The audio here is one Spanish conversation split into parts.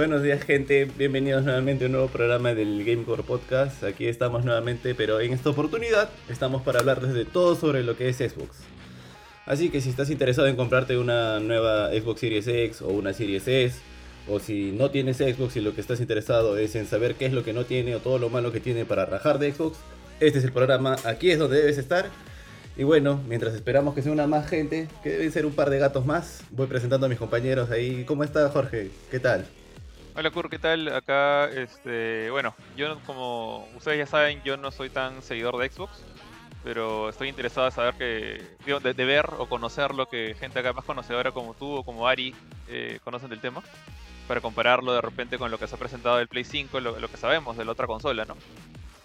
Buenos días gente, bienvenidos nuevamente a un nuevo programa del Gamecore Podcast. Aquí estamos nuevamente, pero en esta oportunidad estamos para hablarles de todo sobre lo que es Xbox. Así que si estás interesado en comprarte una nueva Xbox Series X o una Series S, o si no tienes Xbox y lo que estás interesado es en saber qué es lo que no tiene o todo lo malo que tiene para rajar de Xbox, este es el programa, aquí es donde debes estar. Y bueno, mientras esperamos que sea una más gente, que deben ser un par de gatos más, voy presentando a mis compañeros ahí. ¿Cómo está Jorge? ¿Qué tal? Hola Kur, ¿qué tal? Acá, este, bueno, yo como ustedes ya saben, yo no soy tan seguidor de Xbox, pero estoy interesado en saber que, de, ver o conocer lo que gente acá más conocedora como tú o como Ari eh, conocen del tema, para compararlo de repente con lo que se ha presentado del Play 5, lo, que sabemos de la otra consola, ¿no?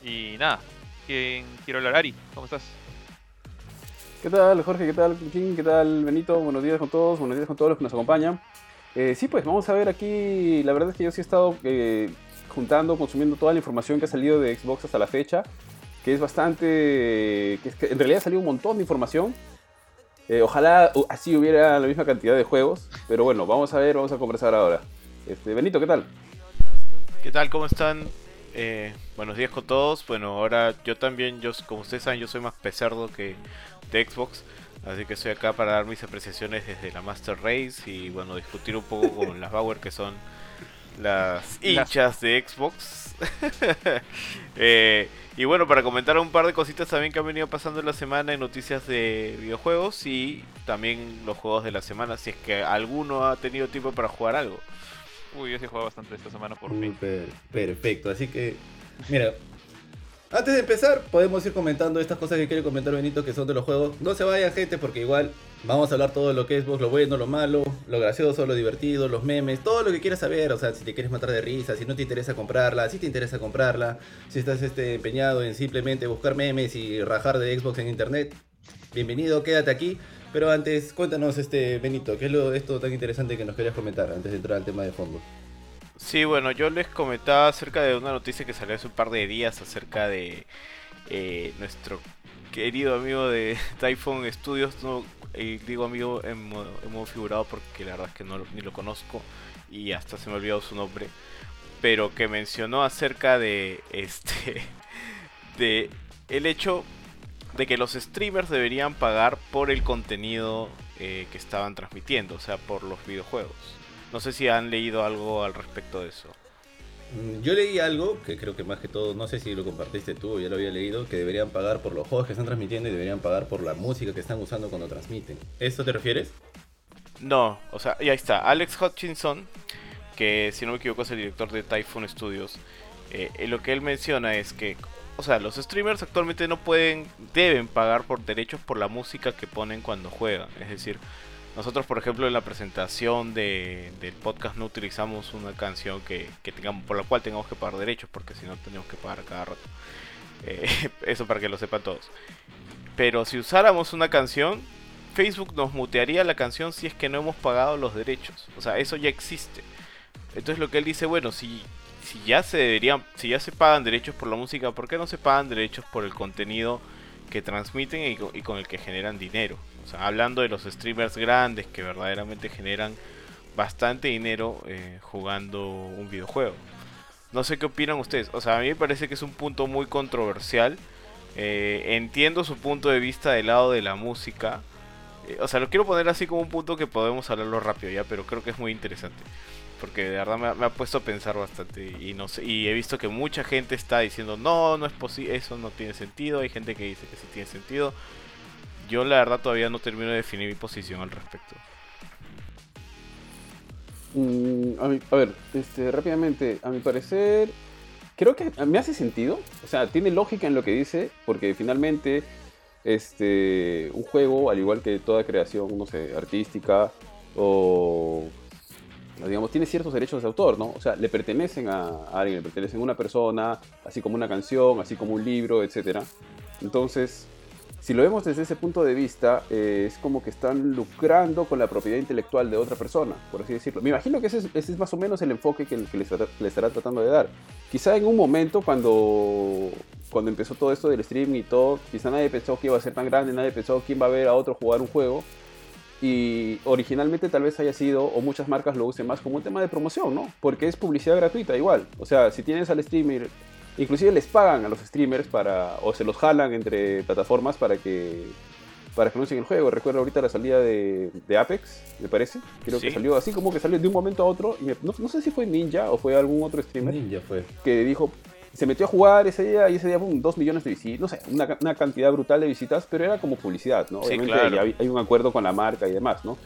Y nada, ¿quién quiero hablar? Ari, ¿cómo estás? ¿Qué tal Jorge? ¿Qué tal ¿Qué tal Benito? Buenos días con todos, buenos días con todos los que nos acompañan. Eh, sí, pues vamos a ver aquí, la verdad es que yo sí he estado eh, juntando, consumiendo toda la información que ha salido de Xbox hasta la fecha, que es bastante, que, en realidad ha salido un montón de información. Eh, ojalá así hubiera la misma cantidad de juegos, pero bueno, vamos a ver, vamos a conversar ahora. Este, Benito, ¿qué tal? ¿Qué tal? ¿Cómo están? buenos días con todos. Bueno, ahora yo también, yo como ustedes saben, yo soy más pecerdo que de Xbox. Así que estoy acá para dar mis apreciaciones desde la Master Race y bueno, discutir un poco con las Bauer que son las hinchas de Xbox. Eh, y bueno, para comentar un par de cositas también que han venido pasando en la semana en noticias de videojuegos y también los juegos de la semana, si es que alguno ha tenido tiempo para jugar algo. Uy, yo sí he jugado bastante esta semana por fin. perfecto, así que, mira, antes de empezar, podemos ir comentando estas cosas que quiere comentar Benito, que son de los juegos. No se vayan, gente, porque igual vamos a hablar todo lo que es vos, lo bueno, lo malo, lo gracioso, lo divertido, los memes, todo lo que quieras saber. O sea, si te quieres matar de risa, si no te interesa comprarla, si te interesa comprarla, si estás este, empeñado en simplemente buscar memes y rajar de Xbox en internet, bienvenido, quédate aquí. Pero antes, cuéntanos, este Benito, ¿qué es lo, esto tan interesante que nos querías comentar antes de entrar al tema de fondo? Sí, bueno, yo les comentaba acerca de una noticia que salió hace un par de días acerca de eh, nuestro querido amigo de Typhoon Studios, no, eh, digo amigo en modo, figurado porque la verdad es que no, ni lo conozco y hasta se me olvidó su nombre, pero que mencionó acerca de este de el hecho de que los streamers deberían pagar por el contenido eh, que estaban transmitiendo, o sea, por los videojuegos. No sé si han leído algo al respecto de eso. Mm, yo leí algo, que creo que más que todo, no sé si lo compartiste tú o ya lo había leído, que deberían pagar por los juegos que están transmitiendo y deberían pagar por la música que están usando cuando transmiten. ¿Eso te refieres? No, o sea, ya está. Alex Hutchinson, que si no me equivoco es el director de Typhoon Studios, eh, lo que él menciona es que, o sea, los streamers actualmente no pueden, deben pagar por derechos por la música que ponen cuando juegan. Es decir, nosotros, por ejemplo, en la presentación de, del podcast no utilizamos una canción que, tengamos, por la cual tengamos que pagar derechos, porque si no tenemos que pagar cada rato. Eh, eso para que lo sepan todos. Pero si usáramos una canción, Facebook nos mutearía la canción si es que no hemos pagado los derechos. O sea, eso ya existe. Entonces lo que él dice, bueno, si, si ya se deberían, si ya se pagan derechos por la música, ¿por qué no se pagan derechos por el contenido que transmiten y con el que generan dinero? Hablando de los streamers grandes que verdaderamente generan bastante dinero eh, jugando un videojuego. No sé qué opinan ustedes. O sea, a mí me parece que es un punto muy controversial. Eh, entiendo su punto de vista del lado de la música. Eh, o sea, lo quiero poner así como un punto que podemos hablarlo rápido ya, pero creo que es muy interesante. Porque de verdad me ha, puesto a pensar bastante. Y, no sé, y he visto que mucha gente está diciendo, no, no es posible, eso no tiene sentido. Hay gente que dice que sí tiene sentido yo la verdad todavía no termino de definir mi posición al respecto. Mm, a, ver, este, rápidamente, a mi parecer, creo que me hace sentido. O sea, tiene lógica en lo que dice, porque finalmente este, un juego, al igual que toda creación, no sé, artística o digamos, tiene ciertos derechos de autor, ¿no? O sea, le pertenecen a alguien, le pertenecen a una persona, así como una canción, así como un libro, etc. Entonces, si lo vemos desde ese punto de vista, eh, es como que están lucrando con la propiedad intelectual de otra persona, por así decirlo. Me imagino que ese es, más o menos el enfoque que, que le, estará, tratando de dar. Quizá en un momento cuando, cuando empezó todo esto del streaming y todo, quizá nadie pensó que iba a ser tan grande, nadie pensó quién va a ver a otro jugar un juego. Y originalmente tal vez haya sido, o muchas marcas lo usen más como un tema de promoción, ¿no? Porque es publicidad gratuita igual. O sea, si tienes al streamer, inclusive les pagan a los streamers para, o se los jalan entre plataformas para que para que anuncien el juego. Recuerdo ahorita la salida de, de Apex, me parece. Creo que Sí. salió así como que salió de un momento a otro. Y me- no, no sé si fue Ninja o fue algún otro streamer Ninja fue. que dijo, se metió a jugar ese día y ese día, boom, dos millones de visitas, no sé, una, una cantidad brutal de visitas, pero era como publicidad, ¿no? Sí, Obviamente claro. ya hay, hay un acuerdo con la marca y demás, ¿no?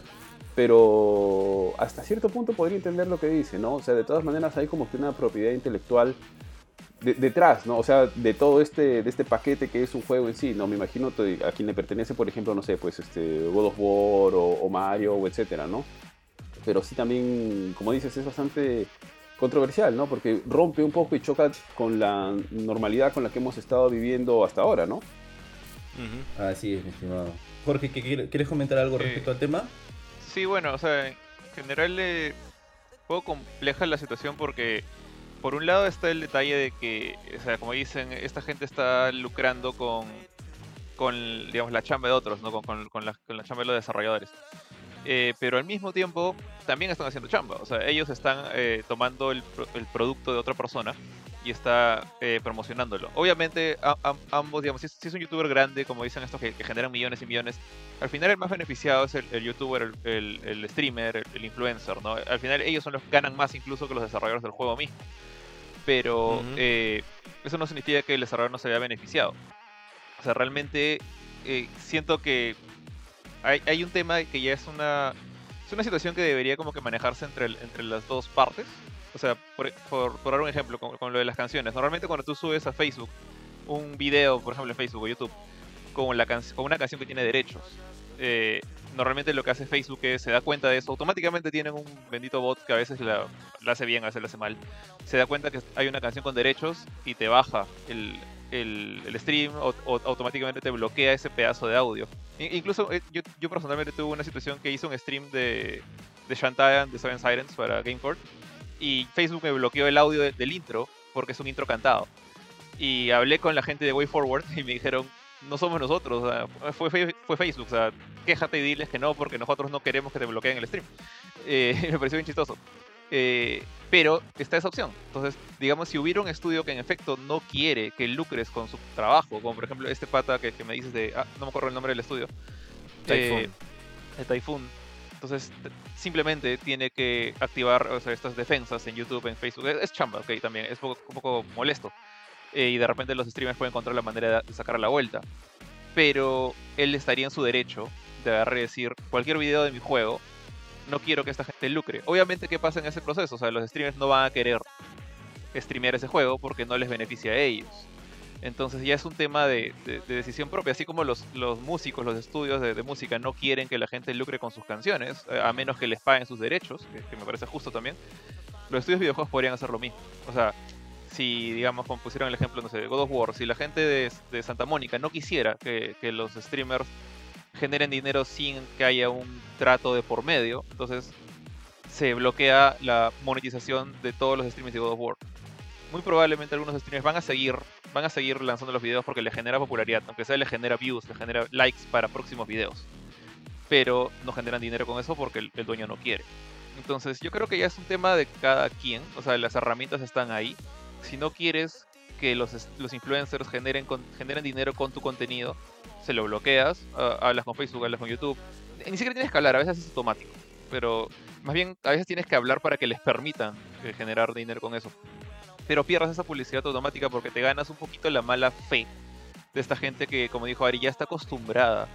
Pero hasta cierto punto podría entender lo que dice, ¿no? O sea, de todas maneras hay como que una propiedad intelectual de- detrás, ¿no? O sea, de todo este, de este paquete que es un juego en sí, ¿no? Me imagino a quien le pertenece, por ejemplo, no sé, pues este God of War o, o Mario o etcétera, ¿no? Pero sí también, como dices, es bastante controversial, ¿no? Porque rompe un poco y choca con la normalidad con la que hemos estado viviendo hasta ahora, ¿no? Así es, mi estimado. Jorge, ¿qué- qué- ¿quieres comentar algo Eh, respecto al tema? Sí, bueno, o sea, en general eh, un poco compleja la situación porque por un lado está el detalle de que, o sea, como dicen, esta gente está lucrando con, con digamos, la chamba de otros, ¿no? Con, con- la, con la chamba de los desarrolladores. Eh, pero al mismo tiempo también están haciendo chamba, o sea, ellos están eh, tomando el, el producto de otra persona y está eh, promocionándolo. Obviamente, a- a- ambos, digamos, si es, si es un youtuber grande, como dicen estos que, que generan millones y millones, al final el más beneficiado es el, el youtuber, el, el- el streamer, el, influencer, ¿no? Al final ellos son los que ganan más incluso que los desarrolladores del juego mismo. Pero eh, eso no significa que el desarrollador no se vea beneficiado. O sea, realmente eh, siento que hay, hay un tema que ya es una, es una situación que debería como que manejarse entre, entre las dos partes. O sea, por, por, por dar un ejemplo con, con lo de las canciones. Normalmente cuando tú subes a Facebook un video, por ejemplo en Facebook o YouTube, con, la can- con una canción que tiene derechos, eh, normalmente lo que hace Facebook es se da cuenta de eso, automáticamente tienen un bendito bot que a veces la, hace bien, a veces la hace mal, se da cuenta que hay una canción con derechos y te baja el, el, el stream o, automáticamente te bloquea ese pedazo de audio. Incluso eh, yo, yo personalmente tuve una situación que hice un stream de, de Shantae and the Seven Sirens para GameCourt y Facebook me bloqueó el audio de- del intro porque es un intro cantado. Y hablé con la gente de WayForward y me dijeron, no somos nosotros, o sea, fue, fue Facebook, o sea, quéjate y diles que no porque nosotros no queremos que te bloqueen el stream. Eh, me pareció bien chistoso. Eh, pero está esa opción. Entonces, digamos, si hubiera un estudio que en efecto no quiere que lucres con su trabajo, como por ejemplo este pata que, que me dices de, ah, no me acuerdo el nombre del estudio, Typhoon. eh, de Typhoon. Entonces, simplemente tiene que activar estas defensas en YouTube, en Facebook. Es, chamba, ok, también. Es poco- un poco molesto. Eh, y de repente los streamers pueden encontrar la manera de sacar la vuelta. Pero él estaría en su derecho de agarrar decir, cualquier video de mi juego, no quiero que esta gente lucre. Obviamente, ¿qué pasa en ese proceso? O sea, los streamers no van a querer streamear ese juego porque no les beneficia a ellos. Entonces ya es un tema de, de- de decisión propia, así como los, músicos, los estudios de, música no quieren que la gente lucre con sus canciones, eh, a menos que les paguen sus derechos, que, me parece justo también, los estudios de videojuegos podrían hacer lo mismo. O sea, si, digamos, como pusieron el ejemplo, no sé, de God of War, si la gente de, Santa Mónica no quisiera que, que los streamers generen dinero sin que haya un trato de por medio, entonces se bloquea la monetización de todos los streamers de God of War. Muy probablemente algunos streamers van a seguir, van a seguir lanzando los videos porque les genera popularidad, aunque sea les genera views, les genera likes para próximos videos. Pero no generan dinero con eso porque el, el dueño no quiere. Entonces yo creo que ya es un tema de cada quien, o sea, las herramientas están ahí. Si no quieres que los, los influencers generen, generen dinero con tu contenido, se lo bloqueas, ah, hablas con Facebook, hablas con YouTube. Ni siquiera tienes que hablar, a veces es automático. Pero más bien a veces tienes que hablar para que les permitan eh, generar dinero con eso. Pero pierdes esa publicidad automática porque te ganas un poquito la mala fe de esta gente que, como dijo Ari, ya está acostumbrada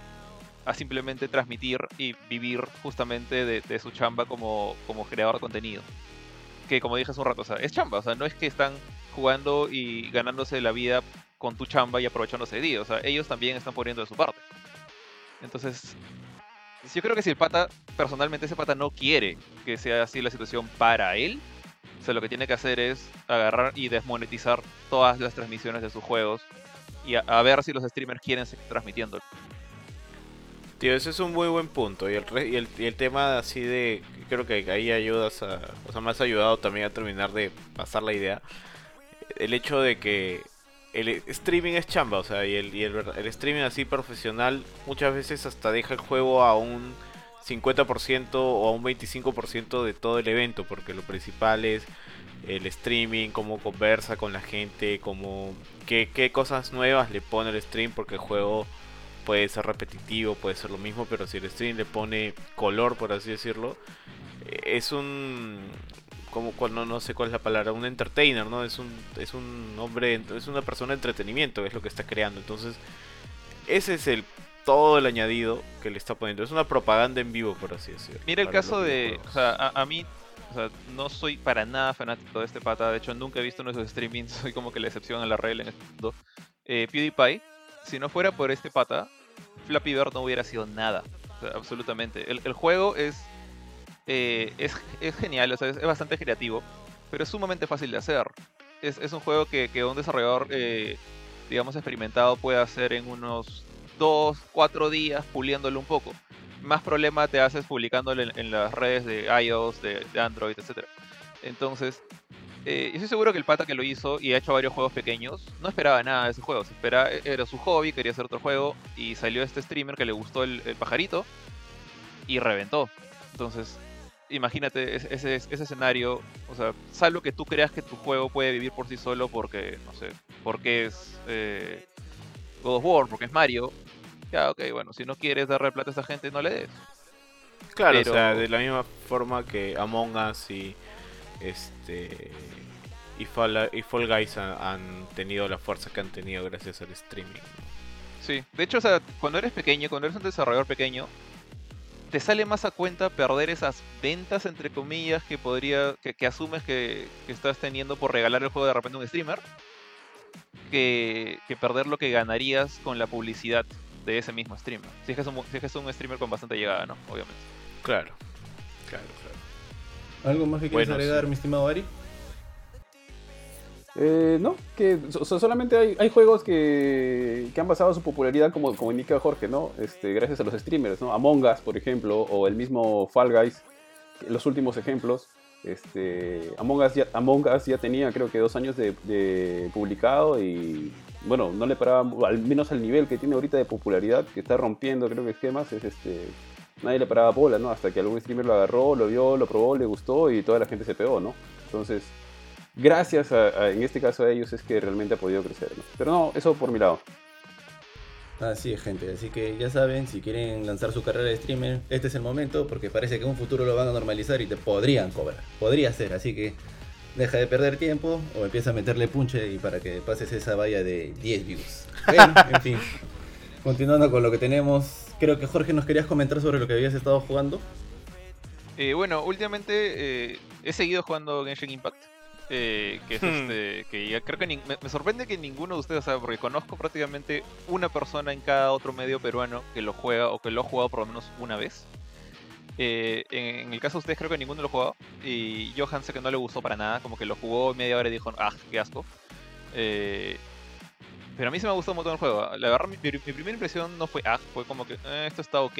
a simplemente transmitir y vivir justamente de, su chamba como, como creador de contenido. Que como dije hace un rato, o sea, es chamba, o sea, no es que están jugando y ganándose la vida con tu chamba y aprovechándose de ti, o sea, ellos también están poniendo de su parte. Entonces, yo creo que si el pata, personalmente ese pata no quiere que sea así la situación para él, sea, lo que tiene que hacer es agarrar y desmonetizar todas las transmisiones de sus juegos y a, a ver si los streamers quieren seguir transmitiendo. Tío, ese es un muy buen punto. Y el, y el, y el tema así de. Creo que ahí ayudas a. O sea, me has ayudado también a terminar de pasar la idea. El hecho de que el streaming es chamba, o sea, y el, y el, el streaming así profesional muchas veces hasta deja el juego a un 50% o a un 25% de todo el evento, porque lo principal es el streaming, cómo conversa con la gente, cómo, qué, qué cosas nuevas le pone el stream, porque el juego puede ser repetitivo, puede ser lo mismo, pero si el stream le pone color, por así decirlo, eh, es un como cuando no sé cuál es la palabra, un entertainer, ¿no? Es un es un hombre, es una persona de entretenimiento, es lo que está creando. Entonces, ese es el todo el añadido que le está poniendo. Es una propaganda en vivo, por así decirlo. Mira el caso de. O sea, a, a mí. O sea, no soy para nada fanático de este pata. De hecho, nunca he visto uno de sus streamings. Soy como que la excepción a la regla en este mundo. Eh, PewDiePie, si no fuera por este pata, Flappy Bird no hubiera sido nada. O sea, absolutamente. El, el juego es, eh, es. Es genial, o sea, es, es bastante creativo. Pero es sumamente fácil de hacer. Es, es un juego que, que un desarrollador, eh, digamos, experimentado puede hacer en unos 2, 4 días puliéndolo un poco. Más problema te haces publicándolo en, las redes de iOS, de, Android, etc. Entonces, eh, yo estoy seguro que el pata que lo hizo y ha hecho varios juegos pequeños no esperaba nada de ese juego. Se esperaba, era su hobby, quería hacer otro juego y salió este streamer que le gustó el, pajarito y reventó. Entonces, imagínate ese escenario. O sea, salvo que tú creas que tu juego puede vivir por sí solo porque, no sé, porque es eh, God of War, porque es Mario. Ya, ok, bueno, si no quieres darle plata a esa gente, no le des. Claro, pero- o sea, de la misma forma que Among Us y este y Fall, y Fall Guys ha- han tenido la fuerza que han tenido gracias al streaming. Sí, de hecho, o sea, cuando eres pequeño, cuando eres un desarrollador pequeño, te sale más a cuenta perder esas ventas, entre comillas, que podría, que, que asumes que, que estás teniendo por regalar el juego de repente a un streamer, que, que perder lo que ganarías con la publicidad de ese mismo streamer. Si es que es un, si es que es un streamer con bastante llegada, ¿no? Obviamente. Claro, claro, claro. ¿Algo más que quieres Bueno, agregar, sí. mi estimado Ari? Eh, no, que so- so- solamente hay, hay juegos que, que han basado su popularidad, como, como indica Jorge, ¿no? Este, gracias a los streamers, ¿no? Among Us, por ejemplo, o el mismo Fall Guys, los últimos ejemplos. Este, Among, Us ya, Among Us ya tenía, creo que, dos años de, de publicado y, bueno, no le paraba, al menos al nivel que tiene ahorita de popularidad, que está rompiendo, creo que esquemas, es este. Nadie le paraba bola, ¿no? Hasta que algún streamer lo agarró, lo vio, lo probó, le gustó y toda la gente se pegó, ¿no? Entonces, gracias a, a- en este caso a ellos es que realmente ha podido crecer. ¿no? Pero no, eso por mi lado. Así es, gente. Así que ya saben, si quieren lanzar su carrera de streamer, este es el momento, porque parece que en un futuro lo van a normalizar y te podrían cobrar. Podría ser, así que deja de perder tiempo o empieza a meterle punche y para que pases esa valla de 10 views. Bueno, en fin. Continuando con lo que tenemos, creo que Jorge nos querías comentar sobre lo que habías estado jugando. Eh, bueno, últimamente eh, he seguido jugando Genshin Impact. Eh, que es Hmm. este. Que ya creo que nin- me, me sorprende que ninguno de ustedes sabe, porque conozco prácticamente una persona en cada otro medio peruano que lo juega o que lo ha jugado por lo menos una vez. Eh, en, en el caso de ustedes, creo que ninguno lo ha jugado. Y Johan sé que no le gustó para nada, como que lo jugó media hora y dijo, ah, qué asco. Eh, pero a mí sí me gustó un montón el juego. La verdad, mi, mi- mi primera impresión no fue ah, fue como que "Eh, esto está ok.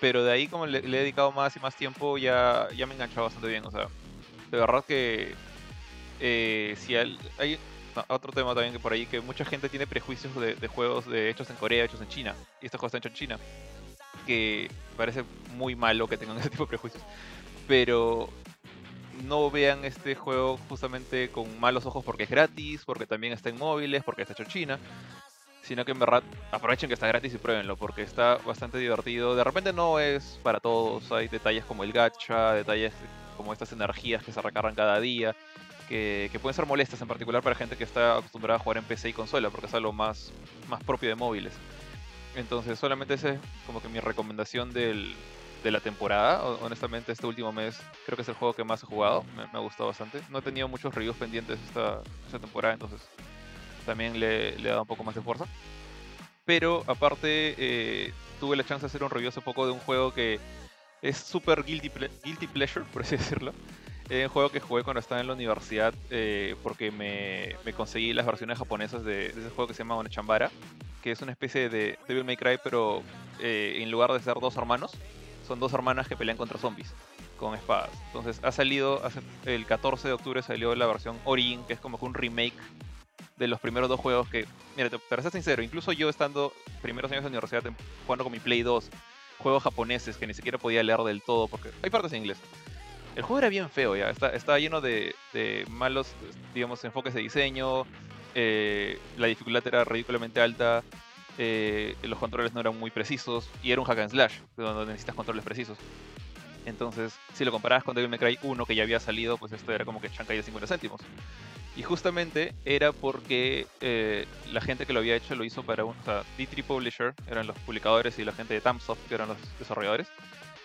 Pero de ahí, como le, le he dedicado más y más tiempo, ya, ya me enganchó bastante bien. O sea, de verdad que. Eh, si al- hay no, otro tema también que por ahí, que mucha gente tiene prejuicios de, de juegos de, hechos en Corea, hechos en China. Y este juego está hecho en China. Que parece muy malo que tengan ese tipo de prejuicios. Pero no vean este juego justamente con malos ojos porque es gratis, porque también está en móviles, porque está hecho en China. Sino que en verdad aprovechen que está gratis y pruébenlo, porque está bastante divertido. De repente no es para todos, hay detalles como el gacha, detalles como estas energías que se recargan cada día, que, pueden ser molestas en particular para gente que está acostumbrada a jugar en PC y consola, porque es algo más, más propio de móviles. Entonces solamente esa es como que mi recomendación del, de la temporada. Ho- Honestamente, este último mes creo que es el juego que más he jugado. Me, me ha gustado bastante. No he tenido muchos reviews pendientes esta, temporada, entonces también le, le he dado un poco más de fuerza. Pero aparte, eh, tuve la chance de hacer un review hace poco de un juego que es súper guilty, guilty pleasure, por así decirlo. Es un juego que jugué cuando estaba en la universidad eh, porque me, me conseguí las versiones japonesas de, de ese juego que se llama Onechambara, que es una especie de Devil May Cry, pero eh, en lugar de ser dos hermanos, son dos hermanas que pelean contra zombies con espadas. Entonces ha salido, hace, el 14 de octubre salió la versión Origin, que es como que un remake de los primeros dos juegos que, mira, te- para ser sincero, incluso yo estando primeros años de universidad jugando con mi Play 2 juegos japoneses que ni siquiera podía leer del todo porque hay partes en inglés. El juego era bien feo ya, estaba lleno de, malos, digamos, enfoques de diseño, eh, la dificultad era ridículamente alta, eh, los controles no eran muy precisos y era un hack and slash, donde necesitas controles precisos. Entonces, si lo comparabas con Devil May Cry 1 que ya había salido, pues esto era como que chancay de 50 céntimos. Y justamente era porque eh, la gente que lo había hecho lo hizo para un. O sea, D3 Publisher eran los publicadores y la gente de Tamsoft, que eran los desarrolladores,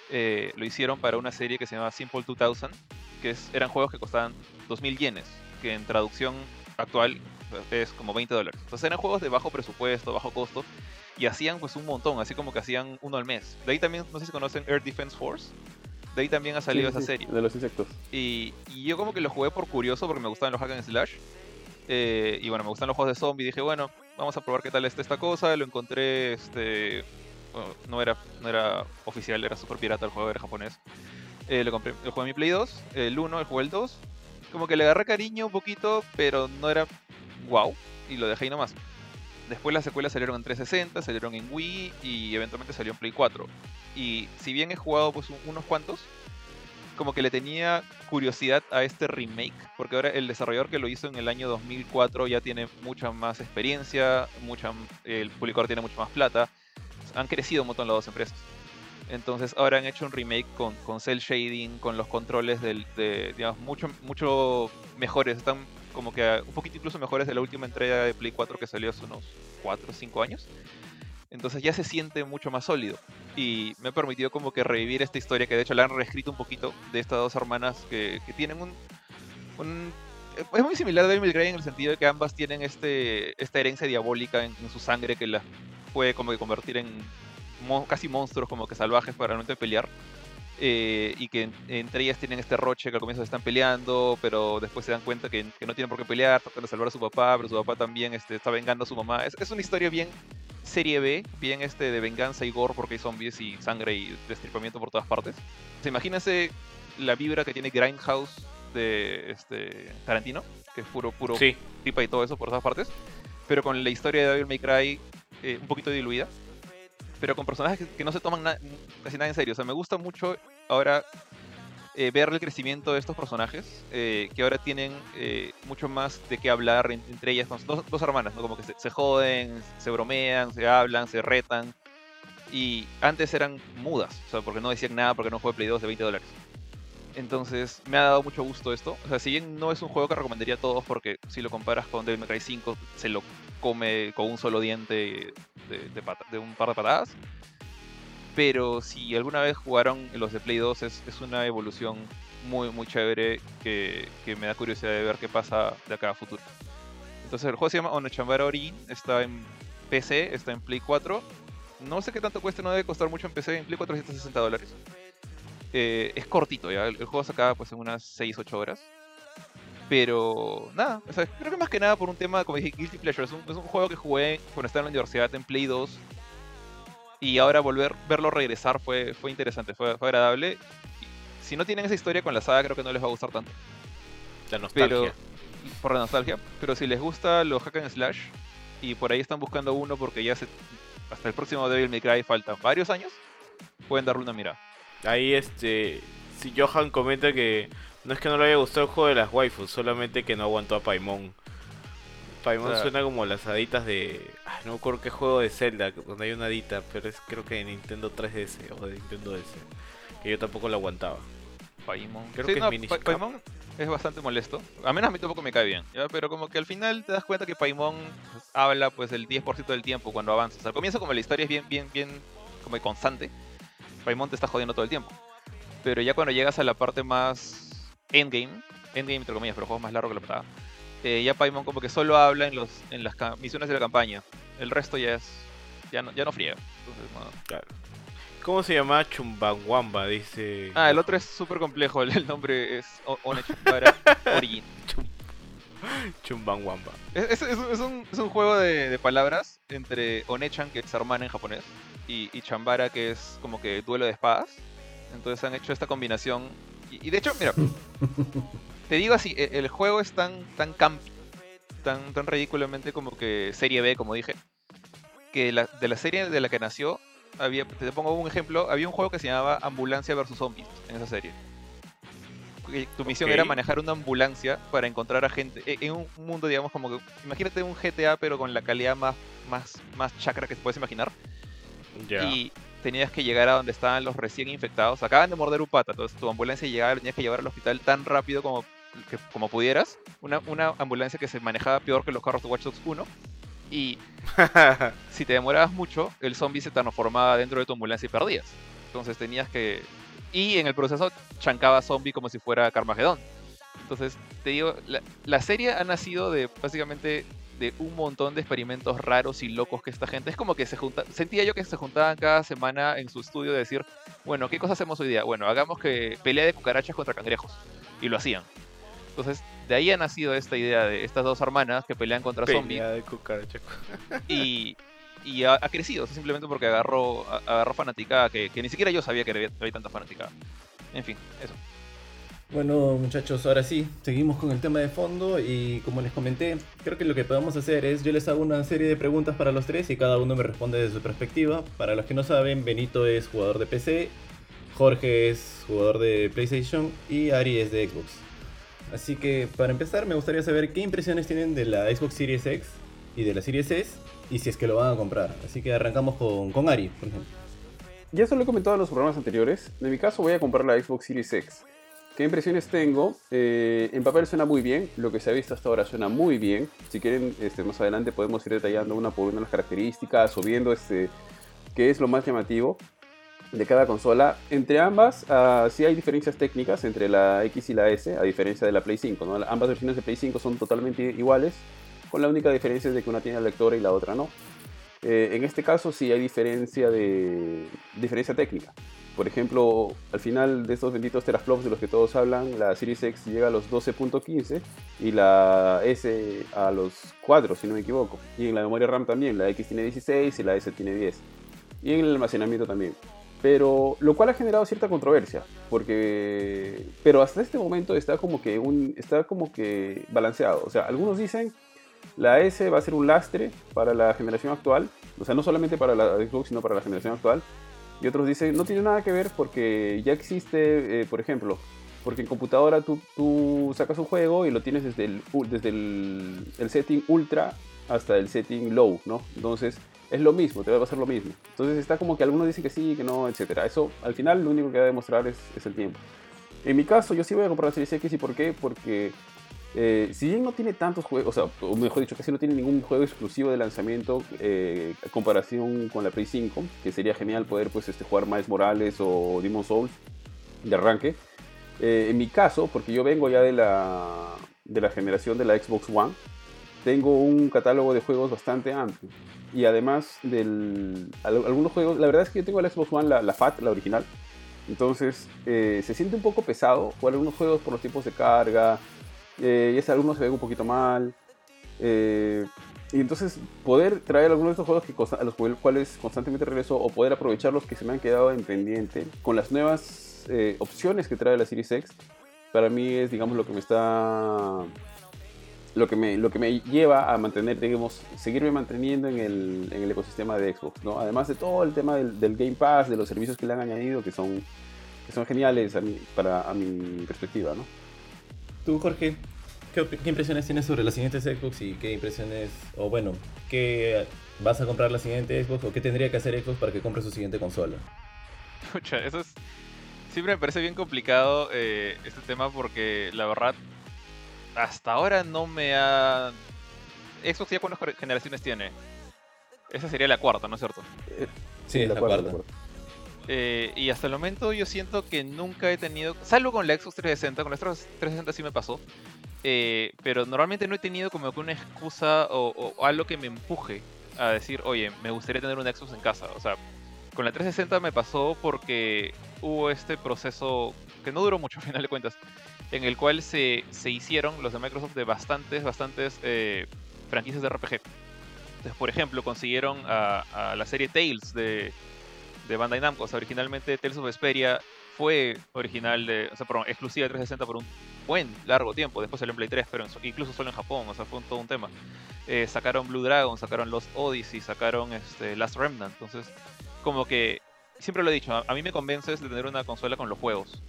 eh, lo hicieron para una serie que se llamaba Simple 2000, que es- eran juegos que costaban 2.000 yenes, que en traducción actual es como 20 dólares. Entonces eran juegos de bajo presupuesto, bajo costo, y hacían pues un montón, así como que hacían uno al mes. De ahí también, no sé si conocen Air Defense Force, de ahí también ha salido Sí, esa sí, serie. De los insectos. Y, y yo como que lo jugué por curioso, porque me gustaban los hack and slash. Eh, y bueno, me gustan los juegos de zombie. Dije, bueno, vamos a probar qué tal está esta cosa. Lo encontré, este... no, era, no era oficial, era super pirata el juego, era japonés. Eh, lo compré, lo jugué mi Play 2, el 1, el jugué el 2. Como que le agarré cariño un poquito, pero no era wow. Y lo dejé ahí nomás. Después las secuelas salieron en 360, salieron en Wii y eventualmente salió en Play 4. Y si bien he jugado pues un- unos cuantos, como que le tenía curiosidad a este remake, porque ahora el desarrollador que lo hizo en el año 2004 ya tiene mucha más experiencia, mucha, el publicador tiene mucha más plata, han crecido un montón las dos empresas. Entonces ahora han hecho un remake con, con cel shading, con los controles del, de, digamos, mucho, mucho mejores, están como que un poquito incluso mejores de la última entrega de Play 4 que salió hace unos 4 o 5 años. Entonces ya se siente mucho más sólido y me ha permitido como que revivir esta historia que de hecho la han reescrito un poquito de estas dos hermanas que, tienen un, es muy similar a Devil May en el sentido de que ambas tienen este esta herencia diabólica en, en su sangre que las puede como que convertir en mo- casi monstruos como que salvajes para realmente pelear. Eh, y que en- entre ellas tienen este roche que al comienzo están peleando pero después se dan cuenta que, que no tienen por qué pelear tratan de salvar a su papá pero su papá también este, está vengando a su mamá. Es, es una historia bien serie B, bien este de venganza y gore porque hay zombies y sangre y destripamiento por todas partes. O sea, imagínense la vibra que tiene Grindhouse de este Tarantino, que es puro, puro Sí, tripa y todo eso por todas partes, pero con la historia de Devil May Cry eh, un poquito diluida, pero con personajes que, no se toman casi nada en serio. O sea, me gusta mucho ahora eh, ver el crecimiento de estos personajes, eh, que ahora tienen mucho más de qué hablar en- entre ellas, dos, hermanas, ¿no? Como que se, joden, se bromean, se hablan, se retan. Y antes eran mudas, o sea, porque no decían nada, porque no juego Play 2 de 20 dólares. Entonces, me ha dado mucho gusto esto. O sea, si bien no es un juego que recomendaría a todos, porque si lo comparas con Devil May Cry 5, se lo come con un solo diente de, un par de patadas. Pero si alguna vez jugaron los de Play 2, es, una evolución muy, muy chévere que, que me da curiosidad de ver qué pasa de acá a futuro. Entonces, el juego se llama Onechambara Origin, está en PC, está en Play 4. No sé qué tanto cuesta, no debe costar mucho en PC, en Play 4 160 dólares. Eh, es cortito ya, el, el juego se acaba pues en unas 6-8 horas. Pero nada, o sea, creo que más que nada por un tema, como dije, Guilty Pleasure. Es un, es un juego que jugué cuando estaba en la universidad en Play 2. Y ahora volver verlo regresar fue, fue interesante, fue, fue agradable. Y si no tienen esa historia con la saga, creo que no les va a gustar tanto. la nostalgia. Pero, por la nostalgia. Pero si les gusta los hack and slash y por ahí están buscando uno porque ya se, hasta el próximo Devil May Cry faltan varios años, pueden darle una mirada. Ahí este. Si Johan comenta que no es que no le haya gustado el juego de las waifus, solamente que no aguantó a Paimon. Paimon O sea- suena como las haditas de. ay, no me acuerdo qué juego de Zelda, donde hay una hadita, pero es creo que de Nintendo 3DS o de Nintendo DS. Que yo tampoco la aguantaba. Paimon. Creo Sí, que es no, Minish Pa- Cap. Paimon es bastante molesto. A menos a mí tampoco me cae bien. ¿ya? Pero como que al final te das cuenta que Paimon habla pues el 10% del tiempo cuando avanzas. Al comienzo como la historia es bien, bien, bien como constante, Paimon te está jodiendo todo el tiempo. Pero ya cuando llegas a la parte más endgame, endgame entre comillas, pero juegos más largo que la patada, eh, ya Paimon como que solo habla en los en las misiones de la campaña. El resto ya es ya no, ya no friega. Entonces, no. Claro. ¿Cómo se llama Chumbawamba? Dice. Ah, el otro es súper complejo. El, nombre es O- Onechambara Origin. Chumbawamba. Es, es- es un- es un juego de, de palabras entre Onechan, que es hermana en japonés, y, y Chambara, que es como que duelo de espadas. Entonces han hecho esta combinación. Y, de hecho, mira, te digo así, e- el juego es tan, tan campi, tan, tan ridículamente como que serie B, como dije, que la- de la serie de la que nació, había, te pongo un ejemplo, había un juego que se llamaba Ambulancia vs Zombies en esa serie. Tu misión era manejar una ambulancia para encontrar a gente e- en un mundo, digamos, como que imagínate un GTA pero con la calidad más más más chacra que te puedes imaginar Ya. y tenías que llegar a donde estaban los recién infectados. Acaban de morder un pata, entonces tu ambulancia llegaba, tenías que llevar al hospital tan rápido como, que- como pudieras. Una, una ambulancia que se manejaba peor que los carros de Watch Dogs 1. Y si te demorabas mucho, el zombie se transformaba dentro de tu ambulancia y perdías. Entonces tenías que... Y en el proceso chancaba zombie como si fuera Carmageddon. Entonces, te digo, la, la serie ha nacido de básicamente de un montón de experimentos raros y locos que esta gente. Es como que se junta, sentía yo que se juntaban cada semana en su estudio de decir, bueno, ¿qué cosa hacemos hoy día? Bueno, hagamos que pelea de cucarachas contra cangrejos. Y lo hacían. Entonces, de ahí ha nacido esta idea de estas dos hermanas que pelean contra zombies Pelea de cucaracha. y, y ha, ha crecido, simplemente porque agarró, agarró fanaticada que, que ni siquiera yo sabía que había, había tanta fanaticada. En fin, eso. Bueno, muchachos, ahora sí, seguimos con el tema de fondo y como les comenté, creo que lo que podemos hacer es yo les hago una serie de preguntas para los tres y cada uno me responde desde su perspectiva. Para los que no saben, Benito es jugador de PC, Jorge es jugador de PlayStation y Ari es de Xbox. Así que para empezar me gustaría saber qué impresiones tienen de la Xbox Series X y de la Series S y si es que lo van a comprar. Así que arrancamos con, con Ari, por ejemplo. Ya eso lo he comentado en los programas anteriores. En mi caso voy a comprar la Xbox Series X. ¿Qué impresiones tengo? Eh, en papel suena muy bien, lo que se ha visto hasta ahora suena muy bien. Si quieren, este, más adelante podemos ir detallando una por una las características o viendo este, qué es lo más llamativo de cada consola. Entre ambas, ah, sí hay diferencias técnicas entre la X y la S, a diferencia de la Play 5. ¿no? Ambas versiones de Play 5 son totalmente iguales, con la única diferencia de que una tiene lectora y la otra no. Eh, en este caso sí hay diferencia de diferencia técnica. Por ejemplo, al final de estos benditos teraflops de los que todos hablan, la Series X llega a los 12.15 y la S a los 4, si no me equivoco. Y en la memoria RAM también, la X tiene 16 y la S tiene 10. Y en el almacenamiento también. Pero lo cual ha generado cierta controversia, porque pero hasta este momento está como que un está como que balanceado, o sea, algunos dicen la S va a ser un lastre para la generación actual, o sea, no solamente para la Xbox, sino para la generación actual. Y otros dicen, no tiene nada que ver porque ya existe, eh, por ejemplo, porque en computadora tú, tú sacas un juego y lo tienes desde, el, desde el, el setting ultra hasta el setting low, ¿no? Entonces es lo mismo, te va a pasar lo mismo. Entonces está como que algunos dicen que sí, que no, etcétera. Eso al final lo único que va a demostrar es, es el tiempo. En mi caso, yo sí voy a comprar la Series X y por qué? Porque eh, si bien no tiene tantos juegos, o mejor dicho, casi no tiene ningún juego exclusivo de lanzamiento eh, comparación con la Play 5, que sería genial poder pues, este, jugar Miles Morales o Demon Souls de arranque. Eh, en mi caso, porque yo vengo ya de la, de la generación de la Xbox One, tengo un catálogo de juegos bastante amplio. Y además del al- algunos juegos, la verdad es que yo tengo la Xbox One, la, la FAT, la original. Entonces eh, se siente un poco pesado jugar algunos juegos por los tiempos de carga. Eh, y es, algunos se ven un poquito mal. Eh, y entonces poder traer algunos de estos juegos que a los cual- cuales constantemente regreso o poder aprovechar los que se me han quedado en pendiente con las nuevas eh, opciones que trae la Series X, para mí es digamos lo que me está lo que me, lo que me lleva a mantener, digamos, seguirme manteniendo en el, en el ecosistema de Xbox, ¿no? Además de todo el tema del, del Game Pass, de los servicios que le han añadido, que son, que son geniales a para, a mi perspectiva, ¿no? Tú, Jorge, ¿qué, impresiones tienes sobre las siguientes Xbox y qué impresiones, o bueno, qué vas a comprar la siguiente Xbox o qué tendría que hacer Xbox para que compre su siguiente consola? Pucha, eso es. Siempre me parece bien complicado eh, este tema porque la verdad, hasta ahora no me ha. Xbox ya cuántas gener- generaciones tiene. Esa sería la cuarta, ¿no es cierto? Sí, de es la cuarta. Eh, y hasta el momento yo siento que nunca he tenido, salvo con la Xbox 360, con la Xbox 360 sí me pasó, eh, pero normalmente no he tenido como que una excusa o, algo que me empuje a decir, oye, me gustaría tener una Xbox en casa. O sea, con la 360 me pasó porque hubo este proceso que no duró mucho, al final de cuentas, en el cual se, se hicieron los de Microsoft de bastantes, bastantes eh, franquicias de RPG. Entonces, por ejemplo, consiguieron a la serie Tales de, de Bandai Namco. O sea, originalmente Tales of Vesperia fue original de, o sea, perdón, exclusiva de 360 por un buen largo tiempo. Después salió en Play 3, pero incluso solo en Japón. O sea, fue todo un tema. Eh, sacaron Blue Dragon, sacaron Lost Odyssey, sacaron este, Last Remnant. Entonces, como que, siempre lo he dicho, a, mí me convences de tener una consola con los juegos.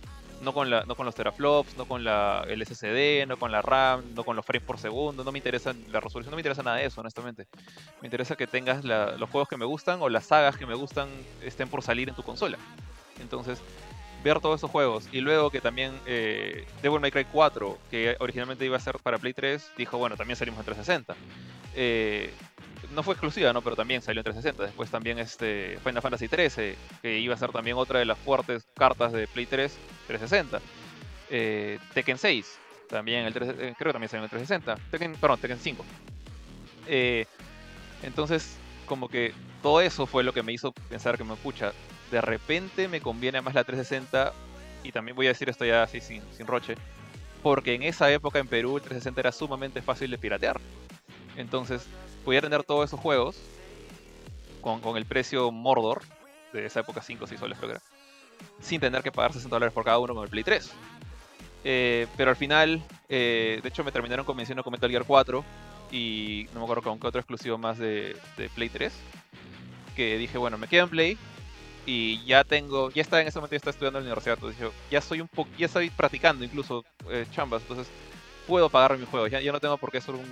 No con, la, no con los teraflops, no con la, el SSD, no con la RAM, no con los frames por segundo, no me interesa la resolución, no me interesa nada de eso, honestamente. Me interesa que tengas los juegos que me gustan o las sagas que me gustan estén por salir en tu consola. Entonces, ver todos esos juegos y luego que también eh, Devil May Cry 4, que originalmente iba a ser para Play 3, dijo, bueno, también salimos en 360. Eh, no fue exclusiva, ¿no? Pero también salió en 360. Después también este Final Fantasy 13, que iba a ser también otra de las fuertes cartas de Play 3 360. Eh, Tekken 6, también el 3, eh, creo que también salió en el 360. Tekken, perdón, Tekken 5. Eh, entonces, como que todo eso fue lo que me hizo pensar que me pucha. De repente me conviene más la 360. Y también voy a decir esto ya así sin, sin roche. Porque en esa época en Perú el 360 era sumamente fácil de piratear. Entonces, podía tener todos esos juegos con, con el precio Mordor, de esa época 5 o 6 soles creo que era, sin tener que pagar 60 dólares por cada uno con el Play 3. Eh, pero al final, eh, de hecho me terminaron convenciendo con Metal Gear 4 y no me acuerdo con qué otro exclusivo más de, de Play 3, que dije, bueno, me quedo en Play y ya tengo, ya está en ese momento, ya está estudiando en la universidad, entonces yo ya soy un poco, ya estoy practicando incluso eh, chambas, entonces puedo pagar mis juegos, ya, ya no tengo por qué ser un,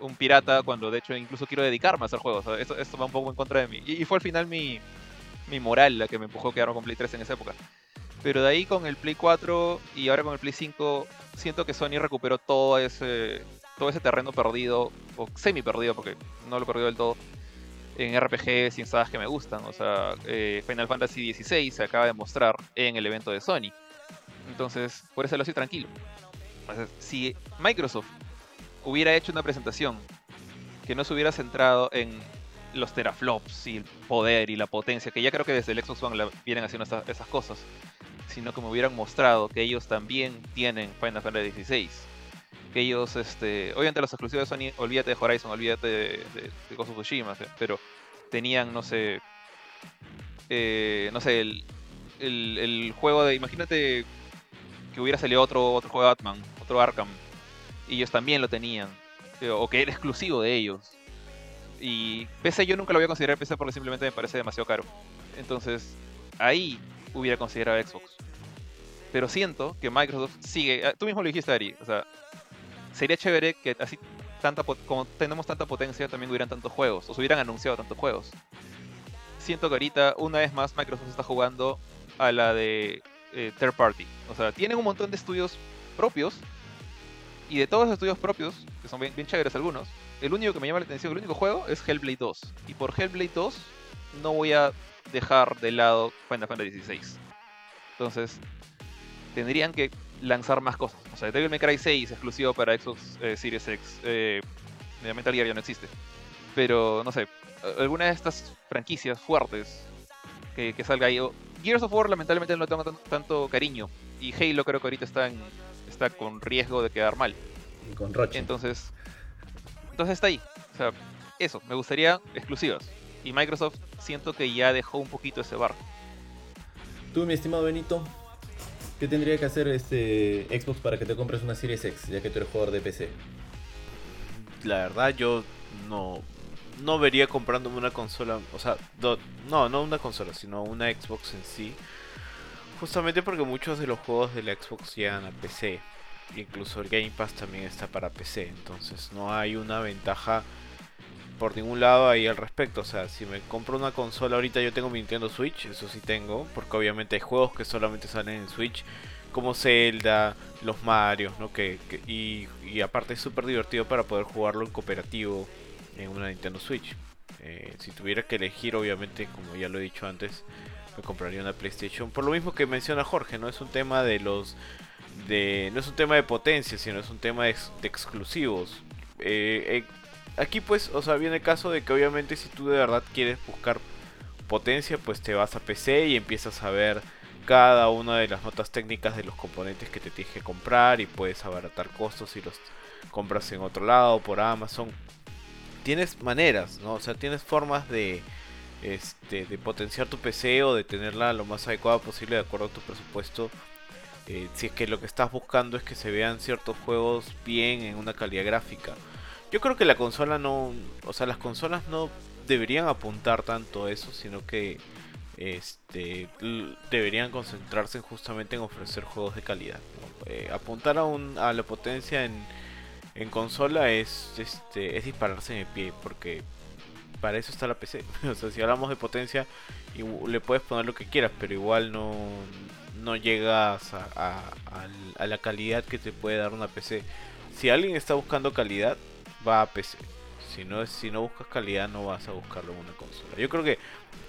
un pirata cuando de hecho incluso quiero dedicarme a hacer juegos. esto, va un poco en contra de mí. Y, fue al final mi, mi moral la que me empujó a quedarme con Play 3 en esa época. Pero de ahí con el Play 4 y ahora con el Play 5, siento que Sony recuperó todo ese, todo ese terreno perdido, o semi perdido, porque no lo perdió del todo, en RPGs y en sagas que me gustan. O sea, eh, Final Fantasy XVI se acaba de mostrar en el evento de Sony. Entonces, por eso lo estoy tranquilo. Si Microsoft hubiera hecho una presentación que no se hubiera centrado en los teraflops y el poder y la potencia, que ya creo que desde el Xbox One la- vienen haciendo esa- esas cosas, sino que me hubieran mostrado que ellos también tienen Final Fantasy XVI. Que ellos, este, obviamente los exclusivos de Sony, olvídate de Horizon, olvídate de, de, de of ¿sí? pero tenían, no sé, eh, no sé, el, el, el juego de, imagínate que hubiera salido otro, otro juego de Batman, otro Arkham, ellos también lo tenían, eh, o que era exclusivo de ellos. Y PC yo nunca lo voy a considerar PC porque simplemente me parece demasiado caro. Entonces, ahí hubiera considerado Xbox. Pero siento que Microsoft sigue, ah, tú mismo lo dijiste Ari, o sea, sería chévere que así tanta como tenemos tanta potencia también hubieran tantos juegos, o se hubieran anunciado tantos juegos. Siento que ahorita una vez más Microsoft está jugando a la de eh, third party. O sea, tienen un montón de estudios propios y de todos los estudios propios, que son bien, bien algunos, el único que me llama la atención, el único juego es Hellblade 2. Y por Hellblade 2 no voy a dejar de lado Final Fantasy XVI. Entonces, tendrían que lanzar más cosas. O sea, Devil May Cry 6 exclusivo para Xbox eh, Series X. Eh, Metal Gear ya no existe. Pero, no sé, alguna de estas franquicias fuertes que, que salga ahí. Gears of War lamentablemente no tengo tan- tanto cariño. Y Halo creo que ahorita está, en, está con riesgo de quedar mal. Y con Roche. Entonces, entonces está ahí. O sea, eso, me gustaría exclusivas. Y Microsoft siento que ya dejó un poquito ese bar. Tú, mi estimado Benito, ¿qué tendría que hacer este Xbox para que te compres una Series X, ya que tú eres jugador de PC? La verdad yo no no vería comprándome una consola, o sea, do- no, no una consola, sino una Xbox en sí. Justamente porque muchos de los juegos de la Xbox llegan a PC. Incluso el Game Pass también está para PC. Entonces no hay una ventaja por ningún lado ahí al respecto. O sea, si me compro una consola ahorita yo tengo mi Nintendo Switch, eso sí tengo. Porque obviamente hay juegos que solamente salen en Switch. Como Zelda, los Marios, ¿no? Que, y aparte es súper divertido para poder jugarlo en cooperativo en una Nintendo Switch. Eh, si tuviera que elegir, obviamente, como ya lo he dicho antes, me compraría una PlayStation. Por lo mismo que menciona Jorge, no es un tema de los de no es un tema de potencia, sino es un tema de, ex- de exclusivos. Eh, eh, aquí pues, o sea, viene el caso de que obviamente si tú de verdad quieres buscar potencia, pues te vas a PC y empiezas a ver cada una de las notas técnicas de los componentes que te tienes que comprar y puedes abaratar costos si los compras en otro lado por Amazon. Tienes maneras, ¿no? O sea, tienes formas de este de potenciar tu PC o de tenerla lo más adecuada posible de acuerdo a tu presupuesto. Eh, si es que lo que estás buscando es que se vean ciertos juegos bien en una calidad gráfica. Yo creo que la consola no, o sea, las consolas no deberían apuntar tanto a eso, sino que este, deberían concentrarse justamente en ofrecer juegos de calidad. Eh, apuntar a, un, a la potencia en, en consola es, este, es dispararse en el pie, porque para eso está la PC. o sea, si hablamos de potencia, le puedes poner lo que quieras, pero igual no, no llegas a, a, la calidad que te puede dar una PC. Si alguien está buscando calidad, va a PC. Si no, si no buscas calidad, no vas a buscarlo en una consola. Yo creo que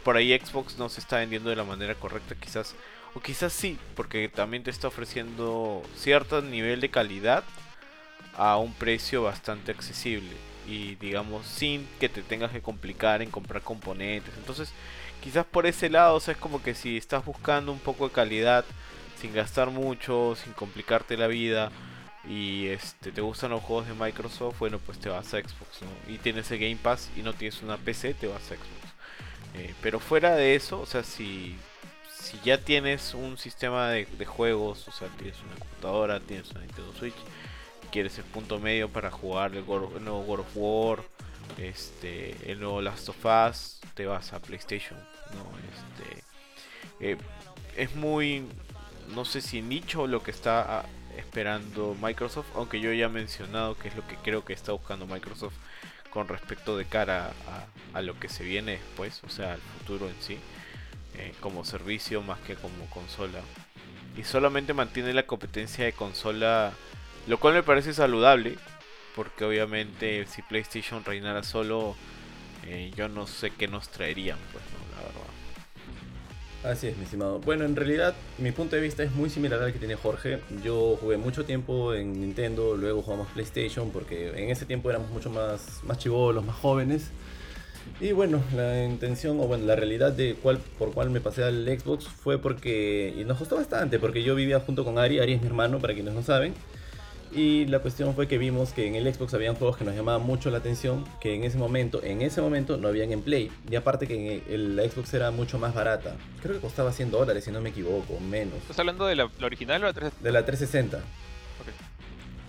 por ahí Xbox no se está vendiendo de la manera correcta, quizás. O quizás sí, porque también te está ofreciendo cierto nivel de calidad a un precio bastante accesible. Y digamos, sin que te tengas que complicar en comprar componentes. Entonces, quizás por ese lado, o sea, es como que si estás buscando un poco de calidad, sin gastar mucho, sin complicarte la vida, y este te gustan los juegos de Microsoft, bueno, pues te vas a Xbox. Y tienes el Game Pass y no tienes una PC, te vas a Xbox. Eh, pero fuera de eso, o sea, si, si ya tienes un sistema de, juegos, o sea, tienes una computadora, tienes una Nintendo Switch, quieres el punto medio para jugar el, nuevo World of War, este, el nuevo Last of Us, te vas a PlayStation, ¿no? Este, eh, es muy, no sé si nicho lo que está ah, esperando Microsoft, aunque yo ya he mencionado que es lo que creo que está buscando Microsoft con respecto de cara a, lo que se viene después, o sea, al futuro en sí, eh, como servicio más que como consola. Y solamente mantiene la competencia de consola, lo cual me parece saludable, porque obviamente si PlayStation reinara solo, eh, yo no sé qué nos traerían, pues, ¿no? la verdad. Así es, mi estimado. Bueno, en realidad mi punto de vista es muy similar al que tiene Jorge. Yo jugué mucho tiempo en Nintendo, luego jugamos PlayStation porque en ese tiempo éramos mucho más, más chivolos, más jóvenes. Y bueno, la intención o bueno, la realidad de cuál, por cuál me pasé al Xbox fue porque, y nos costó bastante, porque yo vivía junto con Ari, Ari es mi hermano, para quienes no saben. Y la cuestión fue que vimos que en el Xbox habían juegos que nos llamaban mucho la atención, que en ese momento, en ese momento no habían en Play. Y aparte que el, la Xbox era mucho más barata. Creo que costaba 100 dólares, si no me equivoco, menos. ¿Estás hablando de la, original o la 360? De la 360.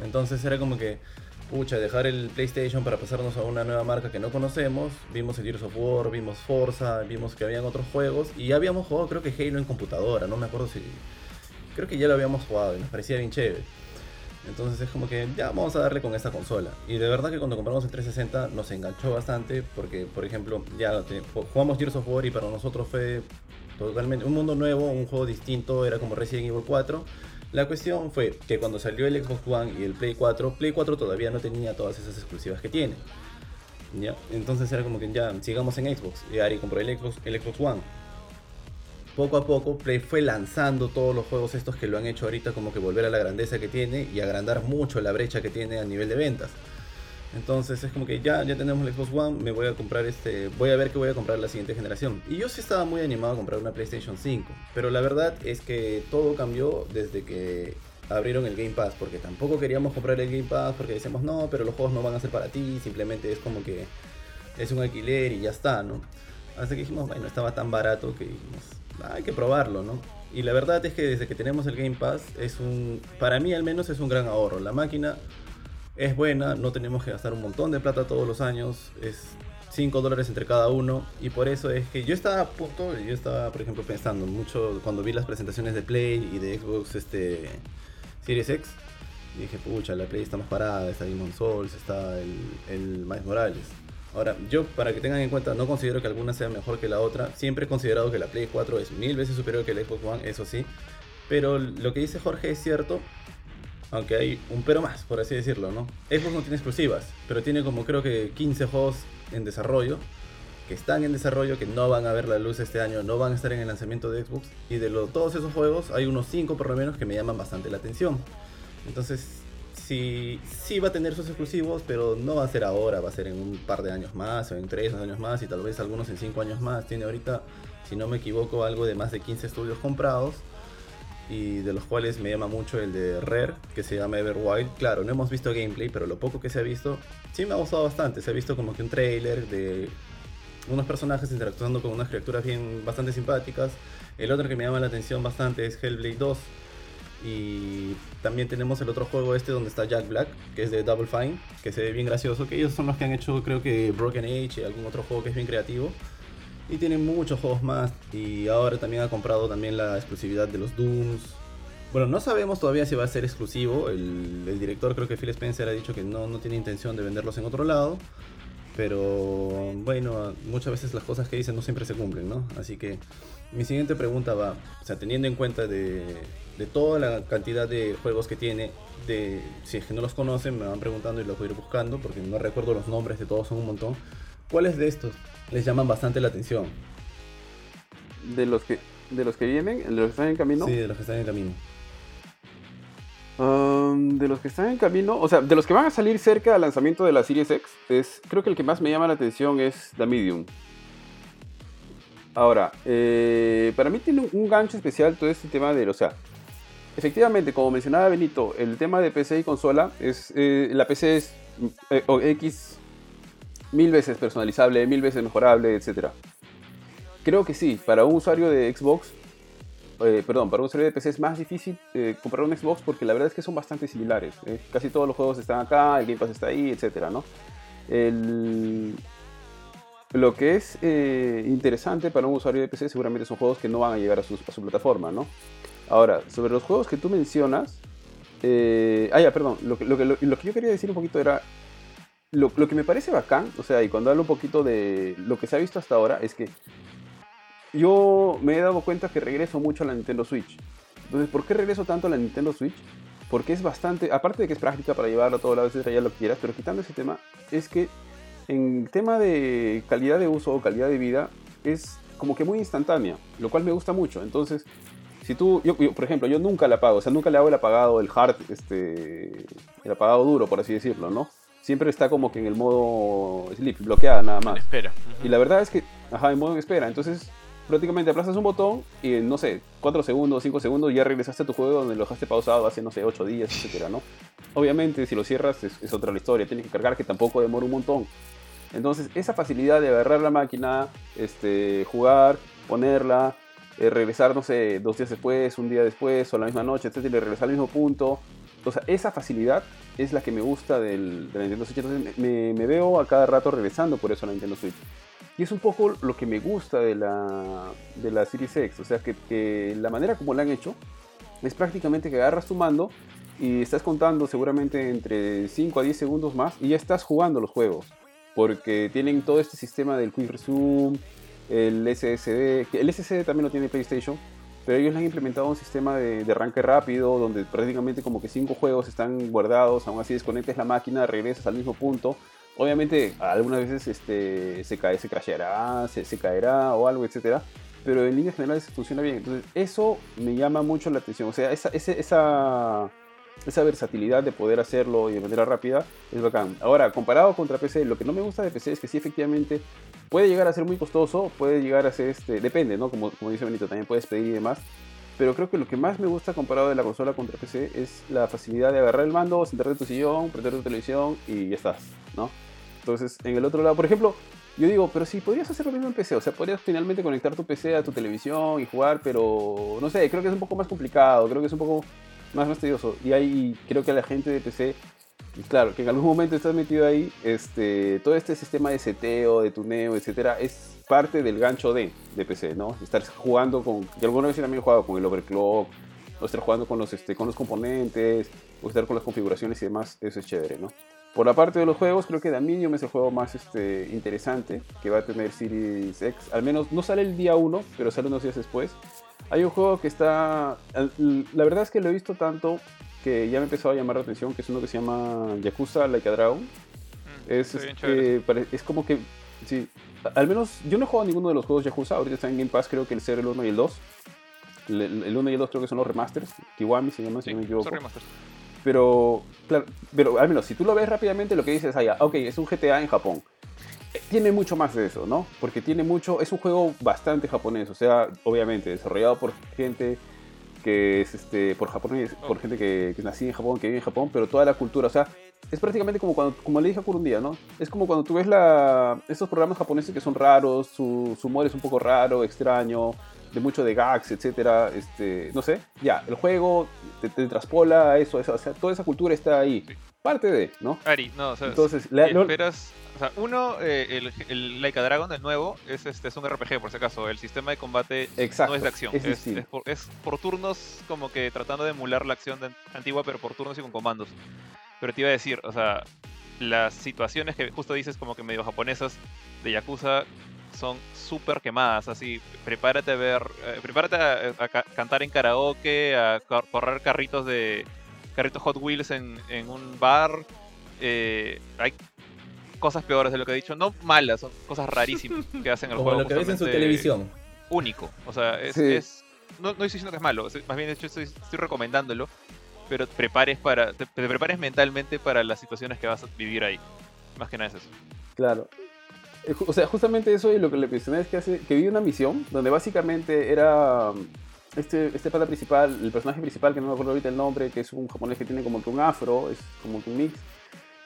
Entonces era como que, pucha, dejar el PlayStation para pasarnos a una nueva marca que no conocemos. Vimos el Gears of War, vimos Forza, vimos que habían otros juegos. Y ya habíamos jugado, creo que Halo en computadora, no me acuerdo si... Creo que ya lo habíamos jugado y nos parecía bien chévere. Entonces es como que ya vamos a darle con esta consola. Y de verdad que cuando compramos el 360 nos enganchó bastante porque, por ejemplo, ya jugamos Gears of War y para nosotros fue totalmente un mundo nuevo, un juego distinto, era como Resident Evil 4. La cuestión fue que cuando salió el Xbox One y el Play 4, Play 4 todavía no tenía todas esas exclusivas que tiene. Entonces era como que ya sigamos en Xbox. Y Ari compró el Xbox, el Xbox One poco a poco Play fue lanzando todos los juegos estos que lo han hecho ahorita como que volver a la grandeza que tiene y agrandar mucho la brecha que tiene a nivel de ventas. Entonces es como que ya, ya tenemos el Xbox One, me voy a comprar este, voy a ver qué voy a comprar la siguiente generación. Y yo sí estaba muy animado a comprar una PlayStation 5, pero la verdad es que todo cambió desde que abrieron el Game Pass, porque tampoco queríamos comprar el Game Pass porque decíamos, no, pero los juegos no van a ser para ti, simplemente es como que es un alquiler y ya está, ¿no? Así que dijimos, bueno, estaba tan barato que dijimos, hay que probarlo, ¿no? Y la verdad es que desde que tenemos el Game Pass es un, para mí al menos es un gran ahorro. La máquina es buena, no tenemos que gastar un montón de plata todos los años, es 5 dólares entre cada uno y por eso es que yo estaba yo estaba por ejemplo pensando mucho cuando vi las presentaciones de Play y de Xbox este Series X, dije, pucha, la Play está más parada, está Demon Souls, está el, el Miles Morales Ahora, yo para que tengan en cuenta, no considero que alguna sea mejor que la otra. Siempre he considerado que la Play 4 es mil veces superior que el Xbox One, eso sí. Pero lo que dice Jorge es cierto, aunque hay un pero más, por así decirlo, ¿no? Xbox no tiene exclusivas, pero tiene como creo que 15 juegos en desarrollo, que están en desarrollo, que no van a ver la luz este año, no van a estar en el lanzamiento de Xbox. Y de todos esos juegos hay unos 5 por lo menos que me llaman bastante la atención. Entonces sí, sí va a tener sus exclusivos, pero no va a ser ahora, va a ser en un par de años más, o en tres años más, y tal vez algunos en cinco años más. Tiene ahorita, si no me equivoco, algo de más de 15 estudios comprados, y de los cuales me llama mucho el de Rare, que se llama Everwild. Claro, no hemos visto gameplay, pero lo poco que se ha visto, sí me ha gustado bastante. Se ha visto como que un trailer de unos personajes interactuando con unas criaturas bien bastante simpáticas. El otro que me llama la atención bastante es Hellblade 2, y también tenemos el otro juego este donde está Jack Black, que es de Double Fine, que se ve bien gracioso, que ellos son los que han hecho creo que Broken Age y algún otro juego que es bien creativo. Y tiene muchos juegos más. Y ahora también ha comprado también la exclusividad de los Dooms. Bueno, no sabemos todavía si va a ser exclusivo. El, el director, creo que Phil Spencer, ha dicho que no, no tiene intención de venderlos en otro lado. Pero bueno, muchas veces las cosas que dicen no siempre se cumplen, ¿no? Así que mi siguiente pregunta va, o sea, teniendo en cuenta de, de toda la cantidad de juegos que tiene, de, si es que no los conocen, me van preguntando y los voy a ir buscando, porque no recuerdo los nombres de todos, son un montón. ¿Cuáles de estos les llaman bastante la atención? De los que, de los que vienen, de los que están en camino. Sí, de los que están en camino. Um, de los que están en camino, o sea, de los que van a salir cerca del lanzamiento de la Series X, es, creo que el que más me llama la atención es The Medium. Ahora, eh, para mí tiene un, un gancho especial todo este tema de, o sea, efectivamente, como mencionaba Benito, el tema de PC y consola es, eh, la PC es eh, X mil veces personalizable, mil veces mejorable, etc. Creo que sí, para un usuario de Xbox eh, perdón, para un usuario de PC es más difícil comprar un Xbox porque la verdad es que son bastante similares. Casi todos los juegos están acá, el Game Pass está ahí, etcétera, ¿no? El- Lo que es interesante para un usuario de PC seguramente son juegos que no van a llegar a a su plataforma, ¿no? Ahora, sobre los juegos que tú mencionas... eh, ah, ya, perdón. Lo que, yo quería decir un poquito era... Lo, que me parece bacán, o sea, y cuando hablo un poquito de lo que se ha visto hasta ahora, es que yo me he dado cuenta que regreso mucho a la Nintendo Switch. Entonces, ¿por qué regreso tanto a la Nintendo Switch? Porque es bastante, aparte de que es práctica para llevarlo a todos lados, ya lo quieras, pero quitando ese tema, es que en tema de calidad de uso o calidad de vida, es como que muy instantánea, lo cual me gusta mucho. Entonces, si tú, yo, yo, por ejemplo, yo nunca la apago, o sea, nunca le hago el apagado, el hard, este, el apagado duro, por así decirlo, ¿no? Siempre está como que en el modo sleep, bloqueada nada más. Espera. Y la verdad es que, ajá, en modo en espera. Entonces, prácticamente aplastas un botón y en, no sé, 4 segundos, 5 segundos ya regresaste a tu juego donde lo dejaste pausado hace, no sé, 8 días, etcétera, ¿no? Obviamente, si lo cierras es, es otra la historia. Tienes que cargar que tampoco demora un montón. Entonces, esa facilidad de agarrar la máquina, este, jugar, ponerla, eh, regresar, no sé, dos días después, un día después, o la misma noche, etcétera, y regresar al mismo punto. O sea, esa facilidad es la que me gusta del, de la Nintendo Switch. Entonces, me, me veo a cada rato regresando por eso a la Nintendo Switch. Y es un poco lo que me gusta de la, de la Series X. O sea, que, que la manera como la han hecho es prácticamente que agarras tu mando y estás contando seguramente entre 5 a 10 segundos más y ya estás jugando los juegos. Porque tienen todo este sistema del Quick Resume, el SSD, el SSD también lo tiene PlayStation, pero ellos le han implementado un sistema de, arranque rápido donde prácticamente como que 5 juegos están guardados, aún así desconectes la máquina, regresas al mismo punto. Obviamente algunas veces este, se cae, se crasheará, se, caerá o algo, etcétera pero en líneas generales funciona bien. Entonces, eso me llama mucho la atención. O sea, esa, ese- esa, esa versatilidad de poder hacerlo y de manera rápida es bacán. Ahora, comparado contra PC, lo que no me gusta de PC es que sí, efectivamente, puede llegar a ser muy costoso, puede llegar a ser, este, depende, ¿no? Como, como dice Benito, también puedes pedir y demás. Pero creo que lo que más me gusta comparado de la consola contra PC es la facilidad de agarrar el mando, sentarte en tu sillón, prender tu televisión y ya estás, ¿no? Entonces, en el otro lado, por ejemplo, yo digo, pero si podrías hacer lo mismo en PC, o sea, podrías finalmente conectar tu PC a tu televisión y jugar, pero no sé, creo que es un poco más complicado, creo que es un poco más fastidioso. Y ahí creo que a la gente de PC, claro, que en algún momento estás metido ahí, este, todo este sistema de seteo, de tuneo, etcétera, es parte del gancho de, de PC, ¿no? Estar jugando con, que alguna vez también he jugado con el overclock, o estar jugando con los, este, con los componentes, o estar con las configuraciones y demás, eso es chévere, ¿no? Por la parte de los juegos, creo que Medium es el juego más este, interesante que va a tener Series X. Al menos no sale el día 1, pero sale unos días después. Hay un juego que está... La verdad es que lo he visto tanto que ya me empezó a llamar la atención, que es uno que se llama Yakuza Like a Dragon. Mm, Es, este, es como que... Sí, al menos yo no he jugado ninguno de los juegos Yakuza. Ahorita está en Game Pass, creo que el 0, el 1 y el 2. El, el 1 y el 2 creo que son los remasters. Kiwami se llama, si Sí, no me equivoco. son remasters. Pero, claro, pero al menos si tú lo ves rápidamente, lo que dices, ah, ya, ok, es un GTA en Japón. Eh, Tiene mucho más de eso, ¿no? Porque tiene mucho, es un juego bastante japonés, o sea, obviamente, desarrollado por gente que es, este, por japonés, por gente que, que nació en Japón, que vive en Japón, pero toda la cultura, o sea, es prácticamente como cuando, como le dije a Kurundía, ¿no? Es como cuando tú ves la, estos programas japoneses que son raros, su, su humor es un poco raro, extraño, de mucho de gags, etcétera, este, no sé, ya, el juego te, te traspola a eso, eso, o sea, toda esa cultura está ahí. Parte de, ¿no? Ari, no, o sea, Entonces, la- esperas... O sea, uno, eh, el, el Laika Dragon, el nuevo, es, este, es un RPG, por si acaso. El sistema de combate Exacto, no es de acción. es Es, distinto. es por, es por turnos, como que tratando de emular la acción de- antigua, pero por turnos y con comandos. Pero te iba a decir, o sea, las situaciones que justo dices como que medio japonesas de Yakuza son súper quemadas, así, prepárate a ver, eh, prepárate a, a ca- cantar en karaoke, a cor- correr carritos de carritos Hot Wheels en, en un bar, eh, hay cosas peores de lo que he dicho, no malas, son cosas rarísimas que hacen el Como juego. lo que ves en su televisión. Único, o sea, es... Sí. es- no, no estoy diciendo que es malo, más bien de hecho estoy, estoy recomendándolo, pero te prepares para, te, te prepares mentalmente para las situaciones que vas a vivir ahí. Más que nada es eso. Claro. Eh, O sea, justamente eso y lo que le mencioné es que, hace, que vi una misión donde básicamente era este, este pata principal, el personaje principal, que no me acuerdo ahorita el nombre, que es un japonés que tiene como que un afro, es como que un mix,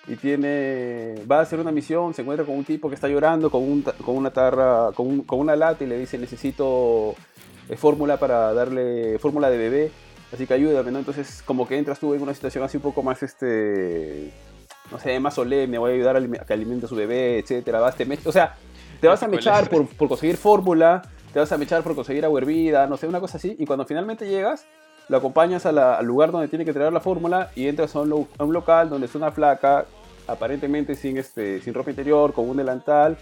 y tiene, va a hacer una misión, se encuentra con un tipo que está llorando con, un con una tarra, con, un- con una lata y le dice necesito eh, fórmula para darle, fórmula de bebé, así que ayúdame, ¿no? Entonces como que entras tú en una situación así un poco más, este, no sé, más solemne, voy a ayudar a, que alimente a su bebé, etcétera, vas, te o sea, te vas a ¿Cuál mechar por, por conseguir fórmula, te vas a mechar por conseguir agua hervida, no sé, una cosa así, y cuando finalmente llegas, lo acompañas al lugar donde tiene que traer la fórmula y entras a un, a un local donde es una flaca, aparentemente sin, este, sin ropa interior, con un delantal,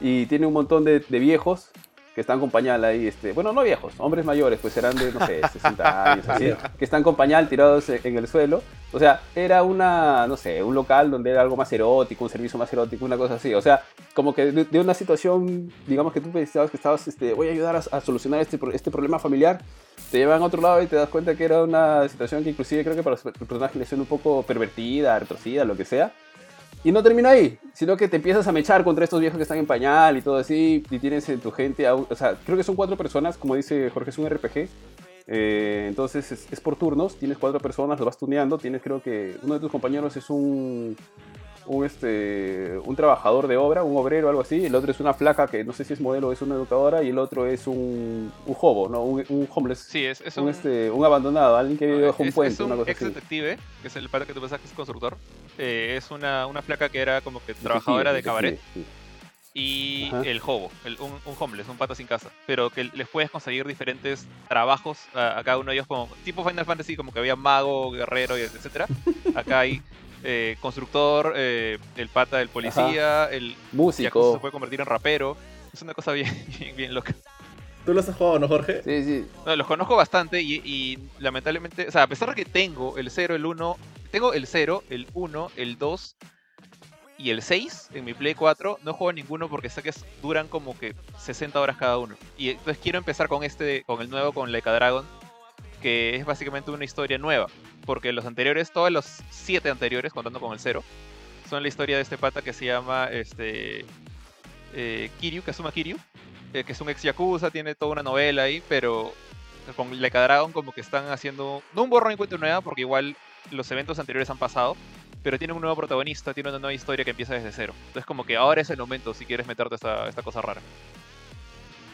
y tiene un montón de viejos que están con pañal ahí, este, bueno, no viejos, hombres mayores, pues serán de, no sé, 60 años, así, que están con pañal tirados en en el suelo. O sea, era una, no sé, un local donde era algo más erótico, un servicio más erótico, una cosa así. O sea, como que de, de una situación, digamos que tú pensabas que estabas, este, voy a ayudar a, a solucionar este, este problema familiar, te llevan a otro lado y te das cuenta que era una situación que inclusive creo que para los personajes le suena un poco pervertida, retorcida, lo que sea. Y no termina ahí, sino que te empiezas a mechar contra estos viejos que están en pañal y todo así, y tienes en tu gente, o sea, creo que son cuatro personas, como dice Jorge, es un RPG, eh, entonces es, es por turnos, tienes cuatro personas, lo vas tuneando, tienes creo que uno de tus compañeros es un, un, este, un trabajador de obra, un obrero, algo así, el otro es una flaca que no sé si es modelo o es una educadora, y el otro es un, un hobo, ¿no? un, un homeless, Sí, es, es un, un, este, un abandonado, alguien que vive bajo un puente, es un una cosa ex así. detective, que es el pata que tú pensás que es constructor. eh, es una, una flaca que era como que trabajadora de cabaret. sí. y Ajá. el hobo, el- un, un homeless, un pata sin casa, pero que les puedes conseguir diferentes trabajos a, a cada uno de ellos, como tipo Final Fantasy, como que había mago, guerrero, y etcétera. Acá hay eh, constructor, eh, el pata del policía, el Yakuza Músico. se puede convertir en rapero. Es una cosa bien, bien, bien loca. ¿Tú los has jugado, no, Jorge? Sí, sí. No, los conozco bastante y, y lamentablemente, o sea, a pesar de que tengo el 0, el 1, tengo el 0, el 1, el 2 y el 6 en mi Play 4, no juego ninguno porque sé que duran como que 60 horas cada uno. Y entonces quiero empezar con este, con el nuevo, con Leica Dragon, que es básicamente una historia nueva. Porque los anteriores, todos los 7 anteriores, contando con el 0, son la historia de este pata que se llama este eh, Kiryu, Kazuma Kiryu, eh, que es un ex Yakuza, tiene toda una novela ahí, pero con Leica Dragon como que están haciendo, no un borrón y cuenta nueva, porque igual los eventos anteriores han pasado, pero tiene un nuevo protagonista, tiene una nueva historia que empieza desde cero. Entonces como que ahora es el momento si quieres meterte esta, esta cosa rara.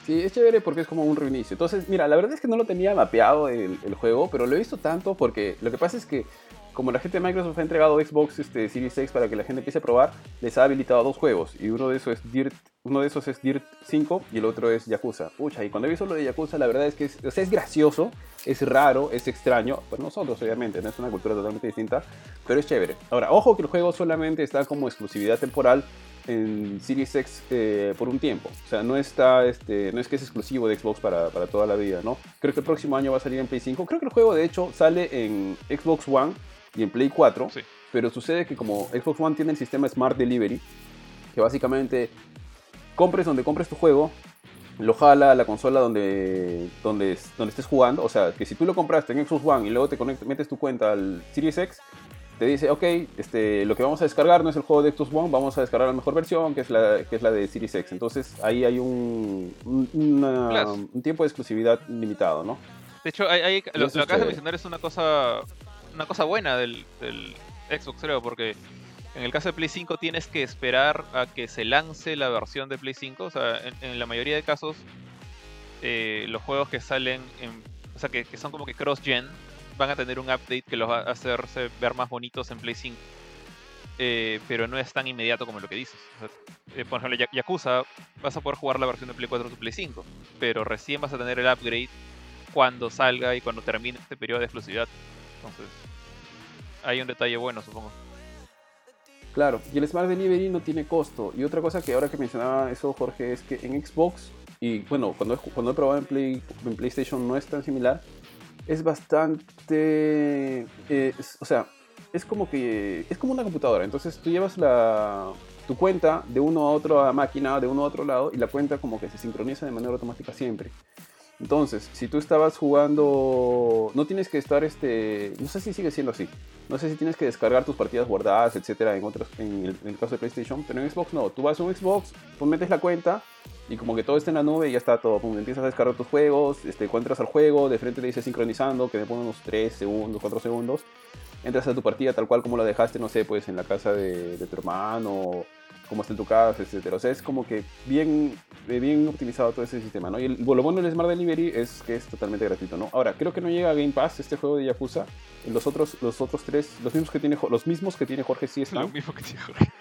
Sí, es chévere porque es como un reinicio. Entonces, mira, la verdad es que no lo tenía mapeado el, el juego, pero lo he visto tanto porque lo que pasa es que como la gente de Microsoft ha entregado Xbox este, Series X para que la gente empiece a probar, les ha habilitado dos juegos y uno de esos es Dirt, uno de esos es Dirt 5 y el otro es Yakuza. Pucha, y cuando he visto lo de Yakuza, la verdad es que es, o sea, es gracioso, es raro, es extraño, para nosotros obviamente, no es una cultura totalmente distinta, pero es chévere. Ahora, ojo que el juego solamente está como exclusividad temporal en Series X eh, por un tiempo. O sea, no está, este, no es que es exclusivo de Xbox para, para toda la vida, ¿no? Creo que el próximo año va a salir en Play 5. Creo que el juego, de hecho, sale en Xbox One y en Play 4. Sí. Pero sucede que como Xbox One tiene el sistema Smart Delivery, que básicamente compres donde compres tu juego, lo jala a la consola donde, donde, donde estés jugando. O sea, que si tú lo compraste en Xbox One y luego te conect- metes tu cuenta al Series X, te dice, ok, este, lo que vamos a descargar no es el juego de Xbox One, vamos a descargar la mejor versión, que es la, que es la de Series X. Entonces ahí hay un, un, una- Claro. un tiempo de exclusividad limitado, ¿no? De hecho, hay, hay- lo, lo es acabas de mencionar es una cosa, una cosa buena del, del Xbox, creo, porque en el caso de Play 5 tienes que esperar a que se lance la versión de Play 5. O sea, en, en la mayoría de casos, eh, los juegos que salen, en, o sea, que, que son como que cross-gen, van a tener un update que los va a hacerse ver más bonitos en Play 5. eh, pero no es tan inmediato como lo que dices. O sea, eh, por ejemplo, Ya- Yakuza, vas a poder jugar la versión de Play 4 o Play 5, pero recién vas a tener el upgrade cuando salga y cuando termine este periodo de exclusividad. Entonces, hay un detalle bueno, supongo. Claro, y el Smart Delivery no tiene costo. Y otra cosa que ahora que mencionaba eso, Jorge, es que en Xbox, y bueno, cuando he, cuando he probado en, Play, en PlayStation no es tan similar, es bastante... eh, es- o sea, es como que... Es como una computadora. Entonces tú llevas la, tu cuenta de uno a otra máquina, de uno a otro lado, y la cuenta como que se sincroniza de manera automática siempre. Entonces, si tú estabas jugando, no tienes que estar, este, no sé si sigue siendo así. No sé si tienes que descargar tus partidas guardadas, etcétera, en otros, en el, en el caso de PlayStation, pero en Xbox no. Tú vas a un Xbox, tú metes la cuenta y como que todo está en la nube y ya está todo. Empiezas a descargar tus juegos, este, encuentras al juego, de frente te dice sincronizando, que me pone unos 3 segundos, 4 segundos. Entras a tu partida tal cual como la dejaste, no sé, pues en la casa de, tu hermano, como está en tu casa, etcétera. O sea, es como que bien, eh, bien optimizado todo ese sistema, ¿no? Y el, lo bueno del Smart Delivery es que es totalmente gratuito, ¿no? Ahora, creo que no llega a Game Pass este juego de Yakuza. Los otros, los otros tres, los mismos que tiene, los mismos que tiene Jorge sí están. mismo que te dijo Jorge.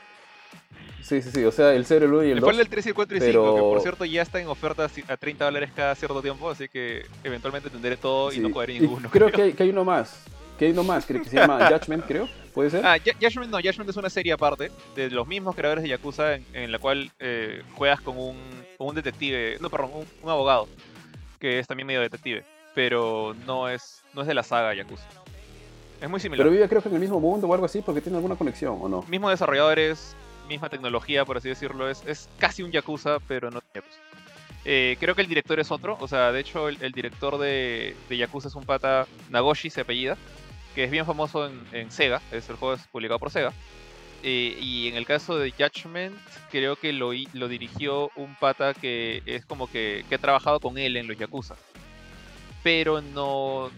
Sí, sí, sí. O sea, el 0, el 1 y el Le 2. falta el 3 y el 4 y pero- 5, que por cierto ya está en oferta a 30 dólares cada cierto tiempo, así que eventualmente tendré todo y Sí. no cogeré Y ninguno. creo que hay, que hay uno más. Que hay uno más, creo que se llama Judgment, creo. ¿Puede ser? Ah, Ya- Judgment no, Judgment es una serie aparte de los mismos creadores de Yakuza en, en la cual eh, juegas con un, con un detective, no, perdón, un, un abogado, que es también medio detective, pero no es, no es de la saga Yakuza. Es muy similar. Pero vive creo que en el mismo mundo o algo así porque tiene alguna conexión, ¿o no? Mismos desarrolladores, misma tecnología, por así decirlo, es, es casi un Yakuza, pero no Yakuza. Eh, creo que el director es otro, o sea, de hecho el, director de, de Yakuza es un pata, Nagoshi se apellida, que es bien famoso en, Sega, es el juego es publicado por Sega. Eh, y en el caso de Judgment, creo que lo, lo dirigió un pata que es como que, que ha trabajado con él en los Yakuza. Pero no.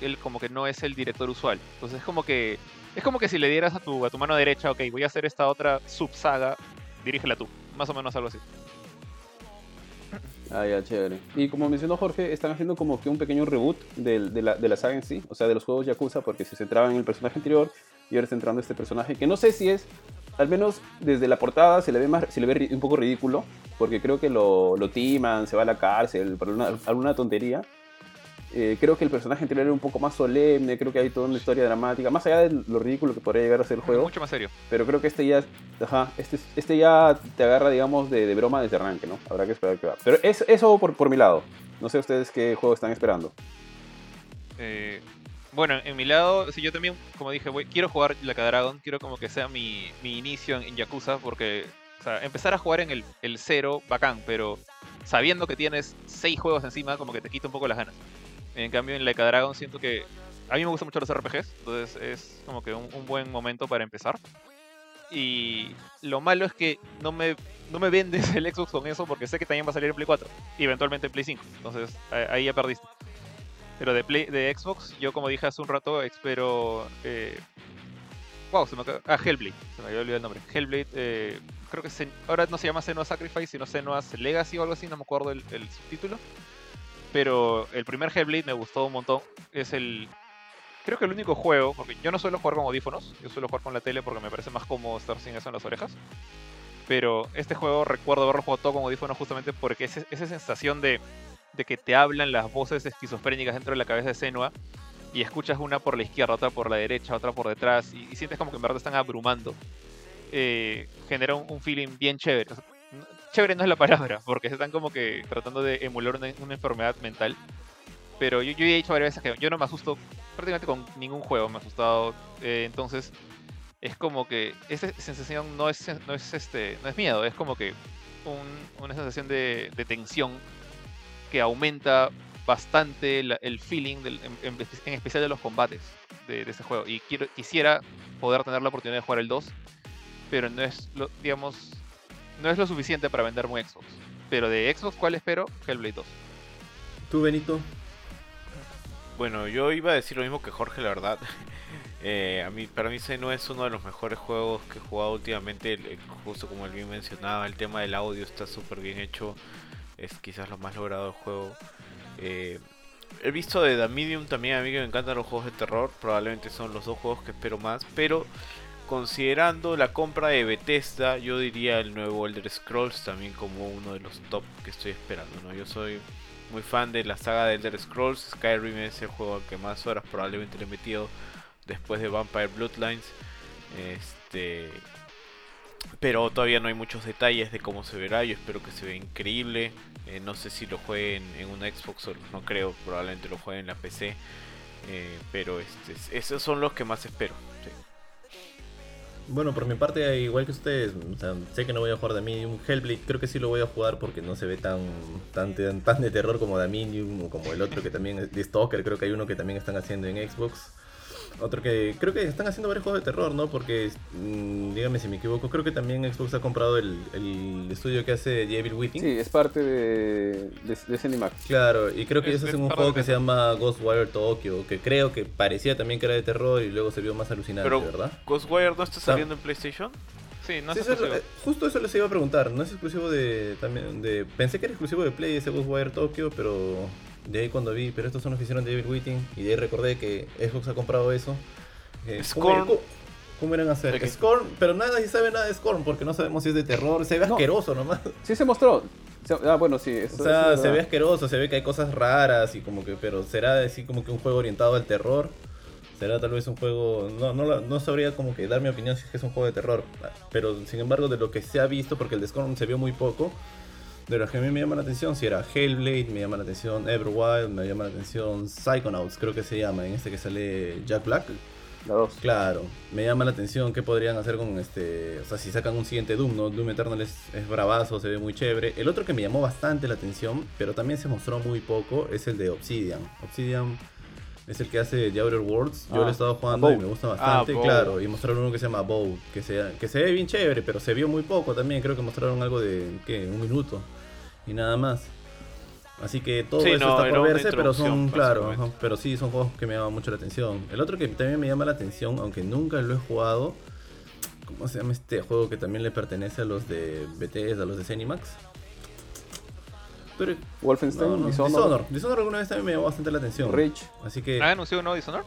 Él como que no es el director usual. Entonces es como que. Es como que si le dieras a tu, a tu mano derecha, ok, voy a hacer esta otra subsaga, dirígela tú. Más o menos algo así. Ah, ya, chévere. Y como mencionó Jorge, están haciendo como que un pequeño reboot de, la, de la saga en sí, o sea, de los juegos Yakuza, porque se centraban en el personaje anterior y ahora está entrando este personaje que no sé si es, al menos desde la portada se le ve, más, se le ve un poco ridículo, porque creo que lo, lo timan, se va a la cárcel por una- alguna tontería. Eh, creo que el personaje anterior era un poco más solemne, creo que hay toda una historia dramática, más allá de lo ridículo que podría llegar a ser el juego. Mucho más serio. Pero creo que este ya, ajá, este, este ya te agarra, digamos, de, de broma desde arranque, ¿no? Habrá que esperar que va. Pero es, eso por, por mi lado. No sé ustedes qué juego están esperando. Eh, bueno, en mi lado, si yo también, como dije, voy, quiero jugar Like a Dragon, quiero como que sea mi, mi inicio en, en Yakuza, porque, o sea, empezar a jugar en el, el cero, bacán, pero sabiendo que tienes seis juegos encima, como que te quita un poco las ganas. En cambio, en Like a Dragon siento que a mí me gustan mucho los RPGs, entonces es como que un, un buen momento para empezar. Y lo malo es que no me, no me vendes el Xbox con eso porque sé que también va a salir en Play 4 y eventualmente en Play 5. Entonces ahí ya perdiste. Pero de, Play, de Xbox, yo como dije hace un rato, espero. Eh... Wow, se me acaba. Ah, Hellblade. Se me había olvidado el nombre. Hellblade, eh, creo que se- ahora no se llama Senua Sacrifice, sino Senua's Legacy o algo así, no me acuerdo el, el subtítulo. Pero el primer Hellblade me gustó un montón. Es el. Creo que el único juego, porque yo no suelo jugar con audífonos, yo suelo jugar con la tele porque me parece más cómodo estar sin eso en las orejas. Pero este juego recuerdo haberlo jugado todo con audífonos justamente porque es esa sensación de, de que te hablan las voces esquizofrénicas dentro de la cabeza de Senua y escuchas una por la izquierda, otra por la derecha, otra por detrás y, sientes como que en verdad están abrumando. Eh, genera un, un feeling bien chévere. Chévere no es la palabra, porque están como que tratando de emular una, una enfermedad mental. Pero yo, yo he dicho varias veces que yo no me asusto prácticamente con ningún juego, me he asustado. eh, entonces es como que esa sensación no es, no es, este, no es miedo, es como que un- una sensación de, de tensión que aumenta bastante el feeling, del- en, en espe- en especial de los combates de, de ese juego. Y quiero, quisiera poder tener la oportunidad de jugar el 2, pero no es, digamos, no es lo suficiente para venderme un Xbox. Pero de Xbox, ¿cuál espero? Hellblade 2. ¿Tú, Benito? Bueno, yo iba a decir lo mismo que Jorge, la verdad. Eh, a mí, para mí no es uno de los mejores juegos que he jugado últimamente. el- el- Justo como él bien mencionaba, el tema del audio está súper bien hecho. Es quizás lo más logrado del juego. Eh, he visto de The Medium también, a mí que me encantan los juegos de terror. Probablemente son los dos juegos que espero más. Pero considerando la compra de Bethesda, yo diría el nuevo Elder Scrolls también como uno de los top que estoy esperando. ¿no? Yo soy muy fan de la saga de Elder Scrolls. Skyrim es el juego al que más horas probablemente le he metido después de Vampire Bloodlines. Este, pero todavía no hay muchos detalles de cómo se verá. Yo espero que se vea increíble. Eh, no sé si lo jueguen en una Xbox o no creo. Probablemente lo jueguen en la PC. Eh, pero este, esos son los que más espero. Bueno, por mi parte, igual que ustedes, sé que no voy a jugar Dominion. Hellblade creo que sí lo voy a jugar porque no se ve tan, tan, tan, tan de terror como Dominion o como el otro que también es de Stalker. Creo que hay uno que también están haciendo en Xbox. Otro que creo que están haciendo varios juegos de terror, ¿no? Porque, mm, dígame si me equivoco, creo que también Xbox ha comprado el, el estudio que hace The Evil Within. Sí, es parte de, de, de Cinemax. Claro, y creo que Es- ellos es hacen un juego que se llama Ghostwire Tokyo, que creo que parecía también que era de terror y luego se vio más alucinante, Pero ¿verdad? Ghostwire no está saliendo en PlayStation. Sí, no Sí, es eso eh, justo eso les iba a preguntar, no es exclusivo de también de pensé que era exclusivo de Play ese Ghostwire Tokyo, pero de ahí cuando vi, pero estos son los que hicieron David Witting y de ahí recordé que Xbox ha comprado eso. Eh, ¿cómo, Scorn. cómo- cómo eran a hacer? ¿De qué? Scorn, pero nadie sabe nada de Scorn porque no sabemos si es de terror, se ve No. asqueroso nomás. Sí se mostró. Ah, bueno, sí. eso- O sea, eso es se ve asqueroso, se ve que hay cosas raras y como que, pero será así como que un juego orientado al terror. Será tal vez un juego, no, no, no sabría como que dar mi opinión si es que es un juego de terror. Pero sin embargo de lo que se ha visto, porque el de Scorn se vio muy poco, de los que a mí me llama la atención, si era Hellblade, me llama la atención Everwild, me llama la atención Psychonauts, creo que se llama, en este que sale Jack Black. La dos. Claro, me llama la atención qué podrían hacer con este. O sea, si sacan un siguiente Doom, ¿no? Doom Eternal es, es bravazo, se ve muy chévere. El otro que me llamó bastante la atención, pero también se mostró muy poco, es el de Obsidian. Obsidian es el que hace The Outer Worlds. Yo Ah, lo he estado jugando y me gusta bastante, Bow. claro. Y mostraron uno que se llama Bow, que se, que se ve bien chévere, pero se vio muy poco también. Creo que mostraron algo de, ¿qué? Un minuto y nada más. Así que todo Sí, eso no, está por verse, pero son, claro, ajá, pero sí, son juegos que me llaman mucho la atención. El otro que también me llama la atención, aunque nunca lo he jugado, ¿cómo se llama este juego que también le pertenece a los de BTS, a los de Zenimax? Pero, Wolfenstein, no, no, Dishonored, Dishonored. Dishonored alguna vez también me llamó bastante la atención. Reach. Así que, ¿Han anunciado un nuevo Dishonored?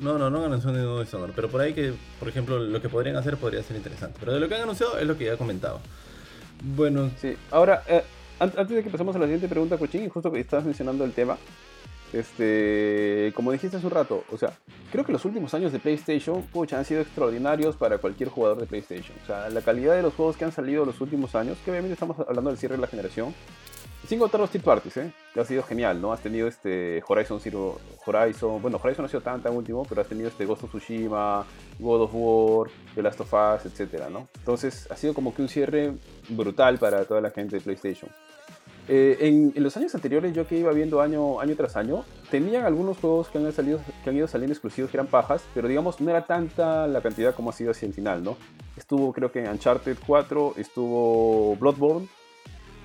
no, no, no han anunciado ningún Dishonored, pero por ahí que, por ejemplo, lo que podrían hacer podría ser interesante. Pero de lo que han anunciado es lo que ya he comentado. Bueno, Sí, ahora, eh, an- antes de que pasemos a la siguiente pregunta, Cochín, y justo que estabas mencionando el tema, este, como dijiste hace un rato, o sea, creo que los últimos años de PlayStation, pucha, han sido extraordinarios para cualquier jugador de PlayStation. O sea, la calidad de los juegos que han salido los últimos años, que obviamente estamos hablando del cierre de la generación, sin contar los third parties, ¿eh? Que ha sido genial, ¿no? Has tenido este Horizon Zero, Horizon, bueno, Horizon no ha sido tan tan último, pero has tenido este Ghost of Tsushima, God of War, The Last of Us, etcétera, ¿no? Entonces ha sido como que un cierre brutal para toda la gente de PlayStation. Eh, en, los años anteriores, yo que iba viendo año, año tras año, tenían algunos juegos que han, ido saliendo exclusivos que eran pajas, pero digamos, no era tanta la cantidad como ha sido hacia el final, ¿no? Estuvo, creo que Uncharted 4, estuvo Bloodborne,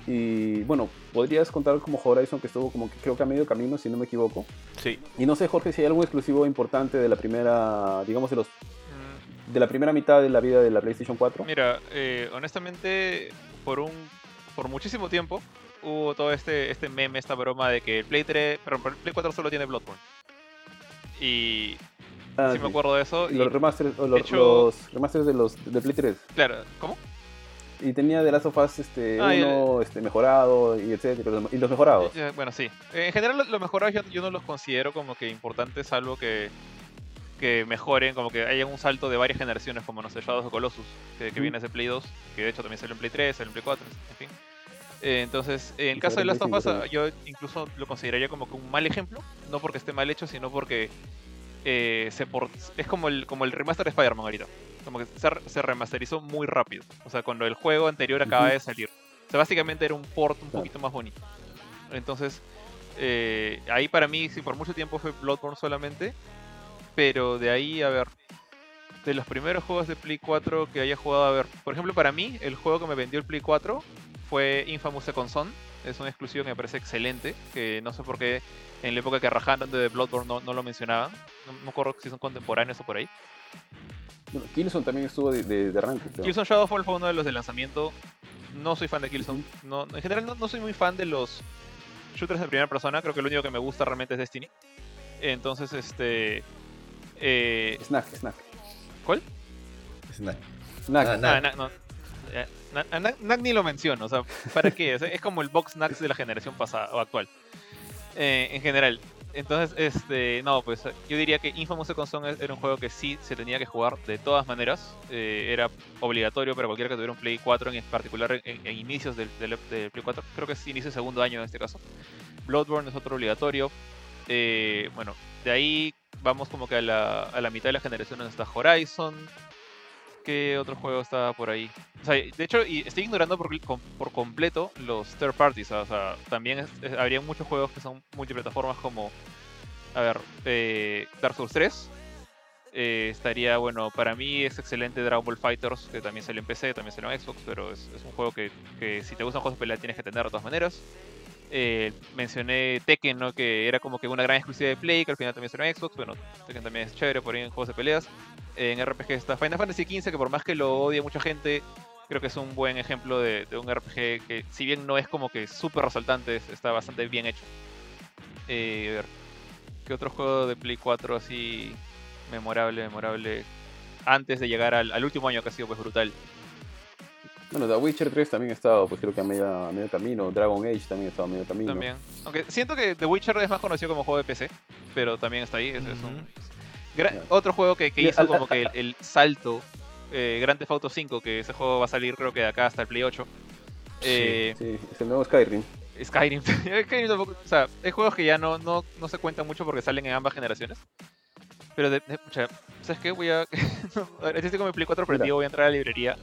y bueno, podrías contar como Horizon que estuvo como que creo que a medio camino, si no me equivoco. Sí. Y no sé, Jorge, si hay algún exclusivo importante de la primera, digamos, de, los, Mm, de la primera mitad de la vida de la PlayStation 4. Mira, eh, honestamente, por un por muchísimo tiempo hubo todo este, este meme, esta broma de que el Play 3, perdón, el Play 4 solo tiene Bloodborne. Y Ah, sí me acuerdo de eso. Y Y, los remasters, o los, hecho- los remasters de los de Play 3. claro, ¿cómo? Y tenía The Last of Us este, Ah, el- uno este, mejorado y etcétera. Y los mejorados. Eh, Bueno, sí. En general, los mejorados yo, yo no los considero como que importantes, salvo que, que mejoren, como que haya un salto de varias generaciones, como no sé, Shadows of Colossus, que, que Ujú. viene de Play 2, que de hecho también salió en Play 3, salió en Play 4, en fin. Eh, entonces, en el caso de Last of Us, 5 yo incluso lo consideraría como que un mal ejemplo, no porque esté mal hecho, sino porque eh, se por- es como el, como el remaster de Spider-Man ahorita. Como que se, se remasterizó muy rápido. O sea, cuando el juego anterior acaba de salir. O sea, básicamente era un port un Claro. poquito más bonito. Entonces, eh, ahí para mí, sí, por mucho tiempo fue Bloodborne solamente. Pero de ahí, a ver, de los primeros juegos de Play 4 que haya jugado, a ver, por ejemplo, para mí, el juego que me vendió el Play 4 fue Infamous Second Son. Es un exclusivo que me parece excelente, que no sé por qué en la época que rajaron de Bloodborne no, no lo mencionaban. No no me acuerdo si son contemporáneos o por ahí. Bueno, Killzone también estuvo de, de, de arranque. creo. Killzone Shadowfall fue uno de los de lanzamiento. No soy fan de Killzone. No, en general no, no soy muy fan de los shooters de primera persona. Creo que lo único que me gusta realmente es Destiny. Entonces, este... eh, Snack, Snack. ¿Cuál? Snack. Knack. Ah, Ah. Knack no. A Knack- ni lo menciono, o sea, ¿para qué? Es como el box Knacks de la generación pasada o actual. Eh, en general. Entonces, este, no, pues yo diría que Infamous Second Son era un juego que sí se tenía que jugar de todas maneras. Eh, era obligatorio para cualquiera que tuviera un Play 4, en particular en, inicios del Play 4. Creo que es inicio de segundo año en este caso. Bloodborne es otro obligatorio. Eh, bueno, de ahí vamos como que a la, a la mitad de la generación donde está Horizon. ¿Qué otro juego está por ahí? De hecho, estoy ignorando por, com- por completo los third parties. O sea, también habría muchos juegos que son multiplataformas como, a ver, eh, Dark Souls 3. Eh, estaría, bueno, para mí es excelente Dragon Ball Fighters, que también salió en PC, también salió en Xbox, pero es, un juego que, que si te gustan juegos de pelea tienes que tener de todas maneras. Eh, mencioné Tekken, ¿no? que era como que una gran exclusiva de Play, que al final también salió en Xbox. Bueno, Tekken también es chévere por ahí en juegos de peleas. Eh, en RPG está Final Fantasy XV, que por más que lo odie mucha gente, creo que es un buen ejemplo de, un RPG que, si bien no es como que súper resaltante, es- está bastante bien hecho. Eh, a ver, ¿qué otro juego de Play 4 así memorable, memorable? Antes de llegar al, al último año que ha sido pues brutal. Bueno, The Witcher 3 también ha estado, pues creo que a medio, a medio camino. Dragon Age también ha estado a medio camino. También. Aunque siento que The Witcher es más conocido como juego de PC, pero también está ahí. Es, es un, Ujú. gra- Ya. Otro juego que, que hizo al- como que el, el salto, eh, Grand Theft Auto 5, que ese juego va a salir creo que de acá hasta el Play 8. Eh, Sí, es el nuevo Skyrim. Skyrim. Skyrim tampoco- o sea, hay juegos que ya no, no, no se cuentan mucho porque salen en ambas generaciones. Pero, de, de- pucha, ¿sabes qué? Voy a. a ver, estoy con mi Play 4 prendido, voy a entrar a la librería.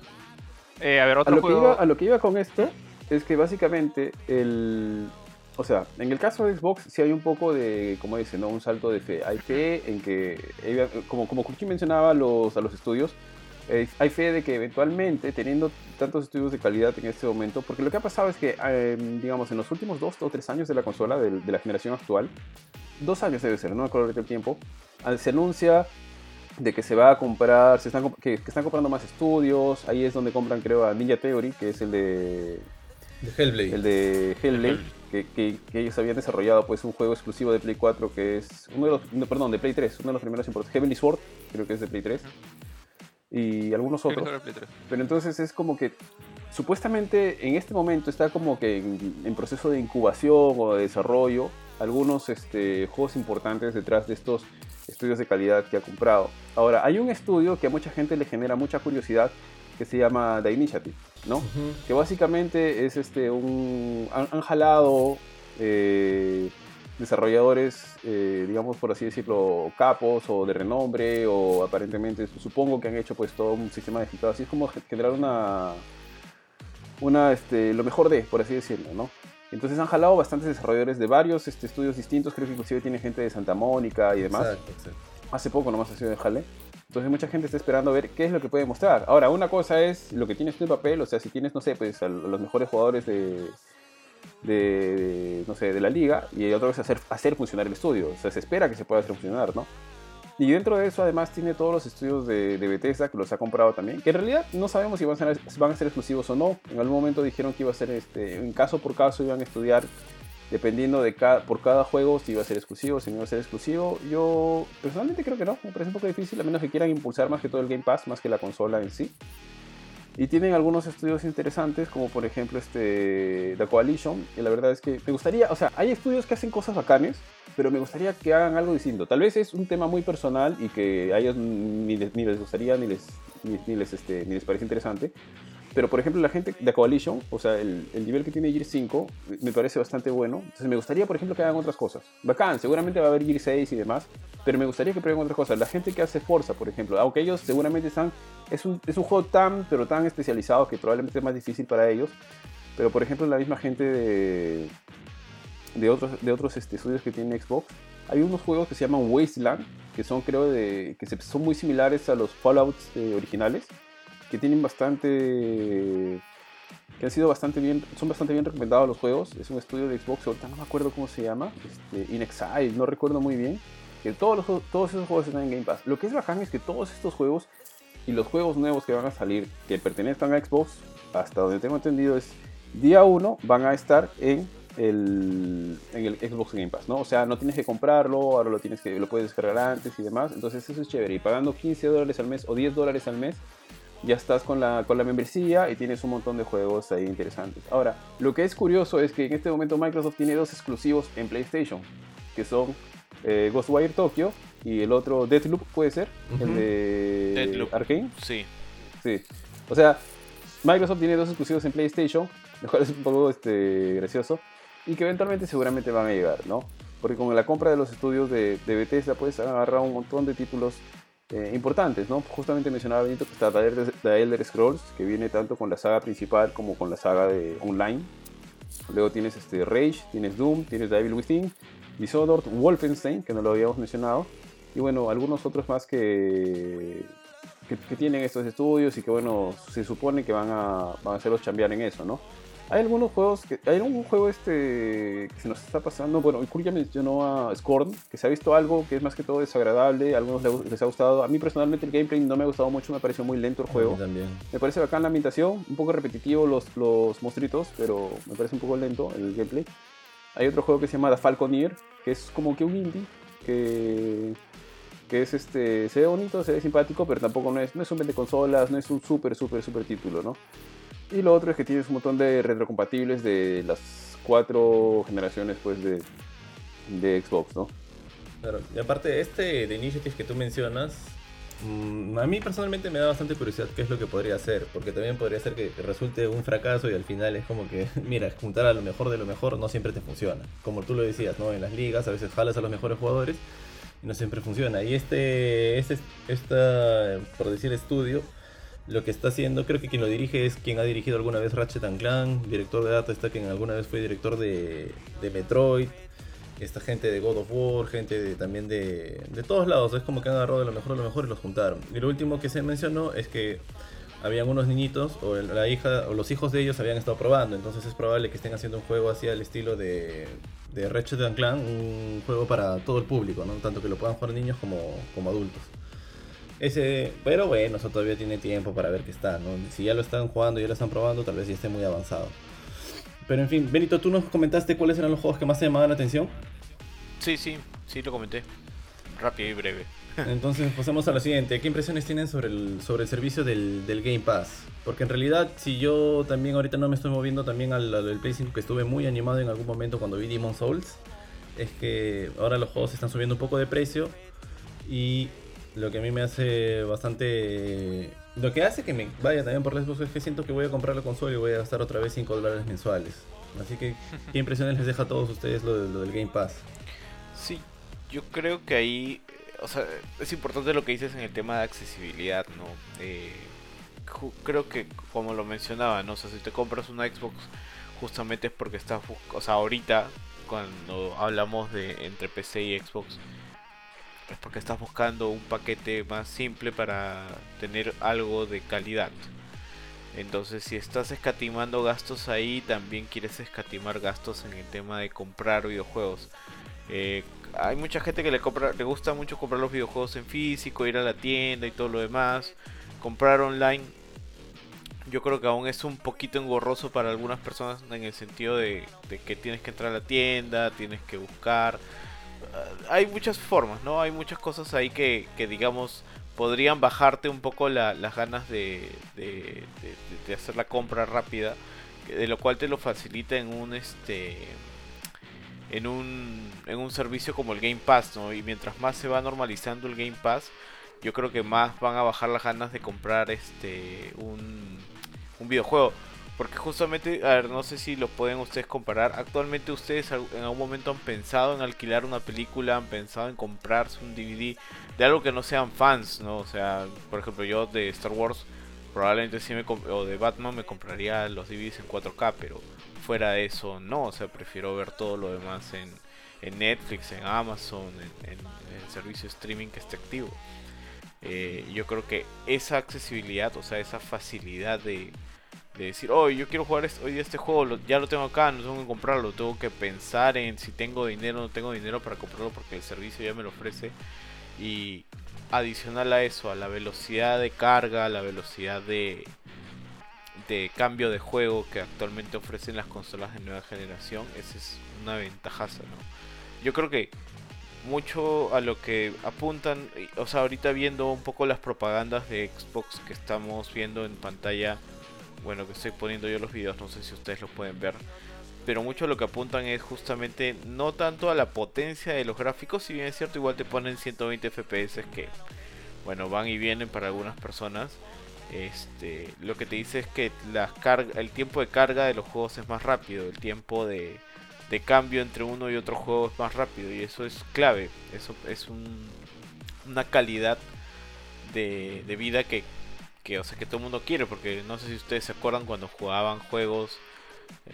Eh, a ver, A otro lo, que iba, a lo que iba con esto es que básicamente el... O sea, en el caso de Xbox sí hay un poco de, como dice, ¿no? Un salto de fe. Hay fe en que, eh, como, como Kuki mencionaba los, a los estudios, eh, hay fe de que eventualmente, teniendo tantos estudios de calidad en este momento, porque lo que ha pasado es que, eh, digamos, en los últimos dos o tres años de la consola, de, la generación actual, dos años debe ser, no me acuerdo el tiempo, ah, se anuncia de que se va a comprar, se están, que, que están comprando más estudios, ahí es donde compran creo a Ninja Theory, que es el de, De Hellblade. el de Hellblade, que, que- que ellos habían desarrollado pues un juego exclusivo de Play 4 que es uno de los, no, perdón, de Play 3, uno de los primeros importantes, Heavenly Sword, creo que es de Play 3, y algunos otros. era el Play 3. Pero entonces es como que supuestamente en este momento está como que en, en proceso de incubación o de desarrollo algunos este, juegos importantes detrás de estos estudios de calidad que ha comprado. Ahora, hay un estudio que a mucha gente le genera mucha curiosidad que se llama The Initiative, ¿no? Ujú. que básicamente es este un han, han jalado eh, desarrolladores eh, digamos por así decirlo capos o de renombre o aparentemente supongo que han hecho pues todo un sistema de filtrado así es como ge- generar una una este lo mejor de por así decirlo no entonces han jalado bastantes desarrolladores de varios este, estudios distintos creo que inclusive tiene gente de Santa Mónica y demás Exacto, exacto. hace poco nomás ha sido de jale. Entonces mucha gente está esperando a ver qué es lo que puede mostrar. Ahora, una cosa es lo que tienes en papel, o sea, si tienes, no sé, pues a los mejores jugadores de, de, de, no sé, de la liga, y otra cosa es hacer, hacer funcionar el estudio. O sea, se espera que se pueda hacer funcionar, ¿no? Y dentro de eso, además, tiene todos los estudios de, de Bethesda que los ha comprado también. Que en realidad no sabemos si van a, ser, van a ser exclusivos o no. En algún momento dijeron que iba a ser, este, en caso por caso, iban a estudiar dependiendo de cada, por cada juego si iba a ser exclusivo, si no iba a ser exclusivo. Yo personalmente creo que no, me parece un poco difícil, a menos que quieran impulsar más que todo el Game Pass, más que la consola en sí. Y tienen algunos estudios interesantes, como por ejemplo este The Coalition, y la verdad es que me gustaría, o sea, hay estudios que hacen cosas bacanes, pero me gustaría que hagan algo distinto. Tal vez es un tema muy personal y que a ellos ni les, ni les gustaría, ni les, ni, ni les, este, ni les parece interesante. Pero por ejemplo, la gente de Coalition, o sea, el, el nivel que tiene Gear 5 me parece bastante bueno. Entonces me gustaría, por ejemplo, que hagan otras cosas. Bacán, seguramente va a haber Gear 6 y demás, pero me gustaría que prueben otras cosas. La gente que hace Forza, por ejemplo, aunque ellos seguramente están. Es un, es un juego tan, pero tan especializado que probablemente es más difícil para ellos. Pero por ejemplo, la misma gente de, de otros, de otros este, estudios que tienen Xbox, hay unos juegos que se llaman Wasteland, que son, creo, de, que son muy similares a los Fallouts eh, originales que tienen bastante que han sido bastante bien son bastante bien recomendados los juegos. Es un estudio de Xbox ahorita no me acuerdo cómo se llama este, Inexile no recuerdo muy bien que todos todos esos juegos están en Game Pass. Lo que es bacán es que todos estos juegos y los juegos nuevos que van a salir que pertenezcan a Xbox hasta donde tengo entendido es día 1 van a estar en el, en el Xbox Game Pass, ¿no? O sea, no tienes que comprarlo, ahora lo tienes que lo puedes descargar antes y demás, entonces eso es chévere. Y pagando 15 dólares al mes o 10 dólares al mes, ya estás con la, con la membresía y tienes un montón de juegos ahí interesantes. Ahora, lo que es curioso es que en este momento Microsoft tiene dos exclusivos en PlayStation, que son eh, Ghostwire Tokyo y el otro Deathloop, puede ser, el de Deathloop. Arkane. Sí. Sí. O sea, Microsoft tiene dos exclusivos en PlayStation, lo cual es un poco este, gracioso, y que eventualmente seguramente van a llegar, ¿no? Porque con la compra de los estudios de, de Bethesda puedes agarrar un montón de títulos eh, importantes, ¿no? Justamente mencionaba Benito que está The Elder, The Elder Scrolls, que viene tanto con la saga principal como con la saga de online. Luego tienes este Rage, tienes Doom, tienes The Evil Within, Dishonored, Wolfenstein, que no lo habíamos mencionado, y bueno, algunos otros más que, que, que tienen estos estudios y que bueno, se supone que van a, van a hacerlos chambear en eso, ¿no? Hay algunos juegos, que, hay algún juego este que se nos está pasando, bueno, Kuri ya mencionó a Scorn, que se ha visto algo que es más que todo desagradable, a algunos les, ha gustado, a mí personalmente el gameplay no me ha gustado mucho, me pareció muy lento el A juego. también. Me parece bacán la ambientación, un poco repetitivo los, los monstruitos, pero me parece un poco lento el gameplay. Hay otro juego que se llama The Falconeer, que es como que un indie, que, que es este, se ve bonito, se ve simpático, pero tampoco no es, no es un vende consolas, no es un súper, súper, súper título, ¿no? Y lo otro es que tienes un montón de retrocompatibles de las cuatro generaciones pues de, de Xbox, ¿no? Claro, y aparte este de Initiative que tú mencionas, mm, a mí personalmente me da bastante curiosidad qué es lo que podría hacer, porque también podría ser que resulte un fracaso y al final es como que, mira, juntar a lo mejor de lo mejor no siempre te funciona. Como tú lo decías, ¿no? En las ligas a veces jalas a los mejores jugadores y no siempre funciona. Y este, este, esta, por decir estudio, lo que está haciendo, creo que quien lo dirige es quien ha dirigido alguna vez Ratchet and Clank, director de Data está quien alguna vez fue director de, Metroid, esta gente de God of War, gente de, también de, de todos lados, es como que han agarrado de lo mejor de lo mejor y los juntaron. Y lo último que se mencionó es que habían unos niñitos o la hija o los hijos de ellos habían estado probando, entonces es probable que estén haciendo un juego así al estilo de, de Ratchet and Clank, un juego para todo el público, ¿no? tanto que lo puedan jugar niños como, como adultos. Ese, pero bueno, eso todavía tiene tiempo para ver qué está, ¿no? Si ya lo están jugando y ya lo están probando, tal vez ya esté muy avanzado. Pero en fin, Benito, tú nos comentaste cuáles eran los juegos que más te llamaban la atención. Sí, sí, sí lo comenté. Rápido y breve. Entonces pasemos a lo siguiente. ¿Qué impresiones tienen sobre el, sobre el servicio del, del Game Pass? Porque en realidad, si yo también ahorita no me estoy moviendo también al, al Play 5, que estuve muy animado en algún momento cuando vi Demon Souls, es que ahora los juegos están subiendo un poco de precio y lo que a mí me hace bastante... Lo que hace que me vaya también por Xbox es que siento que voy a comprar la consola y voy a gastar otra vez 5 dólares mensuales. Así que, ¿qué impresiones les deja a todos ustedes lo, lo del Game Pass? Sí, yo creo que ahí, o sea, es importante lo que dices en el tema de accesibilidad, ¿no? Creo que, como lo mencionaba, ¿no? O sea, si te compras una Xbox, justamente es porque estás, o sea, ahorita, cuando hablamos de entre PC y Xbox, es porque estás buscando un paquete más simple para tener algo de calidad. Entonces, si estás escatimando gastos ahí, también quieres escatimar gastos en el tema de comprar videojuegos. Eh, hay mucha gente que le compra, le gusta mucho comprar los videojuegos en físico, ir a la tienda y todo lo demás. Comprar online, yo creo que aún es un poquito engorroso para algunas personas en el sentido de, de que tienes que entrar a la tienda, tienes que buscar. Hay muchas formas, ¿no? Hay muchas cosas ahí que, que digamos, podrían bajarte un poco la- las ganas de, de, hacer la compra rápida, de lo cual te lo facilita en un este en un, en un servicio como el Game Pass, ¿no? Y mientras más se va normalizando el Game Pass, yo creo que más van a bajar las ganas de comprar este un, un videojuego. Porque justamente, a ver, no sé si lo pueden ustedes comparar. Actualmente ustedes en algún momento han pensado en alquilar una película, han pensado en comprarse un DVD de algo que no sean fans, ¿no? O sea, por ejemplo, yo de Star Wars probablemente sí me o de Batman me compraría los DVDs en 4K, pero fuera de eso no, o sea, prefiero ver todo lo demás en, en Netflix, en Amazon, en, en- en el servicio streaming que esté activo. Eh, yo creo que esa accesibilidad, o sea, esa facilidad de, de decir, oh, yo quiero jugar este- hoy este juego, ya lo tengo acá, no tengo que comprarlo, tengo que pensar en si tengo dinero o no tengo dinero para comprarlo porque el servicio ya me lo ofrece. Y adicional a eso, a la velocidad de carga, a la velocidad de, de cambio de juego que actualmente ofrecen las consolas de nueva generación, esa es una ventajaza, ¿no? Yo creo que mucho a lo que apuntan, o sea, ahorita viendo un poco las propagandas de Xbox que estamos viendo en pantalla, bueno, que estoy poniendo yo los videos, no sé si ustedes lo pueden ver, pero mucho lo que apuntan es justamente no tanto a la potencia de los gráficos, si bien es cierto, igual te ponen 120 FPS que, bueno, van y vienen para algunas personas. Este, lo que te dice es que la carga, el tiempo de carga de los juegos es más rápido, el tiempo de, de cambio entre uno y otro juego es más rápido y eso es clave, eso es un, una calidad de, de vida que, que, o sea, que todo el mundo quiere, porque no sé si ustedes se acuerdan cuando jugaban juegos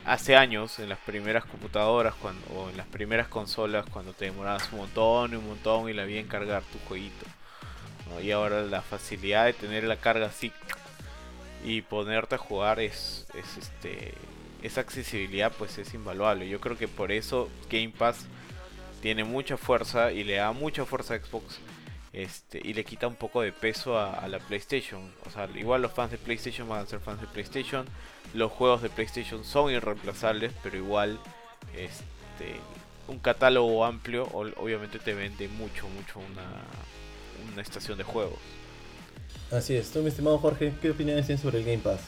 hace años en las primeras computadoras cuando, o en las primeras consolas cuando te demorabas un montón y un montón y la vida en cargar tu jueguito. Y ahora la facilidad de tener la carga así y ponerte a jugar es, es este esa accesibilidad pues es invaluable. Yo creo que por eso Game Pass tiene mucha fuerza y le da mucha fuerza a Xbox este, y le quita un poco de peso a, la PlayStation. O sea, igual los fans de PlayStation van a ser fans de PlayStation. Los juegos de PlayStation son irreemplazables, pero igual este, un catálogo amplio obviamente te vende mucho, mucho una, una estación de juegos. Así es, tú mi estimado Jorge, ¿qué opiniones tienes sobre el Game Pass?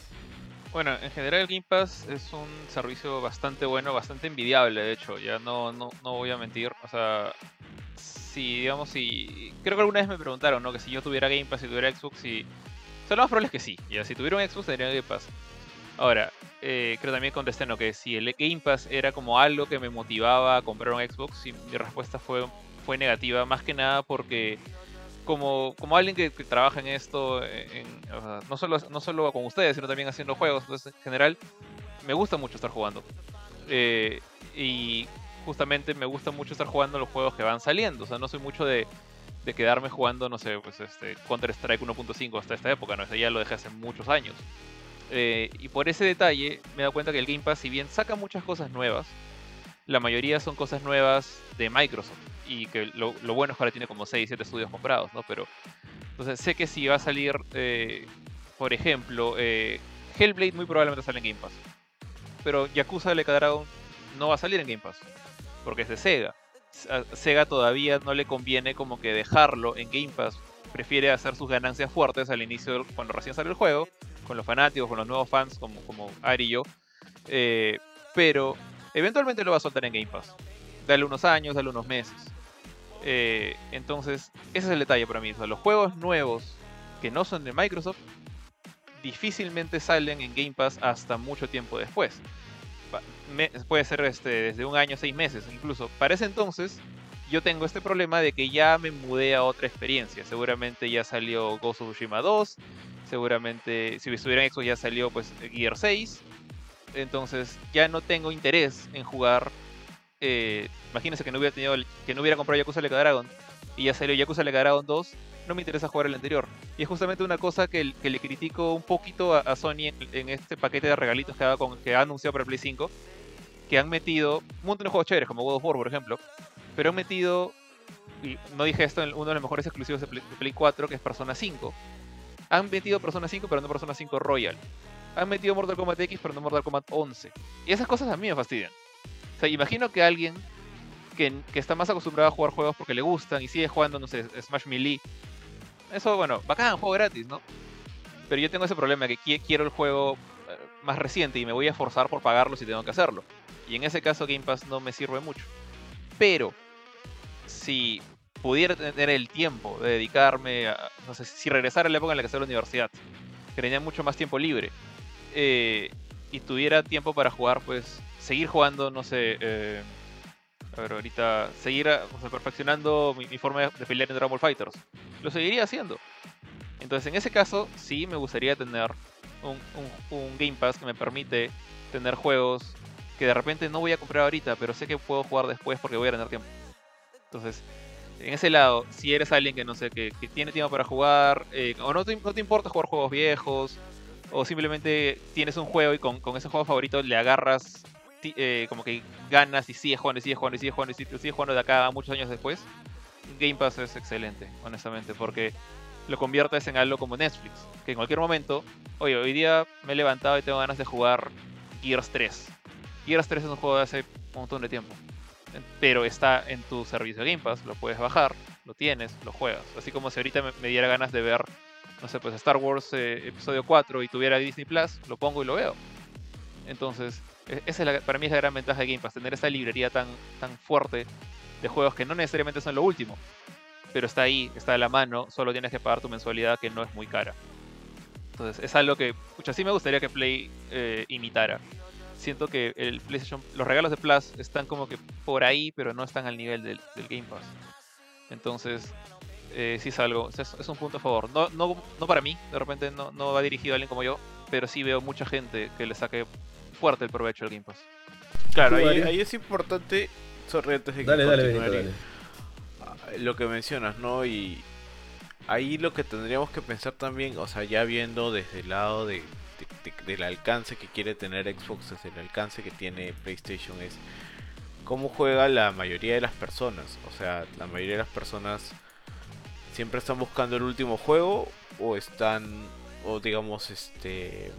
Bueno, en general el Game Pass es un servicio bastante bueno, bastante envidiable, de hecho, ya no, no, no voy a mentir. O sea, si, digamos, si... Creo que alguna vez me preguntaron, ¿no? Que si yo tuviera Game Pass y tuviera Xbox, y... O sea, lo más probable que sí. Ya, si tuviera Xbox, tendría Game Pass. Ahora, eh, creo también contesté, ¿no? Que si el Game Pass era como algo que me motivaba a comprar un Xbox, y mi respuesta fue, fue negativa, más que nada porque como, como alguien que, trabaja en esto, no, solo, no solo con ustedes, sino también haciendo juegos, entonces en general me gusta mucho estar jugando. Eh, y justamente me gusta mucho estar jugando los juegos que van saliendo, o sea, no soy mucho de, quedarme jugando, no sé, pues este Counter Strike 1.5 hasta esta época, no, ya lo dejé hace muchos años. Eh, y por ese detalle me he dado cuenta que el Game Pass, si bien saca muchas cosas nuevas, la mayoría son cosas nuevas de Microsoft y que lo, bueno es que ahora tiene como 6, 7 estudios comprados, ¿no? Pero, entonces sé que si va a salir, eh, por ejemplo, eh, Hellblade muy probablemente sale en Game Pass. Pero Yakuza Like Dragon no va a salir en Game Pass, porque es de Sega. Sega todavía no le conviene como que dejarlo en Game Pass. Prefiere hacer sus ganancias fuertes al inicio, cuando recién sale el juego, con los fanáticos, con los nuevos fans, como, como Ari y yo. Eh, pero eventualmente lo va a soltar en Game Pass. Dale unos años, dale unos meses. Eh, entonces, ese es el detalle para mí. los juegos nuevos que no son de Microsoft difícilmente salen en Game Pass hasta mucho tiempo después. Puede ser este, desde un año, seis meses incluso. Para ese entonces, yo tengo este problema de que ya me mudé a otra experiencia. Seguramente ya salió Ghost of Tsushima 2. Seguramente, si estuviera en Xbox, ya salió pues Gear 6. Entonces, ya no tengo interés en jugar eh, imagínense que no hubiera tenido que no hubiera comprado Yakuza Like Dragon y ya salió Yakuza Like Dragon 2, no me interesa jugar el anterior. Y es justamente una cosa que, le critico un poquito a, Sony en, este paquete de regalitos que ha, que anunciado para Play 5, que han metido un montón de juegos chéveres, como God of War, por ejemplo, pero han metido, no dije esto, en uno de los mejores exclusivos de Play, de Play 4, que es Persona 5. Han metido Persona 5, pero no Persona 5 Royal. Han metido Mortal Kombat X, pero no Mortal Kombat 11. Y esas cosas a mí me fastidian imagino que alguien que, está más acostumbrado a jugar juegos porque le gustan y sigue jugando, no sé, Smash Melee. Eso, bueno, bacán, juego gratis, ¿no? Pero yo tengo ese problema que quiero el juego eh, más reciente y me voy a esforzar por pagarlo si tengo que hacerlo. Y en ese caso Game Pass no me sirve mucho. Pero si pudiera tener el tiempo de dedicarme a, no sé, si regresara a la época en la que estaba la universidad, que tenía mucho más tiempo libre, eh, y tuviera tiempo para jugar, pues seguir jugando, no sé, eh, ver, ahorita seguir perfeccionando mi, forma de pelear en Dragon Ball Fighters. Lo seguiría haciendo. Entonces, en ese caso, sí me gustaría tener un, un, Game Pass que me permite tener juegos que de repente no voy a comprar ahorita, pero sé que puedo jugar después porque voy a tener tiempo. Entonces, en ese lado, si eres alguien que no sé, que, tiene tiempo para jugar, eh, o no te, no te importa jugar juegos viejos, o simplemente tienes un juego y con, con ese juego favorito le agarras eh, como que ganas y sigues jugando y sigues jugando y sigues jugando y sigues jugando de acá muchos años después, Game Pass es excelente, honestamente, porque lo conviertes en algo como Netflix, que en cualquier momento, oye, hoy día me he levantado y tengo ganas de jugar Gears 3. Gears 3 es un juego de hace un montón de tiempo. pero está en tu servicio de Game Pass, lo puedes bajar, lo tienes, lo juegas. Así como si ahorita me, diera ganas de ver, no sé, pues Star Wars eh, episodio 4 y tuviera Disney Plus, lo pongo y lo veo. Entonces, esa es la- para mí es la gran ventaja de Game Pass, tener esa librería tan, tan fuerte de juegos que no necesariamente son lo último, pero está ahí, está a la mano, solo tienes que pagar tu mensualidad que no es muy cara. Entonces, es algo que, pucha, sí me gustaría que Play eh, imitara. Siento que el PlayStation, los regalos de Plus están como que por ahí, pero no están al nivel del, del Game Pass. Entonces, eh, sí es algo, es, es un punto a favor. No, no, no para mí, de repente no, no va dirigido a alguien como yo, pero sí veo mucha gente que le saque fuerte el provecho al Game Pass. Claro, ahí, es importante. Sorry, antes de que Dale, dale, continúe, Benito, Ari, dale. ah, Lo que mencionas, ¿no? Y ahí lo que tendríamos que pensar también, o sea, ya viendo desde el lado de, de- de- del alcance que quiere tener Xbox, desde el alcance que tiene PlayStation, es cómo juega la mayoría de las personas. O sea, la mayoría de las personas siempre están buscando el último juego o están, o digamos, este,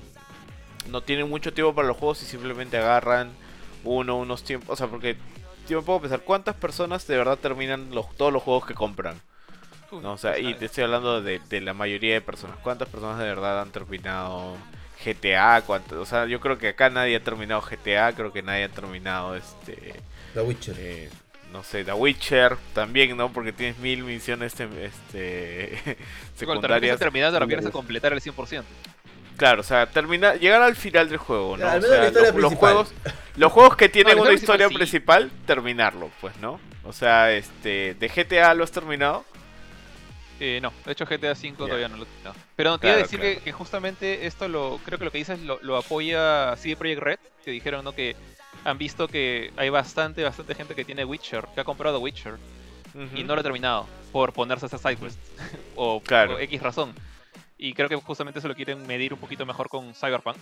no tienen mucho tiempo para los juegos y simplemente agarran uno, unos tiempos, o sea, porque yo me puedo pensar cuántas personas de verdad terminan los, todos los juegos que compran. No, o sea, y te estoy hablando de, de la mayoría de personas. ¿Cuántas personas de verdad han terminado GTA? ¿Cuántas? O sea, yo creo que acá nadie ha terminado GTA, creo que nadie ha terminado este The Witcher. eh, no sé, The Witcher también, ¿no? Porque tienes mil misiones este, este Cuando te secundarias. terminar, te refieres a secundarias. completar el 100%. Claro, o sea, terminar, llegar al final del juego, ¿no? Al O sea, la historia los, juegos, los juegos que tienen una historia principal, principal, terminarlo, pues, ¿no? O sea, este, de GTA lo has terminado. Eh, no, de hecho GTA V todavía no lo no. Pero no, te iba a decir claro. que, que justamente esto lo creo que lo que dices lo, lo apoya CD Projekt Red, que dijeron ¿no? que han visto que hay bastante, bastante gente que tiene Witcher, que ha comprado Witcher y no lo ha terminado por ponerse esa sidequest o Claro. por X razón. Y creo que justamente eso lo quieren medir un poquito mejor con Cyberpunk.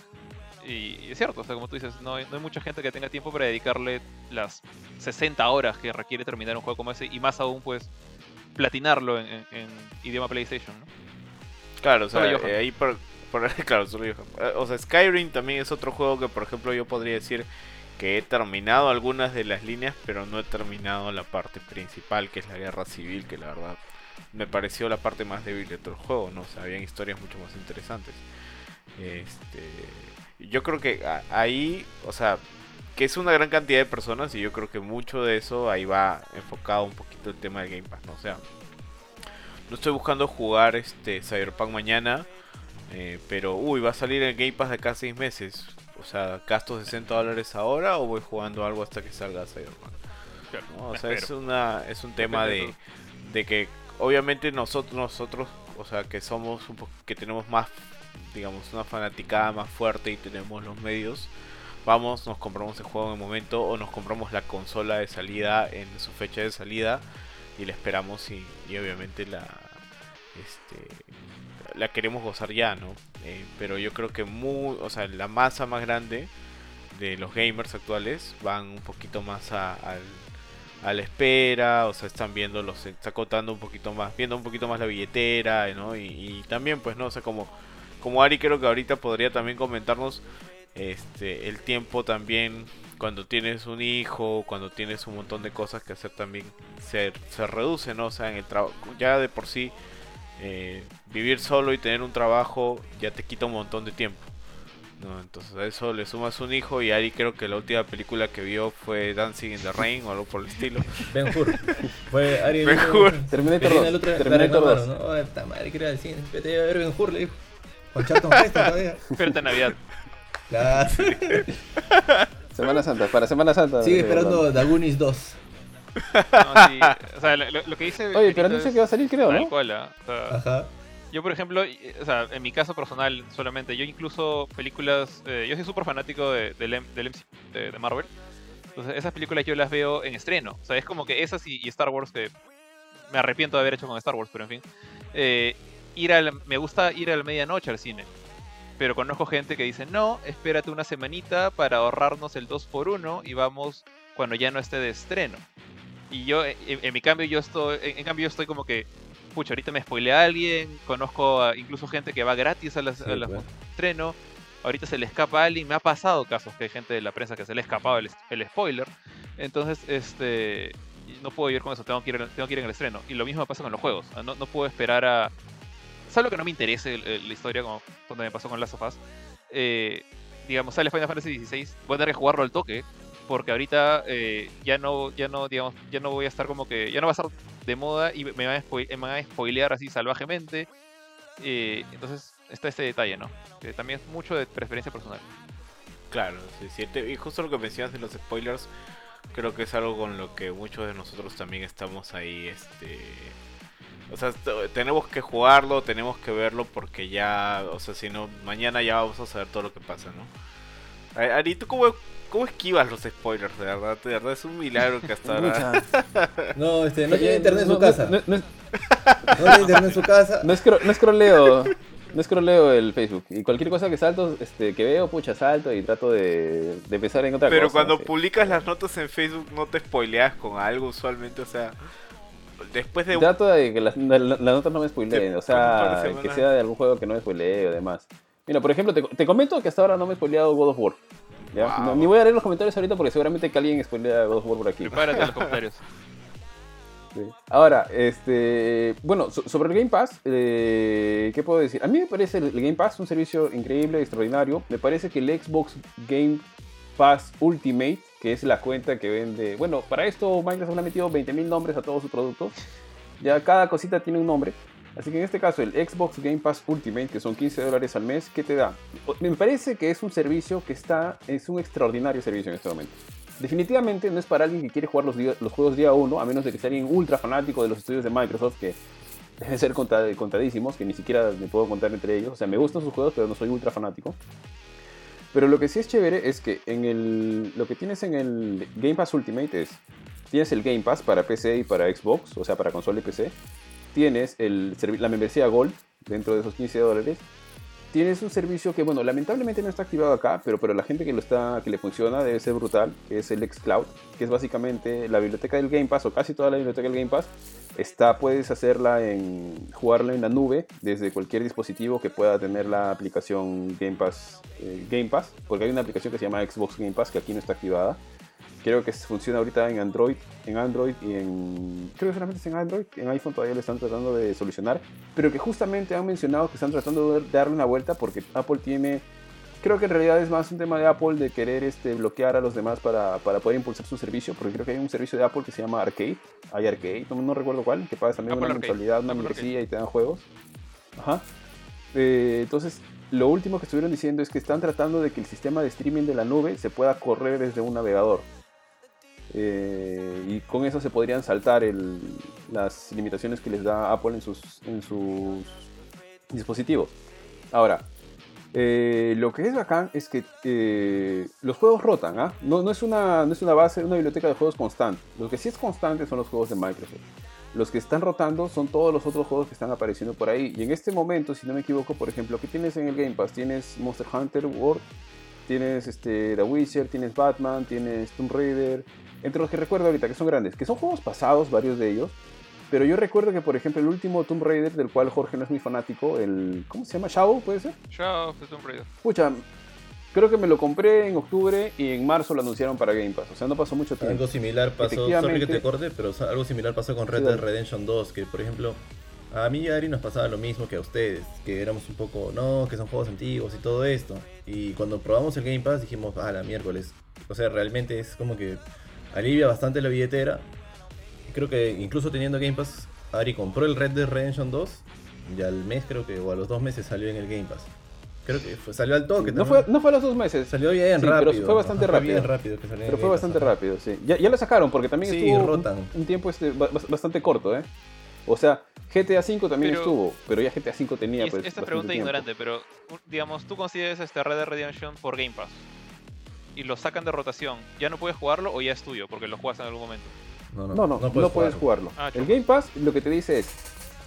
Y, es cierto, o sea, como tú dices, no hay, no hay mucha gente que tenga tiempo para dedicarle las 60 horas que requiere terminar un juego como ese y más aún pues platinarlo en, en- en idioma PlayStation, ¿no? Claro, o sea, eh, ahí por, por- claro, solo Johan. Eh, O sea, Skyrim también es otro juego que, por ejemplo, yo podría decir que he terminado algunas de las líneas, pero no he terminado la parte principal, que es la guerra civil, que la verdad me pareció la parte más débil de todo el juego, ¿no? O sea, habían historias mucho más interesantes. Este, yo creo que ahí, o sea, que es una gran cantidad de personas y yo creo que mucho de eso ahí va enfocado un poquito el tema del Game Pass, ¿no? O sea, no estoy buscando jugar este Cyberpunk mañana, eh, pero uy, va a salir el Game Pass de acá a 6 meses. O sea, gasto 60 dólares ahora o voy jugando algo hasta que salga Cyberpunk. ¿no? O sea, es, una, es un tema de, de que obviamente nosotros, nosotros, o sea, que somos un que tenemos más, digamos, una fanaticada más fuerte y tenemos los medios, vamos, nos compramos el juego en el momento o nos compramos la consola de salida en su fecha de salida y la esperamos y, obviamente la, este, la queremos gozar ya, ¿no? Eh, pero yo creo que muy, o sea, la masa más grande de los gamers actuales van un poquito más al a la espera, o sea, están viendo los, está contando un poquito más, viendo un poquito más la billetera, ¿no? Y, y también, pues, ¿no? O sea, como, como Ari creo que ahorita podría también comentarnos este, el tiempo también cuando tienes un hijo, cuando tienes un montón de cosas que hacer también se, se reduce, ¿no? O sea, en el trabajo, ya de por sí, eh, vivir solo y tener un trabajo ya te quita un montón de tiempo. ¿No? Entonces a eso le sumas un hijo y Ari creo que la última película que vio fue Dancing in the Rain o algo por el estilo. Ben Hur. Fue Ari. Ben Hur. Terminator Termina 2. el otro Terminator 2. ¿no? Oh, esta madre quiere ir al cine. Vete a ver Ben Hur, le dijo. Con Charlton Heston todavía. De Navidad. Claro. Semana Santa, para Semana Santa. Sigue eh, esperando. Dagunis 2. No, sí, o sea, lo, lo que dice. Oye, pero Benito dicho es que va a salir, creo, ¿no? cual, o sea, Ajá. Yo, por ejemplo, y- o sea, en mi caso personal solamente, yo incluso películas, eh, yo soy súper fanático de, del, M- del MCU, de, Marvel. Entonces, esas películas yo las veo en estreno. O sea, es como que esas y, Star Wars, que me arrepiento de haber hecho con Star Wars, pero en fin. Eh, ir al, me gusta ir a la medianoche al cine. Pero conozco gente que dice, no, espérate una semanita para ahorrarnos el 2x1 y vamos cuando ya no esté de estreno. Y yo, en, en mi cambio, yo estoy, en cambio, yo estoy como que, pucha, ahorita me spoilea a alguien, conozco a incluso gente que va gratis a las, Sí, pues. estreno, ahorita se le escapa a alguien, me ha pasado casos que hay gente de la prensa que se le ha escapado el, el spoiler, Entonces, este no puedo ir con eso, tengo que ir, tengo que ir en el estreno. Y lo mismo pasa con los juegos. No, no puedo esperar a. Salvo que no me interese la historia, como cuando me pasó con Last of Us. Eh, digamos, sale Final Fantasy XVI, voy a tener que jugarlo al toque. Porque ahorita eh, ya no, ya no, digamos, ya no voy a estar como que. Ya no va a estar de moda y me van a, me a spoilear así salvajemente. Eh, entonces está este detalle, ¿no? Que también es mucho de preferencia personal. Claro, sí, sí. Y justo lo que mencionas de los spoilers, creo que es algo con lo que muchos de nosotros también estamos ahí, este... O sea, tenemos que jugarlo, tenemos que verlo porque ya, o sea, si no, mañana ya vamos a saber todo lo que pasa, ¿no? Ari, ¿tú cómo, cómo esquivas los spoilers? De verdad, de verdad es un milagro que hasta ahora... no, este, no tiene internet en su casa. No, no, tiene internet en su casa. No, es, no escroleo no scrolleo el Facebook. Y cualquier cosa que salto, este, que veo, pucha, salto y trato de, de pensar en otra cosa. Pero cuando publicas las notas en Facebook, no te spoileas con algo usualmente, o sea. Después de. Trato de que las, notas no me spoileen, o sea, que sea de algún juego que no me spoilee o demás. Mira, por ejemplo, te, te, comento que hasta ahora no me he spoileado God of War. ¿Ya? ni voy a leer los comentarios ahorita porque seguramente que alguien spoilea God of War por aquí. Prepárate los comentarios. Ahora, este, bueno, sobre el Game Pass, eh, ¿qué puedo decir? A mí me parece el, Game Pass un servicio increíble, extraordinario. Me parece que el Xbox Game Pass Ultimate, que es la cuenta que vende, bueno, para esto Microsoft le ha metido 20.000 nombres a todos sus productos. Ya cada cosita tiene un nombre. Así que en este caso el Xbox Game Pass Ultimate, que son 15 dólares al mes, ¿qué te da? Me parece que es un servicio que está, es un extraordinario servicio en este momento. Definitivamente no es para alguien que quiere jugar los, juegos día 1, a menos de que sea alguien ultra fanático de los estudios de Microsoft, que deben ser contadísimos, que ni siquiera me puedo contar entre ellos. O sea, me gustan sus juegos, pero no soy ultra fanático. Pero lo que sí es chévere es que en el, lo que tienes en el Game Pass Ultimate es, tienes el Game Pass para PC y para Xbox, o sea, para consola y PC. Tienes el, la membresía Gold dentro de esos 15 dólares tienes un servicio que, bueno, lamentablemente no está activado acá, pero para la gente que lo está, que le funciona debe ser brutal, es el xCloud, que es básicamente la biblioteca del Game Pass o casi toda la biblioteca del Game Pass. Está, puedes hacerla en, jugarla en la nube desde cualquier dispositivo que pueda tener la aplicación Game Pass, eh, Game Pass, porque hay una aplicación que se llama Xbox Game Pass que aquí no está activada. Creo que funciona ahorita en Android, en Android y en. Creo que solamente es en Android. En iPhone todavía lo están tratando de solucionar. Pero que justamente han mencionado que están tratando de darle una vuelta porque Apple tiene. Creo que en realidad es más un tema de Apple de querer este, bloquear a los demás para, para poder impulsar su servicio. Porque creo que hay un servicio de Apple que se llama Arcade. Hay Arcade, no, recuerdo cuál, que pagas también una mensualidad, una membresía y te dan juegos. Ajá. Eh, entonces, lo último que estuvieron diciendo es que están tratando de que el sistema de streaming de la nube se pueda correr desde un navegador. Eh, y con eso se podrían saltar las limitaciones que les da Apple en sus, dispositivos. Ahora, eh, lo que es bacán es que eh, los juegos rotan, ¿ah? no, no, es una, no es una base, una biblioteca de juegos constante. Lo que sí es constante son los juegos de Microsoft. Los que están rotando son todos los otros juegos que están apareciendo por ahí. Y en este momento, si no me equivoco, por ejemplo, ¿qué tienes en el Game Pass? Tienes Monster Hunter World, tienes este, The Witcher, tienes Batman, tienes Tomb Raider, entre los que recuerdo ahorita, que son grandes, que son juegos pasados, varios de ellos, pero yo recuerdo que, por ejemplo, el último Tomb Raider, del cual Jorge no es muy fanático, el. ¿Cómo se llama? ¿Shadow? ¿Puede ser? Shadow de Tomb Raider. Escucha, creo que me lo compré en octubre y en marzo lo anunciaron para Game Pass. O sea, no pasó mucho tiempo. Algo similar pasó, sorry que te corte, pero algo similar pasó con Red Dead Redemption 2, que por ejemplo, a mí y a Ari nos pasaba lo mismo que a ustedes, que éramos un poco, no, que son juegos antiguos y todo esto. Y cuando probamos el Game Pass dijimos, ah, la miércoles. O sea, realmente es como que alivia bastante la billetera. Creo que incluso teniendo Game Pass, Ari compró el Red Dead Redemption 2 y al mes creo que, o a los dos meses salió en el Game Pass. Creo que salió al toque. No fue, no fue a los dos meses. Salió bien rápido. Pero fue bastante rápido. rápido pero fue bastante rápido, sí. Ya, ya, lo sacaron porque también estuvo un, tiempo este, bastante corto, ¿eh? O sea, GTA V también estuvo, pero ya GTA V tenía. Pues, esta pregunta ignorante, pero digamos, ¿tú consideras este Red Dead Redemption por Game Pass? y lo sacan de rotación, ¿ya no puedes jugarlo o ya es tuyo porque lo juegas en algún momento? No, no, no, no, puedes, jugarlo. Ah, el Game Pass lo que te dice es,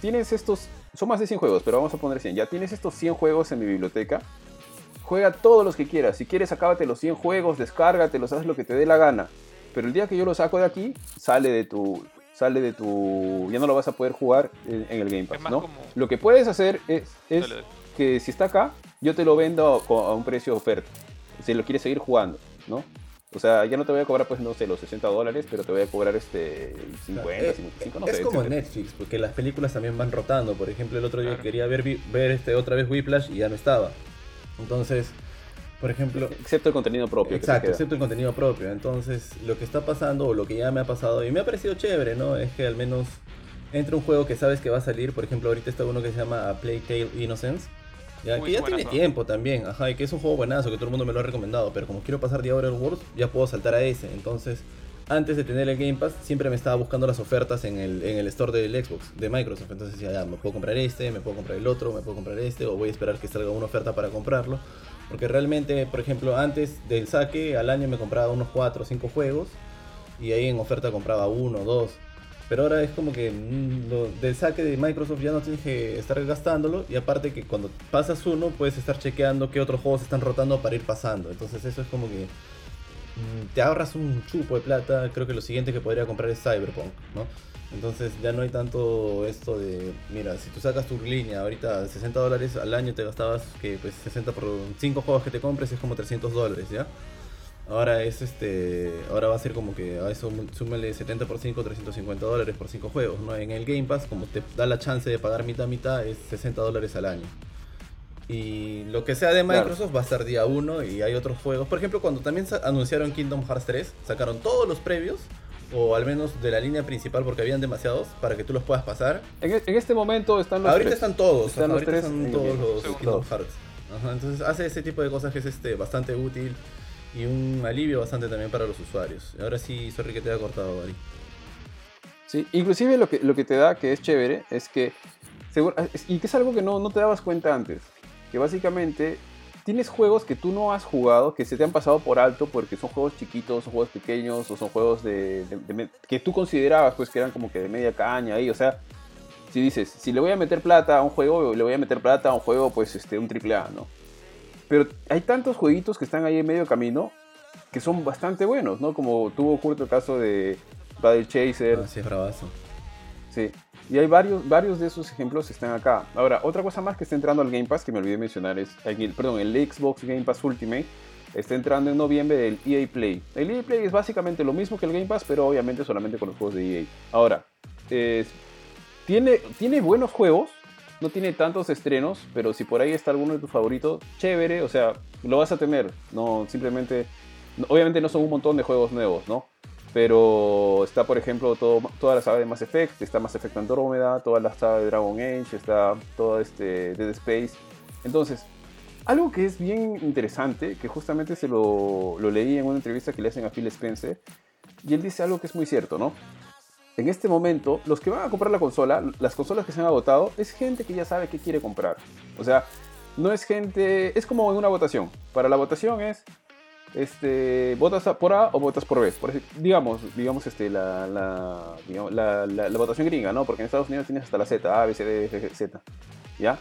tienes estos, son más de 100 juegos, pero vamos a poner 100, ya tienes estos 100 juegos en mi biblioteca, juega todos los que quieras, si quieres acábate los 100 juegos, descárgatelos, haz lo que te dé la gana, pero el día que yo lo saco de aquí, sale de tu, sale de tu, ya no lo vas a poder jugar en, el Game Pass, ¿no? Lo que puedes hacer es, es que si está acá, yo te lo vendo a un precio oferta si lo quieres seguir jugando, ¿no? O sea, ya no te voy a cobrar, pues, no sé, los 60 dólares, pero te voy a cobrar este 50, Eh, 55, no es sé. como etcétera. Netflix, porque las películas también van rotando. Por ejemplo, el otro día Claro. quería ver, ver este, otra vez Whiplash y ya no estaba. Entonces, por ejemplo, Excepto el contenido propio. que Exacto, queda. excepto el contenido propio. Entonces, lo que está pasando o lo que ya me ha pasado y me ha parecido chévere, ¿no? Es que al menos entre un juego que sabes que va a salir, por ejemplo, ahorita está uno que se llama Plague Tale Innocence. Ya, Uy, que ya tiene tiempo también, ajá, y que es un juego buenazo, que todo el mundo me lo ha recomendado, pero como quiero pasar The Outer Worlds, ya puedo saltar a ese. Entonces, antes de tener el Game Pass, siempre me estaba buscando las ofertas en el, en el store del Xbox, de Microsoft. Entonces, ya, ya, me puedo comprar este, me puedo comprar el otro, me puedo comprar este, o voy a esperar que salga una oferta para comprarlo. Porque realmente, por ejemplo, antes del saque, al año me compraba unos 4 o 5 juegos, y ahí en oferta compraba uno, dos. Pero ahora es como que mm, del saque de Microsoft ya no tienes que estar gastándolo. Y aparte que cuando pasas uno puedes estar chequeando qué otros juegos están rotando para ir pasando. Entonces eso es como que mm, te ahorras un chupo de plata. Creo que lo siguiente que podría comprar es Cyberpunk, ¿no? Entonces ya no hay tanto esto de, mira, si tú sacas tu línea ahorita 60 dólares al año te gastabas que pues 60 por 5 juegos que te compres es como 300 dólares, ¿ya? Ahora es este. Ahora va a ser como que a eso súmale 70 por 5, 350 dólares por 5 juegos, ¿no? En el Game Pass, como te da la chance de pagar mitad a mitad, es 60 dólares al año. Y lo que sea de Claro. Microsoft va a estar día 1 y hay otros juegos. Por ejemplo, cuando también anunciaron Kingdom Hearts 3, sacaron todos los previos, o al menos de la línea principal, porque habían demasiados, para que tú los puedas pasar. En, e- en este momento están los Ahorita tres. están todos, Están los ahorita tres están en todos los Seguro. Kingdom Hearts. Ajá, entonces hace ese tipo de cosas que es este bastante útil y un alivio bastante también para los usuarios. Ahora sí, sorry que te haya cortado, Ari. Sí, inclusive lo que, lo que te da, que es chévere, es que, seguro- es- y que es algo que no, no te dabas cuenta antes, que básicamente tienes juegos que tú no has jugado, que se te han pasado por alto porque son juegos chiquitos, son juegos pequeños, o son juegos de, de- de me- que tú considerabas pues que eran como que de media caña ahí, o sea, si dices, si le voy a meter plata a un juego, le voy a meter plata a un juego, pues este, un triple A, ¿no? Pero hay tantos jueguitos que están ahí en medio camino que son bastante buenos, ¿no? Como tuvo justo el caso de Battle Chaser, es bravazo. Sí, y hay varios, varios de esos ejemplos que están acá. Ahora, otra cosa más que está entrando al Game Pass, que me olvidé mencionar, es, el, perdón, el Xbox Game Pass Ultimate está entrando en noviembre el EA Play. El EA Play es básicamente lo mismo que el Game Pass, pero obviamente solamente con los juegos de EA. Ahora, tiene, tiene buenos juegos, no tiene tantos estrenos, pero si por ahí está alguno de tus favoritos, chévere, o sea, lo vas a tener, no simplemente, obviamente no son un montón de juegos nuevos, ¿no? Pero está, por ejemplo, todo, toda la saga de Mass Effect, está Mass Effect Andrómeda, toda la saga de Dragon Age, está todo este Dead Space. Entonces, algo que es bien interesante, que justamente se lo, lo leí en una entrevista que le hacen a Phil Spencer, y él dice algo que es muy cierto, ¿no? En este momento, los que van a comprar la consola, las consolas que se han agotado, es gente que ya sabe qué quiere comprar. O sea, no es gente, es como en una votación. Para la votación es, este, votas por A o votas por B. Por digamos, digamos este, la, la, digamos, la, la- la votación gringa, ¿no? Porque en Estados Unidos tienes hasta la Z, A, B, C, D, F, G, Z. ¿Ya?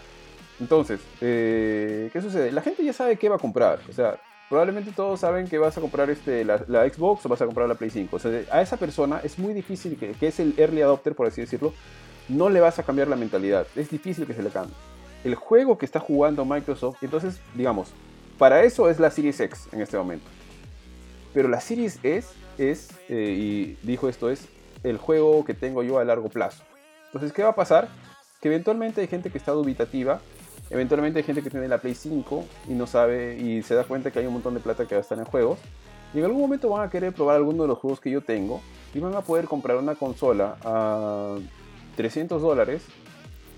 Entonces, eh, ¿qué sucede? La gente ya sabe qué va a comprar. O sea, probablemente todos saben que vas a comprar este, la, la Xbox o vas a comprar la Play 5. O sea, a esa persona es muy difícil, que, que es el early adopter, por así decirlo, no le vas a cambiar la mentalidad. Es difícil que se le cambie. El juego que está jugando Microsoft, entonces, digamos, para eso es la Series X en este momento. Pero la Series S es, eh, y dijo esto, es el juego que tengo yo a largo plazo. Entonces, ¿qué va a pasar? Que eventualmente hay gente que está dubitativa, eventualmente hay gente que tiene la Play 5 y no sabe y se da cuenta que hay un montón de plata que va a estar en juegos. Y en algún momento van a querer probar alguno de los juegos que yo tengo y van a poder comprar una consola a 300 dólares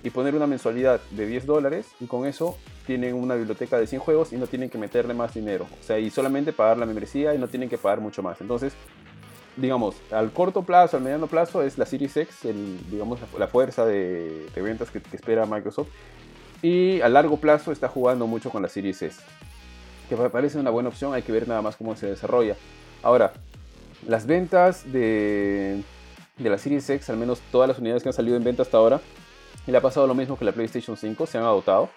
y poner una mensualidad de 10 dólares y con eso tienen una biblioteca de 100 juegos y no tienen que meterle más dinero. O sea, y solamente pagar la membresía y no tienen que pagar mucho más. Entonces, digamos, al corto plazo, al mediano plazo es la Series X, el, digamos, la, fuerza de, ventas que, que espera Microsoft. Y a largo plazo está jugando mucho con la Series S. Que me parece una buena opción, hay que ver nada más cómo se desarrolla. Ahora, las ventas de, de la Series X, al menos todas las unidades que han salido en venta hasta ahora, y le ha pasado lo mismo que la PlayStation 5, se han agotado.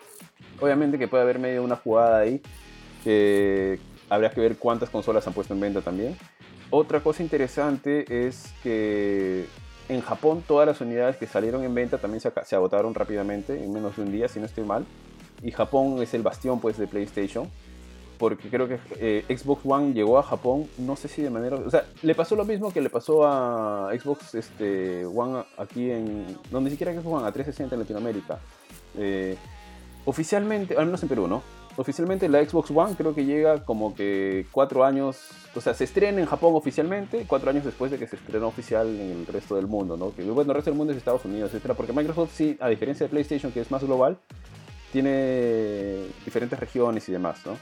Obviamente que puede haber medio una jugada ahí, que habría que ver cuántas consolas han puesto en venta también. Otra cosa interesante es que en Japón todas las unidades que salieron en venta también se, se agotaron rápidamente, en menos de un día, si no estoy mal. Y Japón es el bastión pues de PlayStation. Porque creo que eh, Xbox One llegó a Japón, no sé si de manera... O sea, le pasó lo mismo que le pasó a Xbox este, One aquí en... No, ni siquiera Xbox One, a 360 en Latinoamérica. Eh, oficialmente, al menos en Perú, ¿no? Oficialmente la Xbox One creo que llega como que cuatro años, o sea, se estrena en Japón oficialmente, cuatro años después de que se estrenó oficial en el resto del mundo, ¿no? Que bueno, el resto del mundo es Estados Unidos, etcétera, porque Microsoft sí, a diferencia de PlayStation que es más global, tiene diferentes regiones y demás, ¿no?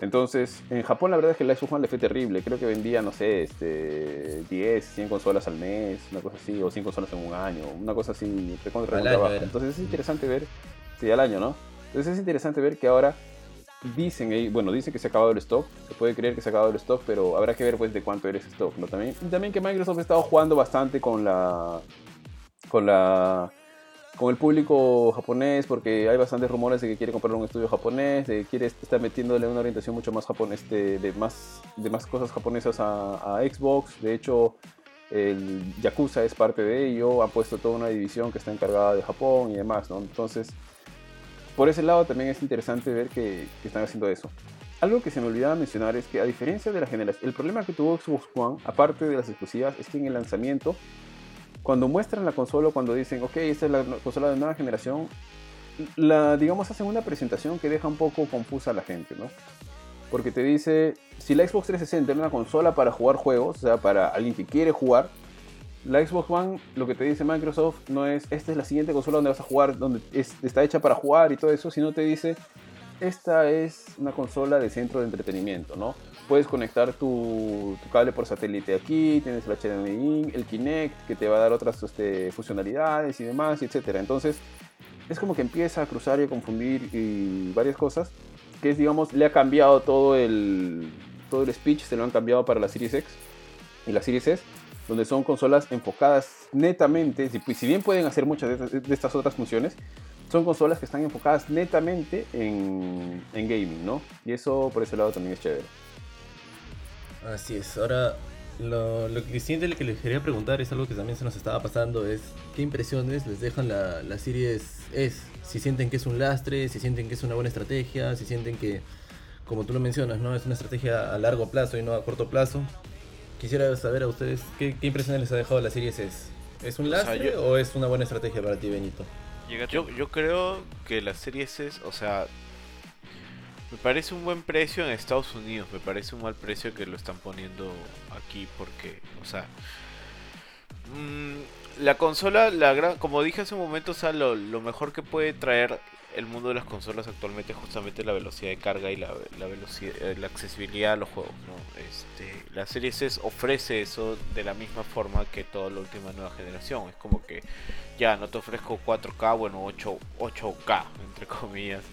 Entonces, en Japón la verdad es que la Xbox One le fue terrible. Creo que vendía, no sé, este, 10, 100 consolas al mes, una cosa así, o 100 consolas en un año, una cosa así, Entonces es interesante ver, sí, al año, ¿no? Entonces es interesante ver que ahora dicen, bueno, dicen que se ha acabado el stock, se puede creer que se ha acabado el stock, pero habrá que ver pues de cuánto eres stock, ¿no? También, también que Microsoft ha estado jugando bastante con la, con la con el público japonés, porque hay bastantes rumores de que quiere comprar un estudio japonés, de que quiere estar metiéndole una orientación mucho más japonés, de, más, de cosas japonesas a, Xbox. De hecho, el Yakuza es parte de ello, ha puesto toda una división que está encargada de Japón y demás, ¿no? Entonces, por ese lado también es interesante ver que, que están haciendo eso. Algo que se me olvidaba mencionar es que a diferencia de la generación, el problema que tuvo Xbox One, aparte de las exclusivas, es que en el lanzamiento cuando muestran la consola, cuando dicen, ok, esta es la consola de nueva generación, la, digamos, hacen una presentación que deja un poco confusa a la gente, ¿no? Porque te dice, si la Xbox 360 es una consola para jugar juegos, o sea, para alguien que quiere jugar, la Xbox One, lo que te dice Microsoft, no es, esta es la siguiente consola donde vas a jugar, donde está hecha para jugar y todo eso, sino te dice, esta es una consola de centro de entretenimiento, ¿no? Puedes conectar tu, cable por satélite aquí, tienes el HDMI, el Kinect, que te va a dar otras este, funcionalidades y demás, etc. Entonces, es como que empieza a cruzar y a confundir y varias cosas, que es, digamos, le ha cambiado todo el, todo el speech, se lo han cambiado para la Series X y la Series S, donde son consolas enfocadas netamente, si, si bien pueden hacer muchas de estas otras funciones, son consolas que están enfocadas netamente en, en gaming, ¿no? Y eso por ese lado también es chévere. Así es, ahora lo, lo que siguiente que les quería preguntar es algo que también se nos estaba pasando, es qué impresiones les dejan la, la Series S, si sienten que es un lastre, si sienten que es una buena estrategia, si sienten que, como tú lo mencionas, no es una estrategia a largo plazo y no a corto plazo. Quisiera saber a ustedes qué, qué impresiones les ha dejado la Series S. ¿Es un lastre o, o es una buena estrategia para ti, Benito? Yo, yo creo que la serie S, o sea, me parece un buen precio en Estados Unidos, me parece un mal precio que lo están poniendo aquí porque, o sea, mmm, la consola, la gran, como dije hace un momento, o sea, lo, mejor que puede traer el mundo de las consolas actualmente es justamente la velocidad de carga y la, la velocidad, eh, la accesibilidad a los juegos, ¿no? Este, la serie S ofrece eso de la misma forma que toda la última nueva generación, es como que ya no te ofrezco 4K, bueno, 8, 8K, entre comillas.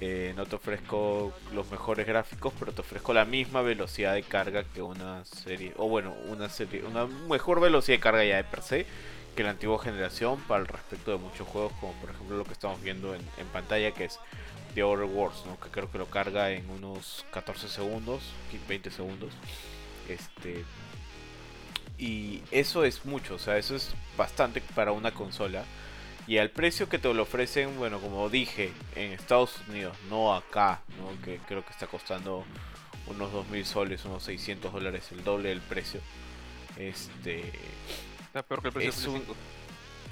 Eh, no te ofrezco los mejores gráficos, pero te ofrezco la misma velocidad de carga que una serie, o bueno, una serie, una mejor velocidad de carga ya de per se que la antigua generación para el respecto de muchos juegos, como por ejemplo lo que estamos viendo en, pantalla, que es The Outer Worlds, ¿no? que creo que lo carga en unos 14 segundos, 20 segundos. Este, y eso es mucho, o sea, eso es bastante para una consola. Y al precio que te lo ofrecen, bueno, como dije, en Estados Unidos, no acá, ¿no? que creo que está costando unos 2.000 soles, unos 600 dólares, el doble del precio. Este. Está peor que el precio es un,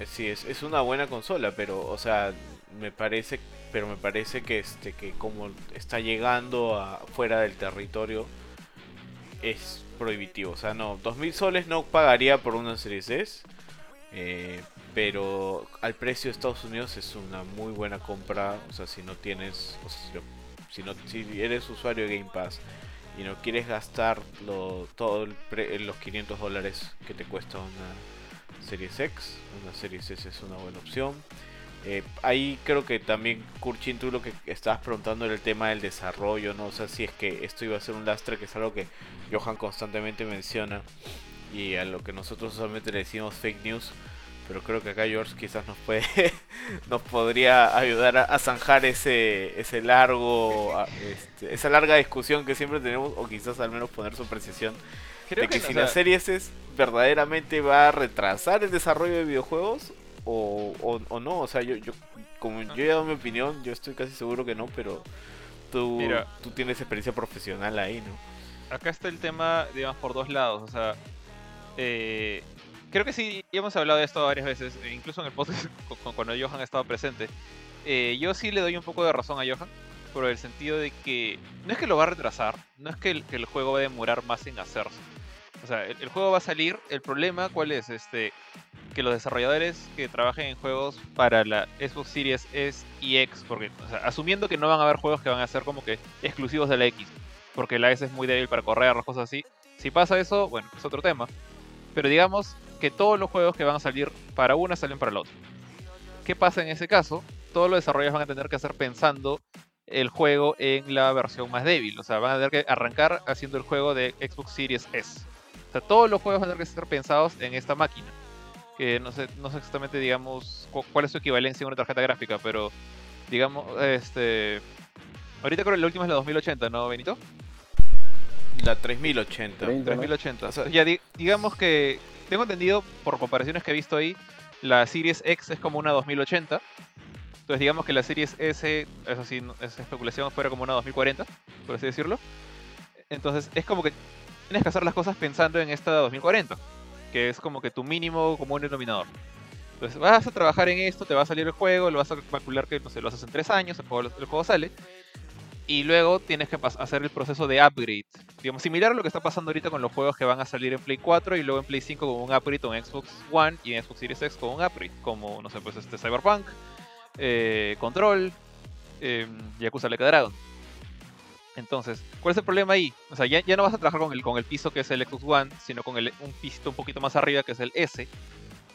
Sí, es, es, una buena consola, pero, o sea, me parece, pero me parece que este, que como está llegando a, fuera del territorio, es prohibitivo. O sea, no, 2000 soles no pagaría por una Series S. Eh, pero al precio de Estados Unidos es una muy buena compra. O sea, si no tienes. O sea, si, no, si eres usuario de Game Pass y no quieres gastar lo, todo el los 500 dólares que te cuesta una Series X, una Series S es una buena opción. Eh, ahí creo que también, Kurchin, tú lo que estabas preguntando era el tema del desarrollo, ¿no? O sea, si es que esto iba a ser un lastre, que es algo que Johan constantemente menciona y a lo que nosotros usualmente le decimos fake news. Pero creo que acá George quizás nos puede nos podría ayudar a, a zanjar ese ese largo este, esa larga discusión que siempre tenemos o quizás al menos poner su apreciación creo de que, que si no, la serie es verdaderamente va a retrasar el desarrollo de videojuegos o, o, o, no, o sea, yo, yo como yo he dado mi opinión, yo estoy casi seguro que no, pero tú, Mira. tú tienes experiencia profesional ahí, ¿no? acá está el tema, digamos, por dos lados. O sea, eh, creo que sí, hemos hablado de esto varias veces, e incluso en el podcast cu- cu- cuando Johan ha estado presente. Eh, yo sí le doy un poco de razón a Johan, por el sentido de que no es que lo va a retrasar, no es que el, juego va a demorar más en hacerse. O sea, el, el juego va a salir, el problema cuál es, este, que los desarrolladores que trabajen en juegos para la Xbox Series S y X, porque, o sea, asumiendo que no van a haber juegos que van a ser como que exclusivos de la X, porque la S es muy débil para correr, las cosas así. Si pasa eso, bueno, es otro tema. Pero digamos que todos los juegos que van a salir para una salen para la otra. ¿Qué pasa en ese caso? Todos los desarrolladores van a tener que hacer pensando el juego en la versión más débil. O sea, van a tener que arrancar haciendo el juego de Xbox Series S. O sea, todos los juegos van a tener que ser pensados en esta máquina. Que no sé, no sé exactamente, digamos, cu- cuál es su equivalencia en una tarjeta gráfica, pero digamos, este... Ahorita creo que la última es la 2080, ¿no, Benito? La 3080. 30, ¿no? 3080. O sea- ya di- digamos que tengo entendido por comparaciones que he visto ahí, la Series X es como una 2080. Entonces digamos que la Series S, eso sí, es especulación, fuera como una 2040, por así decirlo. Entonces es como que tienes que hacer las cosas pensando en esta 2040, que es como que tu mínimo común denominador. Entonces vas a trabajar en esto, te va a salir el juego, lo vas a calcular que no sé, lo haces en 3 años, el juego sale. Y luego tienes que hacer el proceso de upgrade. Digamos, similar a lo que está pasando ahorita con los juegos que van a salir en Play 4 y luego en Play 5 con un upgrade o en Xbox One y en Xbox Series X con un upgrade. Como, no sé, pues este Cyberpunk, eh, Control, eh, Yakuza Like Dragon. Entonces, ¿cuál es el problema ahí? O sea, ya, no vas a trabajar con el, con el piso que es el Xbox One, sino con un piso un poquito más arriba que es el S.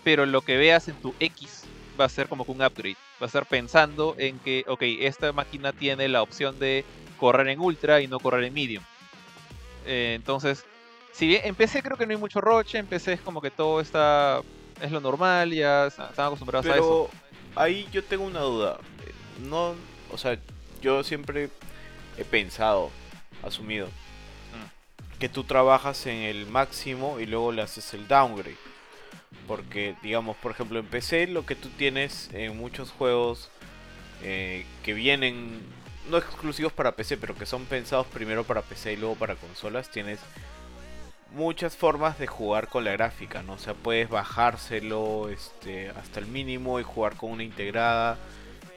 Pero lo que veas en tu X va a ser como que un upgrade. Va a ser pensando en que, ok, esta máquina tiene la opción de correr en ultra y no correr en medium. Eh, entonces, si bien en PC creo que no hay mucho roche, en PC es como que todo está, es lo normal, ya están acostumbrados a eso. Pero ahí yo tengo una duda. No, o sea, yo siempre he pensado, asumido, Mm. que tú trabajas en el máximo y luego le haces el downgrade. Porque, digamos, por ejemplo, en PC lo que tú tienes en muchos juegos eh, que vienen, no exclusivos para PC, pero que son pensados primero para PC y luego para consolas, tienes muchas formas de jugar con la gráfica, ¿no? O sea, puedes bajárselo este, hasta el mínimo y jugar con una integrada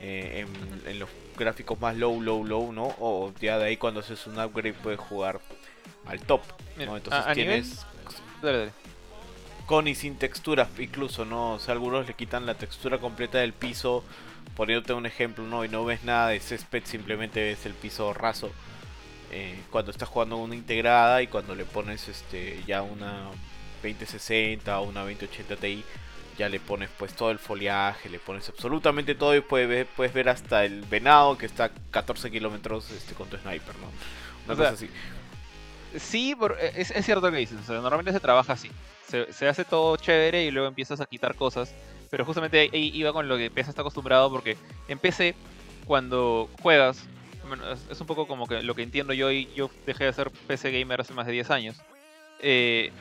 eh, en, en los gráficos más low, low, low, ¿no? O ya de ahí cuando haces un upgrade puedes jugar al top, ¿no? Entonces a- a nivel- tienes Dale, dale. Con y sin texturas incluso, ¿no? O sea, algunos le quitan la textura completa del piso, poniéndote un ejemplo, ¿no? Y no ves nada de césped, simplemente ves el piso raso. eh, cuando estás jugando una integrada y cuando le pones este ya una 2060 o una 2080 Ti, ya le pones pues todo el foliaje, le pones absolutamente todo y puedes ver, puedes ver hasta el venado que está a 14 kilómetros este, con tu sniper, ¿no? Una O sea, cosa así. Sí, e, es, es cierto que dices. o sea, normalmente se trabaja así. Se, hace todo chévere y luego empiezas a quitar cosas. Pero justamente ahí, iba con lo que PC está acostumbrado porque en PC, cuando juegas, es un poco como que lo que entiendo yo y yo dejé de ser PC gamer hace más de 10 años. eh,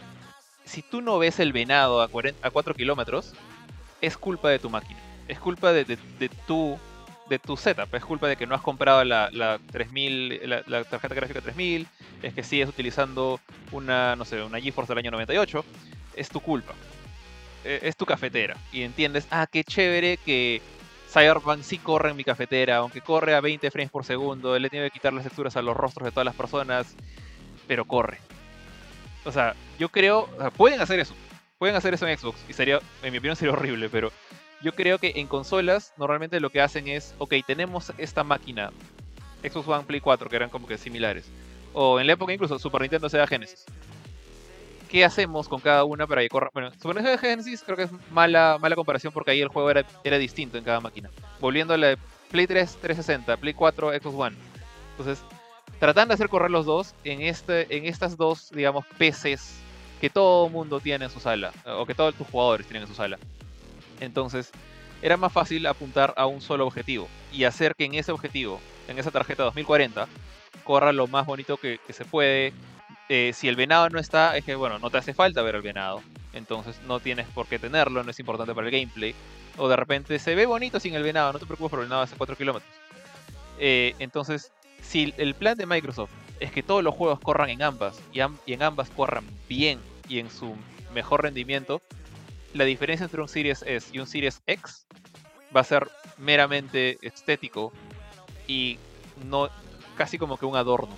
si tú no ves el venado a, 40 a 4 kilómetros, es culpa de tu máquina. Es culpa de, de- de tu de tu setup. Es culpa de que no has comprado la, la 3000, la, la tarjeta gráfica 3000, es que sigues utilizando una, no sé, una GeForce del año 98, es tu culpa. Eh, Es tu cafetera. Y entiendes, ah, qué chévere que Cyberpunk sí corre en mi cafetera, aunque corre a 20 frames por segundo, le tiene que quitar las texturas a los rostros de todas las personas, pero corre. O sea, yo creo, o sea, pueden hacer eso. Pueden hacer eso en Xbox y sería, en mi opinión, sería horrible, pero yo creo que en consolas normalmente lo que hacen es, ok, tenemos esta máquina, Xbox One, Play 4, que eran como que similares, o en la época incluso Super Nintendo Sega Genesis. ¿Qué hacemos con cada una para que corra? Bueno, Super Nintendo Sega Genesis creo que es mala, mala comparación porque ahí el juego era, era distinto en cada máquina. Volviendo a la de Play 3 360, Play 4 Xbox One. Entonces, tratando de hacer correr los dos en, este, en estas dos, digamos, PCs que todo mundo tiene en su sala, o que todos tus jugadores tienen en su sala. Entonces, era más fácil apuntar a un solo objetivo y hacer que en ese objetivo, en esa tarjeta 2040, corra lo más bonito que se puede. Eh, si el venado no está, es que bueno, no te hace falta ver el venado. Entonces no tienes por qué tenerlo, no es importante para el gameplay. O de repente se ve bonito sin el venado, no te preocupes por el venado hace 4 kilómetros. Eh, entonces, si el plan de Microsoft es que todos los juegos corran en ambas y, y en ambas corran bien y en su mejor rendimiento, la diferencia entre un Series S y un Series X va a ser meramente estético y no casi como que un adorno.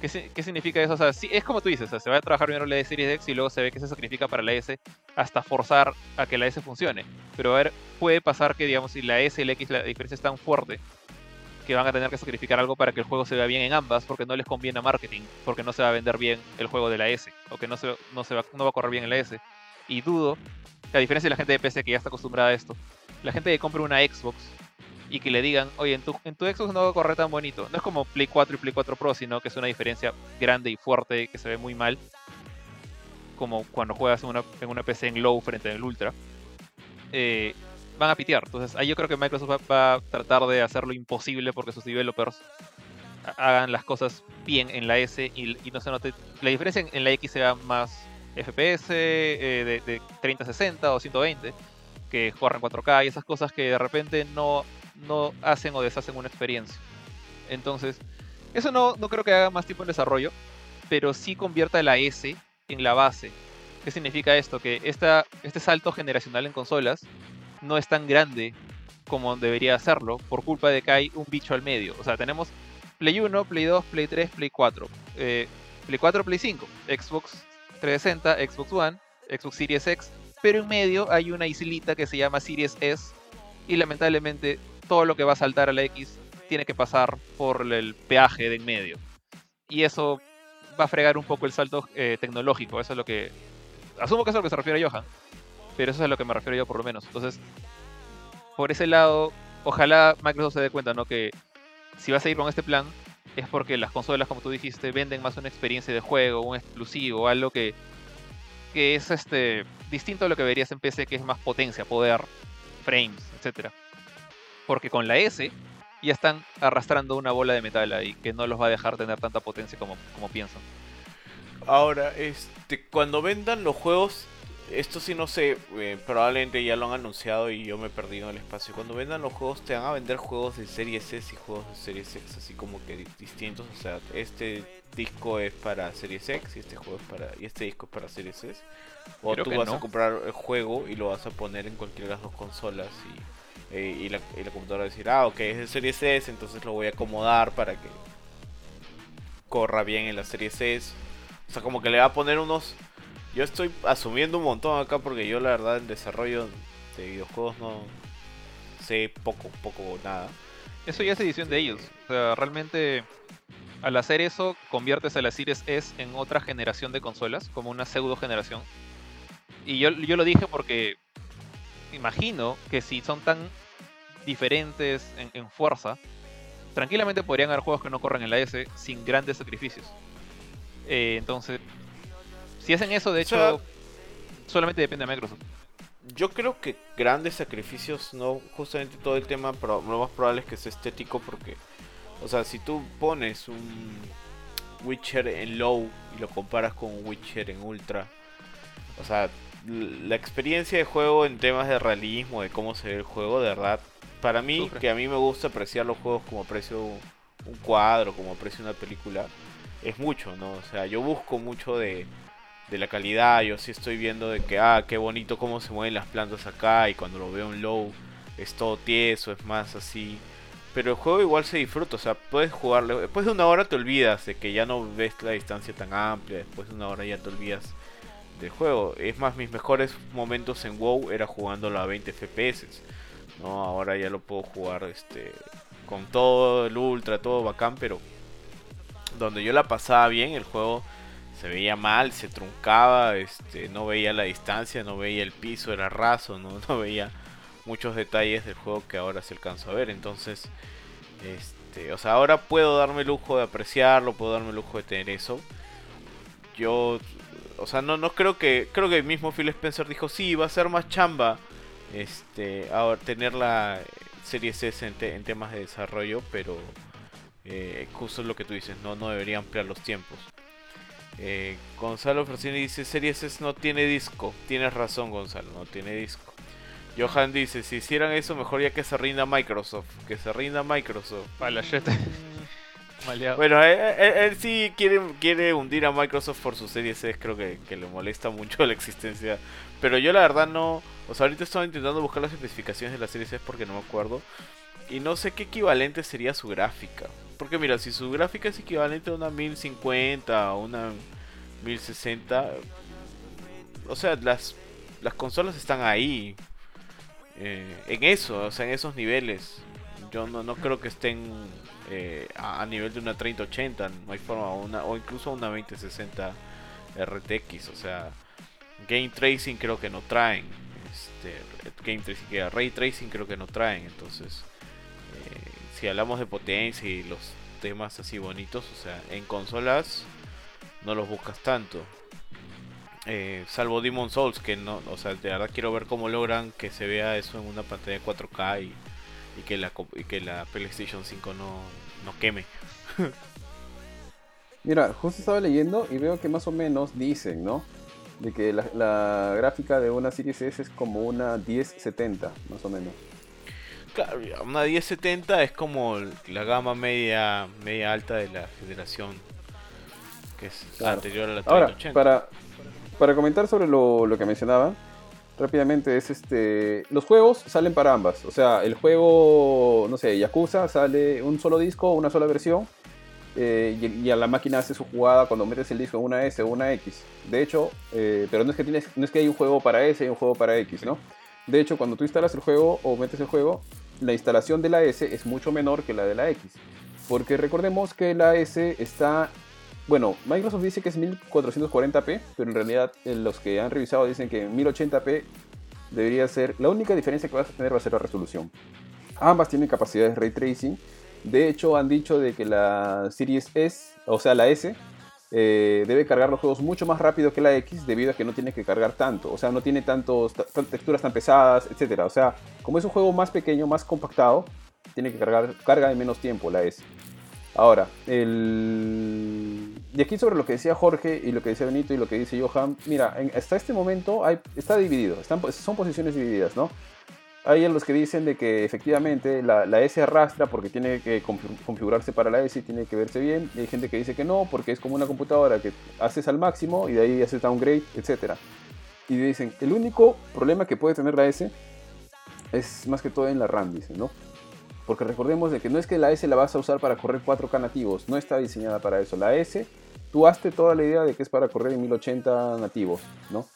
¿Qué, qué significa eso? O sea, sí, es como tú dices, se va a trabajar primero la Series X y luego se ve que se sacrifica para la S hasta forzar a que la S funcione. Pero a ver, puede pasar que, digamos, si la S y la X la diferencia es tan fuerte que van a tener que sacrificar algo para que el juego se vea bien en ambas porque no les conviene a marketing, porque no se va a vender bien el juego de la S o que no, se, no, se va, no va a correr bien en la S. Y dudo, a diferencia de la gente de PC que ya está acostumbrada a esto, la gente que compra una Xbox y que le digan, oye, en tu, en tu Xbox no correr tan bonito. No es como Play 4 y Play 4 Pro, sino que es una diferencia grande y fuerte que se ve muy mal. Como cuando juegas en una, en una PC en low frente al Ultra. Eh, van a pitear. Entonces ahí yo creo que Microsoft va, a tratar de hacer lo imposible porque sus developers hagan las cosas bien en la S y, no se note. La diferencia en, la X sea más FPS eh, de, de 3060 o 120 que corran 4K y esas cosas que de repente no no hacen o deshacen una experiencia. Entonces, eso no, no creo que haga más tiempo en desarrollo, pero sí convierta la S en la base. ¿Qué significa esto? Que esta, este salto generacional en consolas no es tan grande como debería serlo por culpa de que hay un bicho al medio. O sea, tenemos Play 1, Play 2, Play 3, Play 4. Eh, Play 4, Play 5, Xbox 360, Xbox One, Xbox Series X, pero en medio hay una islita que se llama Series S y lamentablemente todo lo que va a saltar a la X tiene que pasar por el peaje de en medio. Y eso va a fregar un poco el salto eh, tecnológico. Eso es lo que. Asumo que es a lo que se refiere Johan. Pero eso es a lo que me refiero yo por lo menos. Entonces, por ese lado, ojalá Microsoft se dé cuenta, ¿no? Que si va a seguir con este plan, es porque las consolas, como tú dijiste, venden más una experiencia de juego, un exclusivo, algo que, que es este distinto a lo que verías en PC, que es más potencia, poder, frames, etcétera porque con la S ya están arrastrando una bola de metal ahí que no los va a dejar tener tanta potencia como, como piensan. Ahora, este, cuando vendan los juegos, esto sí no sé, eh, probablemente ya lo han anunciado y yo me he perdido en el espacio. Cuando vendan los juegos, te van a vender juegos de Series S y juegos de Series X, así como que distintos. O sea, este disco es para Series X y este juego es para y este disco es para Series S. O tú vas a comprar el juego y lo vas a poner en cualquiera de las dos consolas y eh, y, la, computadora va a decir, ah, ok, es el Series S, entonces lo voy a acomodar para que corra bien en la Series S. O sea, como que le va a poner unos... Yo estoy asumiendo un montón acá porque yo la verdad en desarrollo de videojuegos no sé poco, poco o nada. Eso ya es edición de ellos. O sea, realmente al hacer eso conviertes a la Series S en otra generación de consolas, como una pseudo generación. Y yo, yo lo dije porque imagino que si son tan diferentes en, fuerza, tranquilamente podrían haber juegos que no corran en la S sin grandes sacrificios. Eh, entonces, si hacen eso, de hecho, solamente depende de Microsoft. Yo creo que grandes sacrificios, no justamente todo el tema, pero lo más probable es que sea estético porque, o sea, si tú pones un Witcher en low y lo comparas con un Witcher en ultra, o sea, la experiencia de juego en temas de realismo, de cómo se ve el juego, de verdad, para mí, que a mí me gusta apreciar los juegos como aprecio un cuadro, como aprecio una película, es mucho, ¿no? O sea, yo busco mucho de, de la calidad, yo sí estoy viendo de que, ah, qué bonito cómo se mueven las plantas acá, y cuando lo veo en low es todo tieso, es más así. Pero el juego igual se disfruta, o sea, puedes jugarlo. Después de una hora te olvidas de que ya no ves la distancia tan amplia, después de una hora ya te olvidas del juego. Es más, mis mejores momentos en WoW era jugándolo a 20 FPS. ¿no? Ahora ya lo puedo jugar este con todo el ultra, todo bacán, pero donde yo la pasaba bien, el juego se veía mal, se truncaba, este, no veía la distancia, no veía el piso, era raso, no, no veía muchos detalles del juego que ahora se alcanza a ver. Entonces, este, o sea, ahora puedo darme el lujo de apreciarlo, puedo darme el lujo de tener eso. Yo o sea, no, no creo que. Creo que el mismo Phil Spencer dijo, sí, va a ser más chamba. Este. Ahora, tener la serie S en, temas de desarrollo. Pero. Eh, justo lo que tú dices, no, no debería ampliar los tiempos. Eh, Gonzalo Francini dice, Series S no tiene disco. Tienes razón, Gonzalo, no tiene disco. Johan dice, si hicieran eso, mejor ya que se rinda Microsoft. Que se rinda Microsoft. Para la Maleado. Bueno, él, él- él sí quiere, quiere hundir a Microsoft por sus series S, creo que, le molesta mucho la existencia. Pero yo la verdad no... O sea, ahorita estaba intentando buscar las especificaciones de la series S porque no me acuerdo. Y no sé qué equivalente sería su gráfica. Porque mira, si su gráfica es equivalente a una 1050 o una 1060... O sea, las, las consolas están ahí. eh, en eso, o sea, en esos niveles. Yo no, no creo que estén eh, a, nivel de una 3080, no hay forma, una, o incluso una 2060 RTX, o sea, Game Tracing creo que no traen, este, Game Tracing, que Ray Tracing creo que no traen, entonces, eh, si hablamos de potencia y los temas así bonitos, o sea, en consolas no los buscas tanto. Eh, salvo Demon Souls, que no, o sea, de verdad quiero ver cómo logran que se vea eso en una pantalla de 4K y, y que la y que la PlayStation 5 no, no queme. Mira, justo estaba leyendo y veo que más o menos dicen, ¿no? De que la, la gráfica de una Series S es como una 1070, más o menos. Claro, una 1070 es como la gama media media alta de la generación que es Claro. anterior a la Ahora, 3080. para, para comentar sobre lo, lo que mencionaba, rápidamente es este. Los juegos salen para ambas. O sea, el juego, no sé, Yakuza sale un solo disco, una sola versión. eh, y, a la máquina hace su jugada cuando metes el disco en una S o una X. De hecho, eh, pero no es que tienes, no es que hay un juego para S y un juego para X, ¿no? De hecho, cuando tú instalas el juego o metes el juego, la instalación de la S es mucho menor que la de la X. Porque recordemos que la S está bueno, Microsoft dice que es 1440p, pero en realidad eh, los que han revisado dicen que 1080p debería ser. La única diferencia que vas a tener va a ser la resolución. Ambas tienen capacidad de ray tracing. De hecho, han dicho de que la Series S, o sea, la S, eh, debe cargar los juegos mucho más rápido que la X debido a que no tiene que cargar tanto. O sea, no tiene tantos, ta- tan- texturas tan pesadas, etc. O sea, como es un juego más pequeño, más compactado, tiene que cargar carga en menos tiempo la S. Ahora, el... y aquí sobre lo que decía Jorge y lo que decía Benito y lo que dice Johan, mira, hasta este momento está dividido, están, son posiciones divididas, ¿no? Hay los que dicen de que efectivamente la, la S arrastra porque tiene que confi- configurarse para la S y tiene que verse bien. Y hay gente que dice que no, porque es como una computadora que haces al máximo y de ahí haces downgrade, etc. Y dicen, el único problema que puede tener la S es más que todo en la RAM, dicen, ¿no? Porque recordemos de que no es que la S la vas a usar para correr 4K nativos, no está diseñada para eso. La S, tú hazte toda la idea de que es para correr en 1080 nativos, ¿no?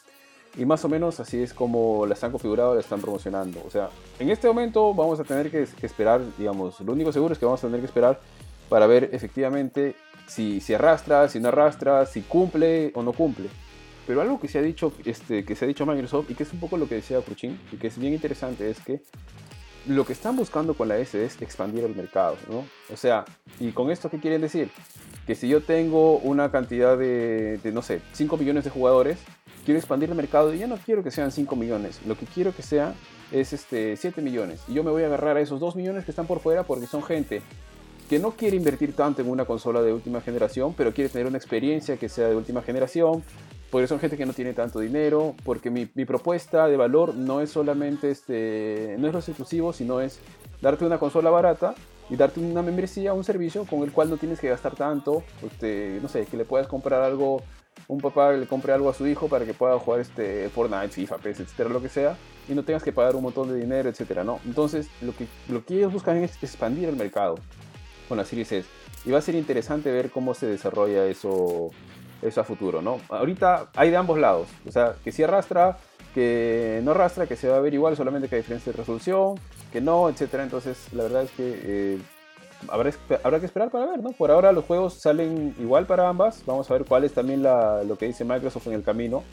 Y más o menos así es como la están configurando, la están promocionando. O sea, en este momento vamos a tener que, esperar, digamos, lo único seguro es que vamos a tener que esperar para ver efectivamente si, si arrastra, si no arrastra, si cumple o no cumple. Pero algo que se ha dicho, este, que se ha dicho Microsoft y que es un poco lo que decía Cruchin y que es bien interesante es que lo que están buscando con la S es expandir el mercado, ¿no? O sea, ¿y con esto qué quieren decir? Que si yo tengo una cantidad de, no sé, 5 millones de jugadores, quiero expandir el mercado y ya no quiero que sean 5 millones, lo que quiero que sea es este, 7 millones. Y yo me voy a agarrar a esos 2 millones que están por fuera porque son gente que no quiere invertir tanto en una consola de última generación, pero quiere tener una experiencia que sea de última generación, porque son gente que no tiene tanto dinero, porque mi, mi propuesta de valor no es solamente este, no es los exclusivos, sino es darte una consola barata y darte una membresía, un servicio con el cual no tienes que gastar tanto, este, no sé, que le puedas comprar algo, un papá le compre algo a su hijo para que pueda jugar este Fortnite, FIFA, PES, etcétera, lo que sea, y no tengas que pagar un montón de dinero, etcétera, ¿no? Entonces, lo que, lo que ellos buscan es expandir el mercado con la Series S. Y va a ser interesante ver cómo se desarrolla eso, eso a futuro, ¿no? Ahorita hay de ambos lados. O sea, que si arrastra, que no arrastra, que se va a ver igual, solamente que hay diferencia de resolución, que no, etcétera. Entonces, la verdad es que eh, habrá, habrá, que esperar para ver, ¿no? Por ahora los juegos salen igual para ambas. Vamos a ver cuál es también la, lo que dice Microsoft en el camino.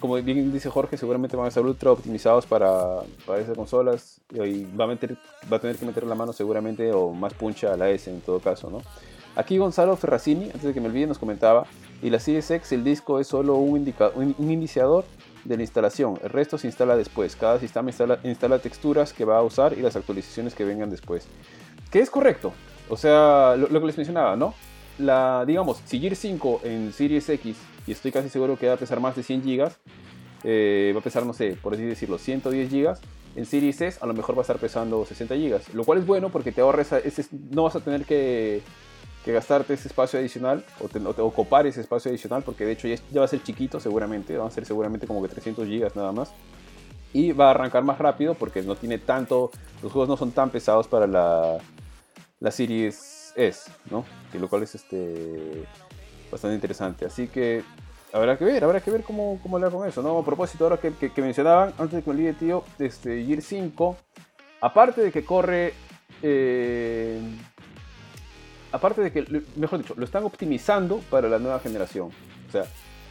Como bien dice Jorge, seguramente van a ser ultra optimizados para, para esas consolas y va a, va a tener que meter la mano seguramente o más puncha a la S en todo caso, ¿no? Aquí Gonzalo Ferracini, antes de que me olvide, nos comentaba, y la Series X, el disco es solo un, indica, un, iniciador de la instalación, el resto se instala después, cada sistema instala, texturas que va a usar y las actualizaciones que vengan después. Que es correcto, o sea, lo, que les mencionaba, ¿no? La, digamos, si Gear 5 en Series X, y estoy casi seguro que va a pesar más de 100 GB, eh, va a pesar, no sé, por así decirlo, 110 GB, en Series S a lo mejor va a estar pesando 60 GB, lo cual es bueno porque te ahorras, no vas a tener que que gastarte ese espacio adicional o, te, ese espacio adicional porque de hecho ya, va a ser chiquito seguramente, van a ser seguramente como que 300 gigas nada más. Y va a arrancar más rápido porque no tiene tanto, los juegos no son tan pesados para la, la Series S, ¿no? Lo cual es este bastante interesante. Así que habrá que ver, habrá que ver cómo, cómo le con eso, ¿no? A propósito, ahora que, que- que mencionaban, antes de que me olvide, tío, este, Gear 5, aparte de que corre, eh, aparte de que, mejor dicho, lo están optimizando para la nueva generación. O sea,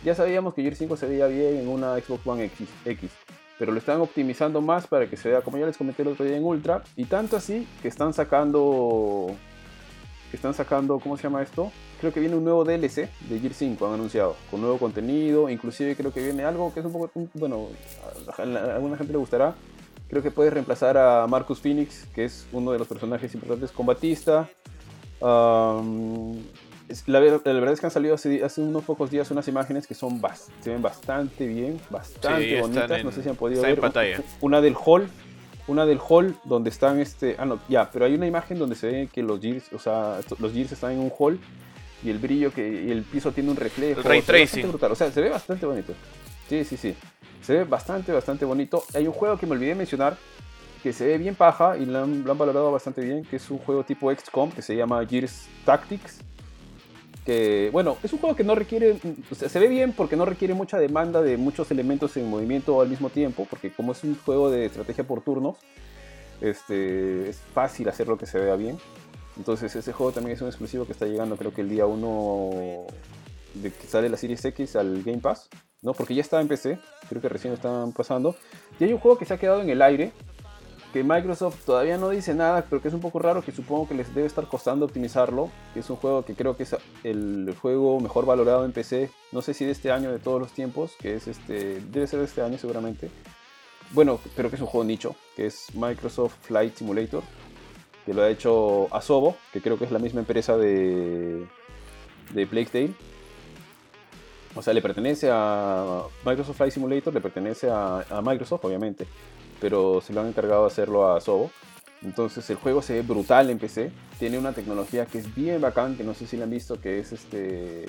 ya sabíamos que Gear 5 se veía bien en una Xbox One X, X, pero lo están optimizando más para que se vea, como ya les comenté el otro día en Ultra, y tanto así que están sacando, que están sacando, ¿cómo se llama esto? Creo que viene un nuevo DLC de Gear 5, han anunciado, con nuevo contenido, inclusive creo que viene algo que es un poco, bueno, a, alguna gente le gustará, creo que puede reemplazar a Marcus Phoenix, que es uno de los personajes importantes con Batista. Es- la, la verdad es que han salido hace, hace unos pocos días unas imágenes que son bas- se ven bastante bien, bastante Sí, bonitas. en- no sé si han podido ver. pantalla. Una del hall, una del hall donde están este, ah no, ya, pero hay una imagen donde se ve que los gears, o sea, los gears están en un hall y el brillo que y el piso tiene un reflejo. Ray se ve bastante tracing. O sea, se ve bastante bonito. Sí, sí, sí. Se ve bastante, bastante bonito. Hay un juego que me olvidé mencionar que se ve bien paja y lo han, lo valorado bastante bien, que es un juego tipo XCOM que se llama Gears Tactics. Que, bueno, es un juego que no requiere, se ve bien porque no requiere mucha demanda de muchos elementos en movimiento al mismo tiempo, porque como es un juego de estrategia por turnos, este, es fácil hacerlo que se vea bien. Entonces ese juego también es un exclusivo que está llegando creo que el día 1 de que sale la Series X al Game Pass, ¿no? Porque ya estaba en PC, creo que recién lo están pasando. Y hay un juego que se ha quedado en el aire, Microsoft todavía no dice nada, pero que es un poco raro, que supongo que les debe estar costando optimizarlo, es un juego que creo que es el juego mejor valorado en PC, no sé si de este año, de todos los tiempos, que es este, debe ser de este año seguramente. Bueno, pero que es un juego nicho, que es Microsoft Flight Simulator, que lo ha hecho Asobo, que creo que es la misma empresa de, de Plague. O sea, le pertenece a Microsoft Flight Simulator, le pertenece a Microsoft, obviamente, pero se lo han encargado de hacerlo a Asobo. Entonces el juego se ve brutal en PC, tiene una tecnología que es bien bacán, que no sé si la han visto, que es este...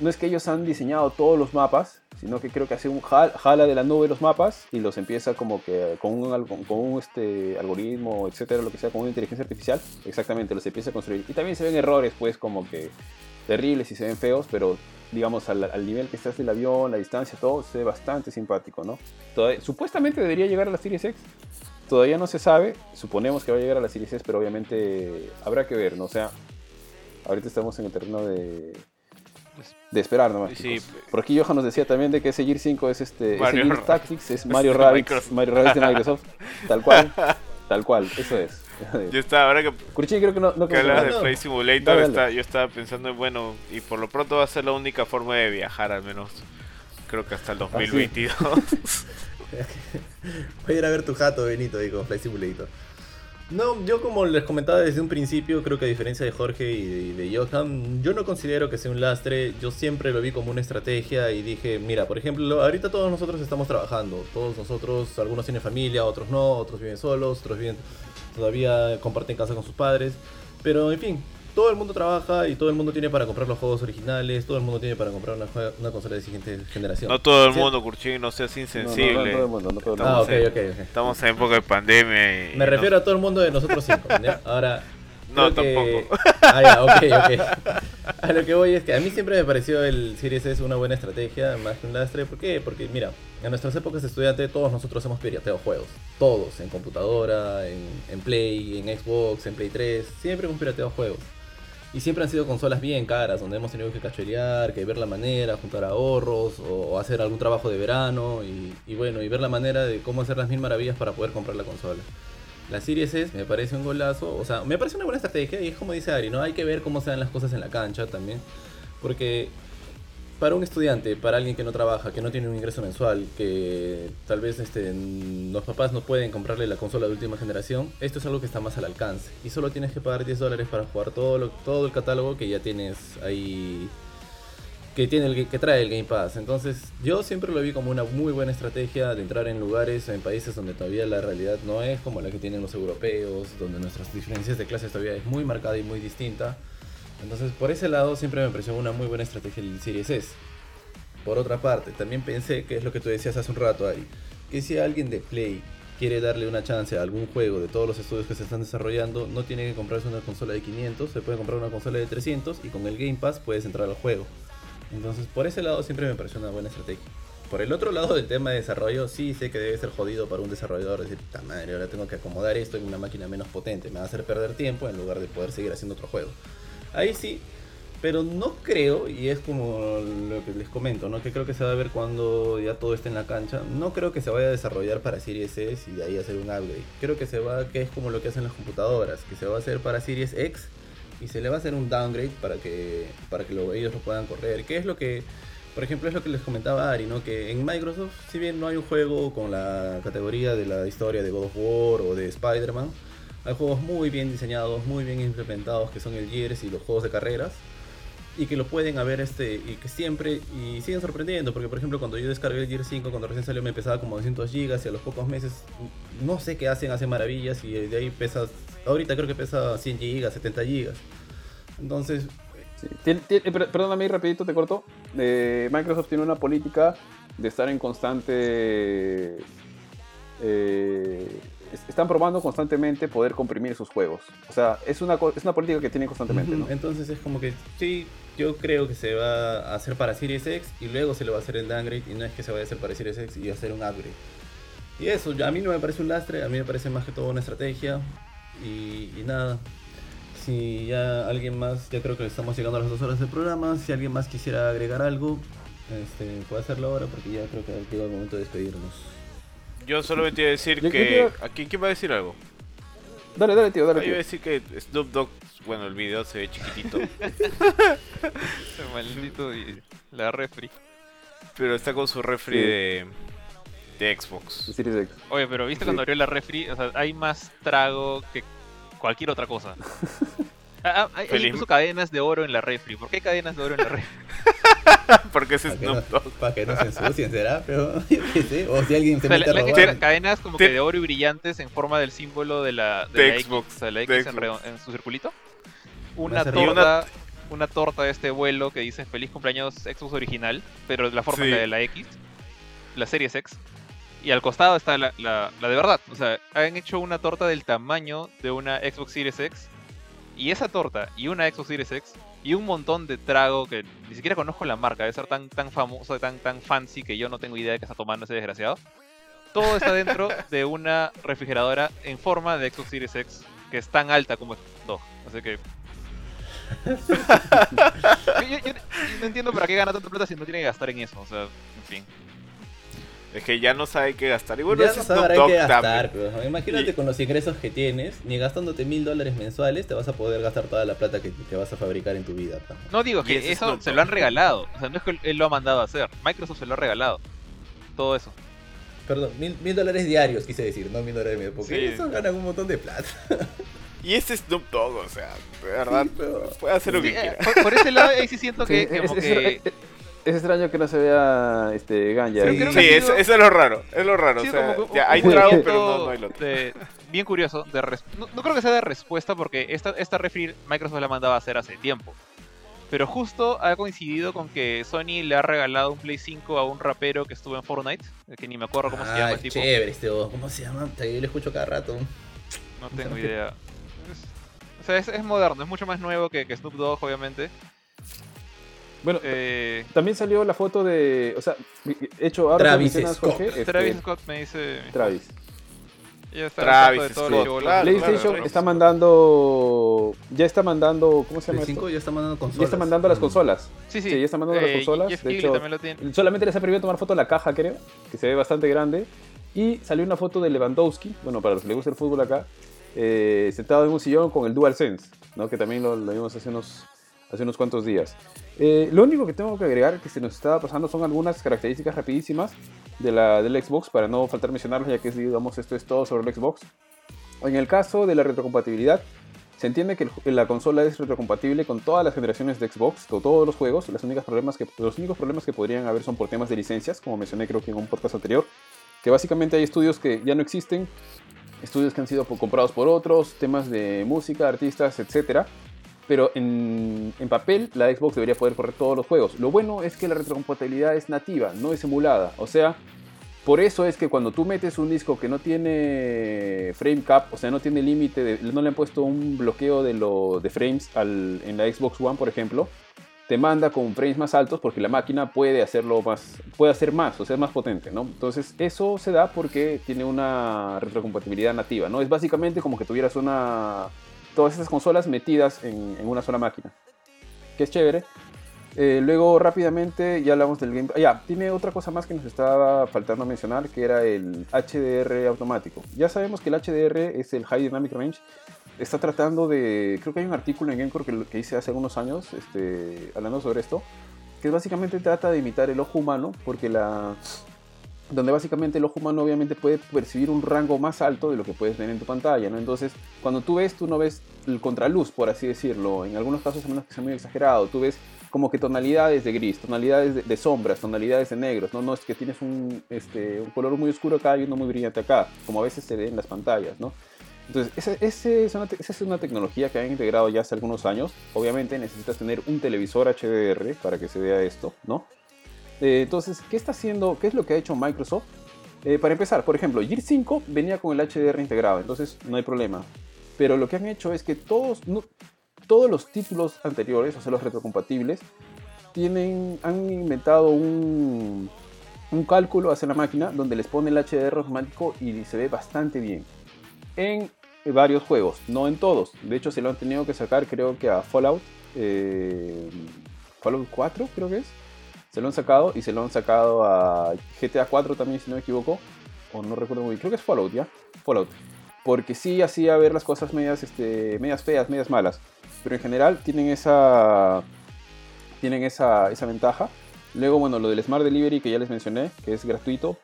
No es que ellos han diseñado todos los mapas, sino que creo que hace un jal- jala de la nube los mapas y los empieza como que con un, con un este, algoritmo, etcétera, lo que sea, con una inteligencia artificial, exactamente, los empieza a construir. Y también se ven errores, pues, como que terribles y se ven feos, pero digamos al, al nivel que estás del avión, la distancia, todo se ve bastante simpático, ¿no? Todavía- supuestamente debería llegar a la Series X, todavía no se sabe, suponemos que va a llegar a la Series X, pero obviamente habrá que ver, ¿no? O sea, ahorita estamos en el terreno de, de esperar nomás. Sí, chicos. Por aquí Johan nos decía también de que ese Gear 5 es este, ese Mario Gears Ra- Tactics, es Mario Rabbids. Mario Rabbids de Microsoft, tal cual, tal cual, eso es. Yo estaba, ahora que, Curchín creo que no, no que hablas de. Play Simulator, Dale, dale. está- yo estaba pensando en, bueno, y por lo pronto va a ser la única forma de viajar, al menos creo que hasta el Ah, sí. 2022. Voy a ir a ver tu jato, Benito, ahí con Flight Simulator. No, yo como les comentaba desde un principio, creo que a diferencia de Jorge y de, de Johan, yo no considero que sea un lastre, yo siempre lo vi como una estrategia y dije, mira, por ejemplo, ahorita todos nosotros estamos trabajando, todos nosotros, algunos tienen familia, otros no, otros viven solos, otros viven, todavía comparten casa con sus padres, pero en fin, todo el mundo trabaja y todo el mundo tiene para comprar los juegos originales, todo el mundo tiene para comprar una, una consola de siguiente generación. no todo el Sí. mundo, Curchín, no seas No, no, insensible. no, no todo el mundo, no todo el mundo. Ah, no ok, sé. ok, ok. Estamos en época de pandemia y Me no- refiero a todo el mundo de nosotros cinco. ¿ya? Ahora. No, que- tampoco. Ah, ya, ok, ok. A lo que voy es que a mí siempre me pareció el Series S una buena estrategia, más que un lastre. ¿Por qué? Porque, mira, en nuestras épocas de estudiante, todos nosotros hemos pirateado juegos. Todos, en computadora, en, en Play, en Xbox, en Play 3. Siempre hemos pirateado juegos. Y siempre han sido consolas bien caras, donde hemos tenido que cacholear, que ver la manera, juntar ahorros, o, o hacer algún trabajo de verano, y, y bueno, y ver la manera de cómo hacer las mil maravillas para poder comprar la consola. La Series S me parece un golazo, o sea, me parece una buena estrategia, y es como dice Ari, ¿no? Hay que ver cómo se dan las cosas en la cancha también, porque para un estudiante, para alguien que no trabaja, que no tiene un ingreso mensual, que tal vez este, los papás no pueden comprarle la consola de última generación, esto es algo que está más al alcance. Y solo tienes que pagar 10 dólares para jugar todo, lo- todo el catálogo que ya tienes ahí, que, tiene el, que trae el Game Pass. Entonces yo siempre lo vi como una muy buena estrategia de entrar en lugares, en países donde todavía la realidad no es como la que tienen los europeos, donde nuestras diferencias de clases todavía es muy marcada y muy distinta. Entonces, por ese lado siempre me pareció una muy buena estrategia el Series S. Por otra parte, también pensé que es lo que tú decías hace un rato, Ari, que si alguien de Play quiere darle una chance a algún juego de todos los estudios que se están desarrollando, no tiene que comprarse una consola de 500, se puede comprar una consola de 300 y con el Game Pass puedes entrar al juego. Entonces, por ese lado siempre me pareció una buena estrategia. Por el otro lado del tema de desarrollo, sí sé que debe ser jodido para un desarrollador decir, puta madre, ahora tengo que acomodar esto en una máquina menos potente, me va a hacer perder tiempo en lugar de poder seguir haciendo otro juego. Ahí sí, pero no creo, y es como lo que les comento, ¿no? Que creo que se va a ver cuando ya todo esté en la cancha. No creo que se vaya a desarrollar para Series S y de ahí hacer un upgrade. Creo que se va, que es como lo que hacen las computadoras, que se va a hacer para Series X y se le va a hacer un downgrade para que, para que lo- ellos lo puedan correr. Que es lo que, por ejemplo, es lo que les comentaba Ari, ¿no? Que en Microsoft, si bien no hay un juego con la categoría de la historia de God of War o de Spider-Man, hay juegos muy bien diseñados, muy bien implementados, que son el Gears y los juegos de carreras y que lo pueden haber este y que siempre y siguen sorprendiendo porque por ejemplo cuando yo descargué el Gear 5 cuando recién salió me pesaba como 200 gigas y a los pocos meses no sé qué hacen hace maravillas y de ahí pesa ahorita creo que pesa 100 gigas 70 gigas entonces Sí. Tien- tien- eh, per- perdóname rapidito, te corto. Eh, Microsoft tiene una política de estar en constante... eh, es- están probando constantemente poder comprimir sus juegos. O sea, es una, es una política que tienen constantemente, ¿no? entonces es como que sí yo creo que se va a hacer para Series X y luego se le va a hacer el downgrade y no es que se vaya a hacer para Series X y hacer un upgrade y eso a mí no me parece un lastre a mí me parece más que todo una estrategia y, y nada si ya alguien más, ya creo que estamos llegando a las dos horas del programa, si alguien más quisiera agregar algo, este, puede hacerlo ahora porque ya creo que ha llegado el momento de despedirnos. Yo solamente iba a decir que. quiero- ¿Aquí quién va a decir algo? Dale, dale, tío, dale, Ah, iba a tío. decir que Snoop Dogg. Bueno, el video se ve chiquitito. Maldito y la refri. pero está con su refri Sí. de. de Xbox. Series X. Oye, pero viste Sí. cuando abrió la refri, o sea, hay más trago que cualquier otra cosa. Ah, ah, hay, incluso cadenas de oro en la refri. ¿Por qué hay cadenas de oro en la refri? Porque es Snoop Dogg. para que no se ensucien, será, pero sé, o si alguien se O sea, mete a cadenas como que de oro y brillantes en forma del símbolo de la, de De la Xbox, X, o sea, la de X en, Xbox. redo- en su circulito. Una torta, una torta de este vuelo que dice feliz cumpleaños Xbox original, pero la forma Sí. de la X, la Series X. Y al costado está la, la- la de verdad. O sea, han hecho una torta del tamaño de una Xbox Series X. Y esa torta y una Xbox Series X y un montón de trago que ni siquiera conozco la marca, debe ser tan, tan famoso, tan, tan fancy que yo no tengo idea de qué está tomando ese desgraciado. Todo está dentro de una refrigeradora en forma de Xbox Series X que es tan alta como Dog. Así que. yo, yo- yo no entiendo para qué gana tanta plata si no tiene que gastar en eso. O sea, en fin. Es que ya no sabe qué gastar. Y bueno, ya no sabrá qué gastar, pero imagínate Y- con los ingresos que tienes, ni gastándote mil dólares mensuales te vas a poder gastar toda la plata que, que vas a fabricar en tu vida. pa. No digo que ese eso Snoop se Dogg. lo han regalado. O sea, no es que él lo ha mandado a hacer. Microsoft se lo ha regalado. Todo eso. Perdón, mil, mil dólares diarios quise decir, no mil dólares medio, porque Sí. eso ganan un montón de plata. Y este Snoop Dogg, o sea, de verdad, Sí, pero- puede hacer lo Sí, que eh, quiera. por, por ese lado ahí sí siento que es, como es- que... es- es extraño que no se vea este Ganja. Sí, ha eso, sido- eso es lo raro, es lo raro. Sí, o sea, como que ya un- hay trago, pero no, no hay lo otro. de- bien curioso. De res- no, no creo que sea de respuesta porque esta, esta refri Microsoft la mandaba a hacer hace tiempo. Pero justo ha coincidido con que Sony le ha regalado un Play 5 a un rapero que estuvo en Fortnite, que ni me acuerdo cómo se llama Ah, el tipo. chévere este vos. ¿Cómo se llama? Yo lo escucho cada rato. No tengo idea. Es- o sea, es, es moderno, es mucho más nuevo que, que Snoop Dogg, obviamente. Bueno, Eh, también salió la foto de. O sea, hecho ahora. Travis Scott. Jorge, este, Travis Scott me dice... Travis. Ya está Travis de todos Scott, claro, PlayStation claro. está mandando. Ya está mandando. ¿Cómo se llama 5 esto? ya está mandando consolas. Ya está mandando las Mm. consolas. Sí, sí. Sí, ya está mandando las Eh, consolas, Jeff de hecho- también lo tiene. Solamente les ha prohibido tomar foto de la caja, creo, que se ve bastante grande. Y salió una foto de Lewandowski, bueno, para los que les gusta el fútbol acá, eh, sentado en un sillón con el DualSense, ¿no? que también lo, lo vimos hace unos, hace unos cuantos días. Eh, lo único que tengo que agregar que se nos estaba pasando son algunas características rapidísimas de la, del Xbox, para no faltar mencionarlas, ya que digamos esto es todo sobre el Xbox. En el caso de la retrocompatibilidad, se entiende que el- la consola es retrocompatible con todas las generaciones de Xbox, con todos los juegos. Los únicos problemas que, los únicos problemas que podrían haber son por temas de licencias, como mencioné creo que en un podcast anterior, que básicamente hay estudios que ya no existen, estudios que han sido comprados por otros, temas de música, artistas, etc. pero en, en, papel la Xbox debería poder correr todos los juegos. Lo bueno es que la retrocompatibilidad es nativa, no es emulada. O sea, por eso es que cuando tú metes un disco que no tiene frame cap, o sea, no tiene límite, no le han puesto un bloqueo de, lo, de frames al, en la Xbox One, por ejemplo, te manda con frames más altos porque la máquina puede hacerlo más, puede hacer más, o sea, es más potente, ¿no? Entonces, eso se da porque tiene una retrocompatibilidad nativa, ¿no? Es básicamente como que tuvieras una todas esas consolas metidas en, una sola máquina. Que es chévere. Eh, luego rápidamente ya hablamos del game. Ya, tiene otra cosa más que nos estaba faltando mencionar, que era el HDR automático. Ya sabemos que el HDR es el High Dynamic Range. Está tratando de, creo que hay un artículo en Gamecore que, que hice hace algunos años, este, hablando sobre esto, que básicamente trata de imitar el ojo humano, porque la, donde básicamente el ojo humano obviamente puede percibir un rango más alto de lo que puedes ver en tu pantalla, ¿no? Entonces, cuando tú ves, tú no ves el contraluz, por así decirlo, en algunos casos a menos que sea muy exagerado, tú ves como que tonalidades de gris, tonalidades de, sombras, tonalidades de negros, ¿no? No es que tienes un, este, un color muy oscuro acá y uno muy brillante acá, como a veces se ve en las pantallas, ¿no? Entonces, es una, esa es una tecnología que han integrado ya hace algunos años. Obviamente necesitas tener un televisor HDR para que se vea esto, ¿no? Eh, entonces, ¿qué está haciendo? ¿Qué es lo que ha hecho Microsoft? Eh, para empezar, por ejemplo, Gear 5 venía con el HDR integrado, entonces no hay problema. Pero lo que han hecho es que todos, todos los títulos anteriores, o sea, los retrocompatibles, tienen, han inventado un, cálculo hacia la máquina donde les pone el HDR automático y se ve bastante bien. En varios juegos, no en todos. De hecho, se lo han tenido que sacar, creo que a Fallout. Eh, Fallout 4, creo que es se lo han sacado y se lo han sacado a GTA 4 también, si no me equivoco. O no recuerdo muy bien. Creo que es Fallout, ¿ya? Fallout. Porque sí hacía ver las cosas medias, este, medias feas, medias malas. Pero en general tienen esa, tienen esa, esa ventaja. Luego, bueno, lo del Smart Delivery que ya les mencioné, que es gratuito.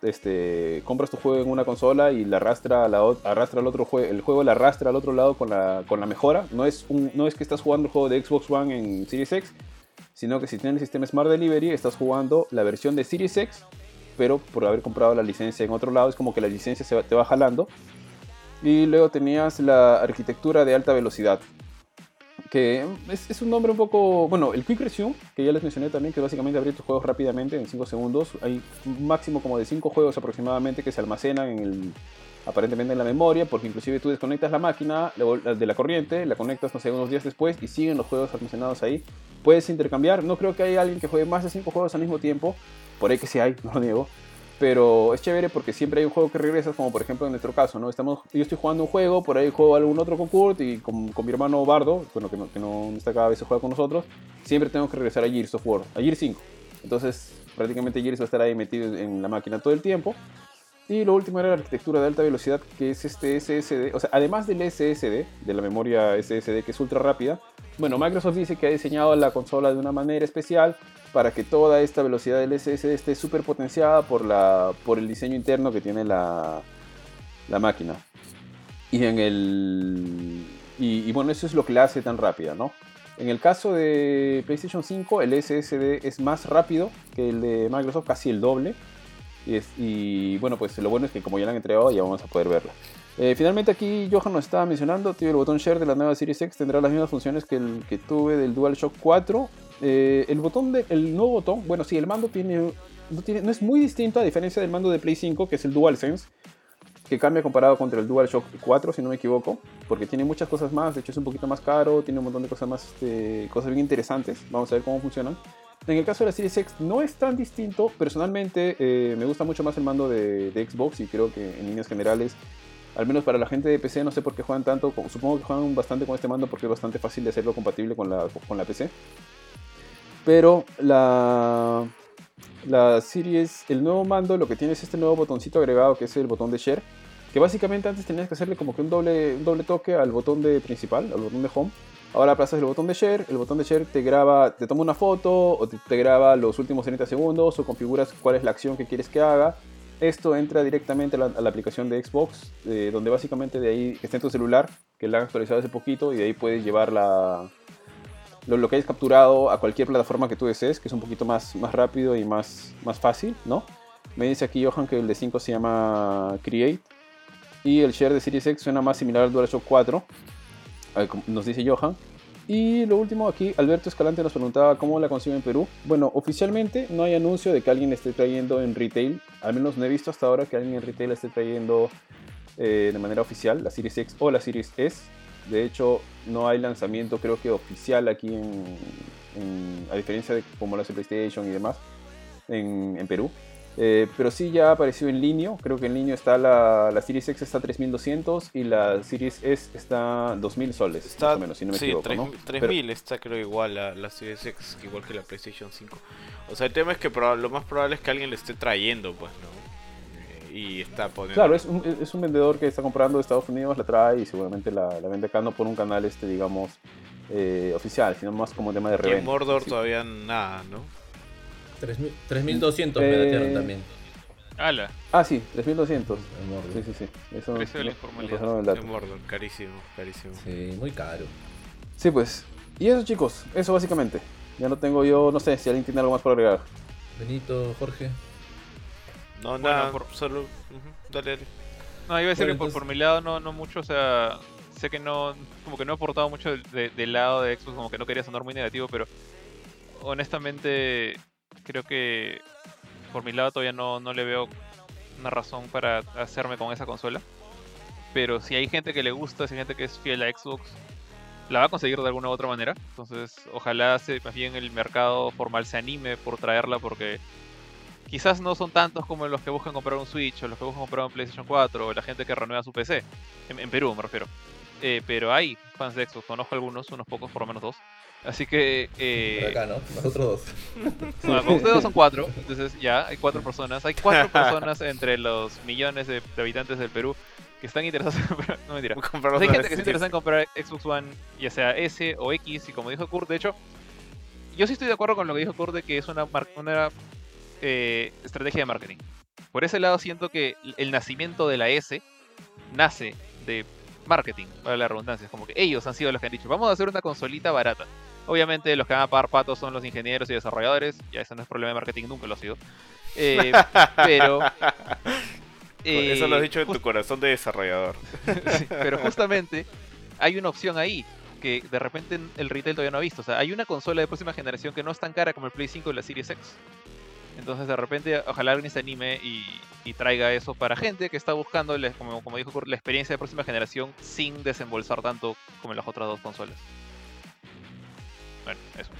Este, compras tu juego en una consola y la arrastra, la, arrastra al otro juego, el juego la arrastra al otro lado con la, con la mejora. No es, un, no es que estás jugando el juego de Xbox One en Series X, sino que si tienes el sistema Smart Delivery estás jugando la versión de Series X, pero por haber comprado la licencia en otro lado es como que la licencia se te va jalando. Y luego tenías la arquitectura de alta velocidad, que es, un nombre un poco, bueno, el Quick Resume, que ya les mencioné también, que básicamente abrir tus juegos rápidamente en 5 segundos. Hay un máximo como de 5 juegos aproximadamente que se almacenan en el, aparentemente en la memoria, porque inclusive tú desconectas la máquina de la corriente, la conectas, no sé, unos días después y siguen los juegos almacenados ahí puedes intercambiar. No creo que haya alguien que juegue más de 5 juegos al mismo tiempo. Por ahí que sí hay, no lo niego. Pero es chévere porque siempre hay un juego que regresas, como por ejemplo en nuestro caso, ¿no? Estamos, yo estoy jugando un juego, por ahí juego algún otro con Kurt y con, con mi hermano Bardo, bueno, que no, que no está cada vez se juega con nosotros, siempre tengo que regresar a Gears of War, a Gears 5. Entonces, prácticamente Gears va a estar ahí metido en la máquina todo el tiempo. Y lo último era la arquitectura de alta velocidad, que es este SSD, o sea, además del SSD, de la memoria SSD que es ultra rápida, bueno, Microsoft dice que ha diseñado la consola de una manera especial para que toda esta velocidad del SSD esté súper potenciada por, la, por el diseño interno que tiene la, la máquina. Y en el... Y, bueno, eso es lo que la hace tan rápida, ¿no? En el caso de PlayStation 5, el SSD es más rápido que el de Microsoft, casi el doble. Y, bueno, pues lo bueno es que como ya la han entregado, ya vamos a poder verla. Eh, finalmente aquí Johan nos estaba mencionando, tío, el botón Share de la nueva Series X tendrá las mismas funciones que el que tuve del DualShock 4. Eh, el botón de, el nuevo botón, bueno, sí, el mando tiene no, es muy distinto a diferencia del mando de Play 5, que es el DualSense, que cambia comparado contra el DualShock 4, si no me equivoco, porque tiene muchas cosas más, de hecho es un poquito más caro, tiene un montón de cosas más, este, cosas bien interesantes, vamos a ver cómo funcionan. En el caso de la Series X no es tan distinto. Personalmente eh, me gusta mucho más el mando de, Xbox y creo que en líneas generales, al menos para la gente de PC, no sé por qué juegan tanto. Supongo que juegan bastante con este mando porque es bastante fácil de hacerlo compatible con la, con la PC. Pero la, la Series, el nuevo mando, lo que tiene es este nuevo botoncito agregado que es el botón de Share. Que básicamente antes tenías que hacerle como que un doble, un doble toque al botón de principal, al botón de Home Ahora aplastas el botón de share, el botón de share te graba, te toma una foto o te, graba los últimos 30 segundos o configuras cuál es la acción que quieres que haga. Esto entra directamente a la, aplicación de Xbox, eh, donde básicamente de ahí está en tu celular, que la han actualizado hace poquito, y de ahí puedes llevar la, lo, que hayas capturado a cualquier plataforma que tú desees, que es un poquito más, más rápido y más, más fácil, ¿no? Me dice aquí Johan que el de 5 se llama Create y el share de Series X suena más similar al DualShock 4 nos dice Johan. Y lo último aquí, Alberto Escalante nos preguntaba cómo la consigue en Perú. Bueno, oficialmente no hay anuncio de que alguien esté trayendo en retail. Al menos no he visto hasta ahora que alguien en retail esté trayendo eh, de manera oficial la Series X o la Series S. De hecho, no hay lanzamiento creo que oficial aquí en- a diferencia de como lo hace PlayStation y demás en, en Perú. Eh, pero sí ya apareció en línea. Creo que en línea está la, la Series X está 3200 y la Series S está 2000 soles. Está, más o menos, si no me sí, equivoco. 3, ¿no? 3000 está creo igual la, la Series X, igual que la PlayStation 5. O sea, el tema es que lo más probable es que alguien le esté trayendo, pues, ¿no? Eh, Y está poniendo... Claro, es un, es un vendedor que está comprando de Estados Unidos, la trae y seguramente la, la vende acá no por un canal, este digamos, eh, oficial, sino más como tema de Y en reventa. Mordor Sí. todavía nada, ¿no? 3000 3200 me Eh, datearon también. Ala, Ah, sí, 3200. en Mordor. Sí, sí, sí. Eso Precio de la me- me informalidad. pasaron el dato. En Mordor, carísimo, carísimo. Sí, muy caro. Sí, pues. Y eso, chicos, eso básicamente. Ya no tengo yo, no sé si alguien tiene algo más por agregar. Benito, Jorge. No, Bueno, nada, por- solo... dale, dale. No, iba a decir Bueno, que por, entonces- por mi lado no, no mucho, o sea, sé que no, como que no he aportado mucho del, de- del lado de Xbox, como que no quería sonar muy negativo, pero honestamente creo que por mi lado todavía no, no le veo una razón para hacerme con esa consola. Pero si hay gente que le gusta, si hay gente que es fiel a Xbox, la va a conseguir de alguna u otra manera. Entonces, ojalá se, más bien el mercado formal se anime por traerla porque quizás no son tantos como los que buscan comprar un Switch o los que buscan comprar un PlayStation 4 o la gente que renueva su PC. En, en Perú me refiero. Eh, pero hay fans de Xbox, conozco algunos, unos pocos, por lo menos dos. Así que... eh, Por acá, ¿no? Nosotros dos. bueno, con ustedes son cuatro, entonces ya hay cuatro personas. Hay cuatro personas entre los millones de, de habitantes del Perú que están interesados en comprar. No mentira. Comprar hay gente que se interesa en comprar Xbox One, ya sea S o X, y como dijo Kurt, de hecho, yo sí estoy de acuerdo con lo que dijo Kurt de que es una, mar- una eh, estrategia de marketing. Por ese lado siento que el nacimiento de la S nace de marketing, para la redundancia. Es como que ellos han sido los que han dicho, vamos a hacer una consolita barata. Obviamente los que van a pagar patos son los ingenieros y desarrolladores, ya eso no es problema de marketing, nunca lo ha sido. Eh, pero... Eso lo has eh, dicho en tu corazón de desarrollador. Sí, pero justamente hay una opción ahí que de repente el retail todavía no ha visto. O sea, hay una consola de próxima generación que no es tan cara como el Play 5 y la Series X. Entonces, de repente, ojalá alguien se anime y, y traiga eso para gente que está buscando, la- como, como dijo Kurt, la experiencia de próxima generación sin desembolsar tanto como en las otras dos consolas. Bueno, eso.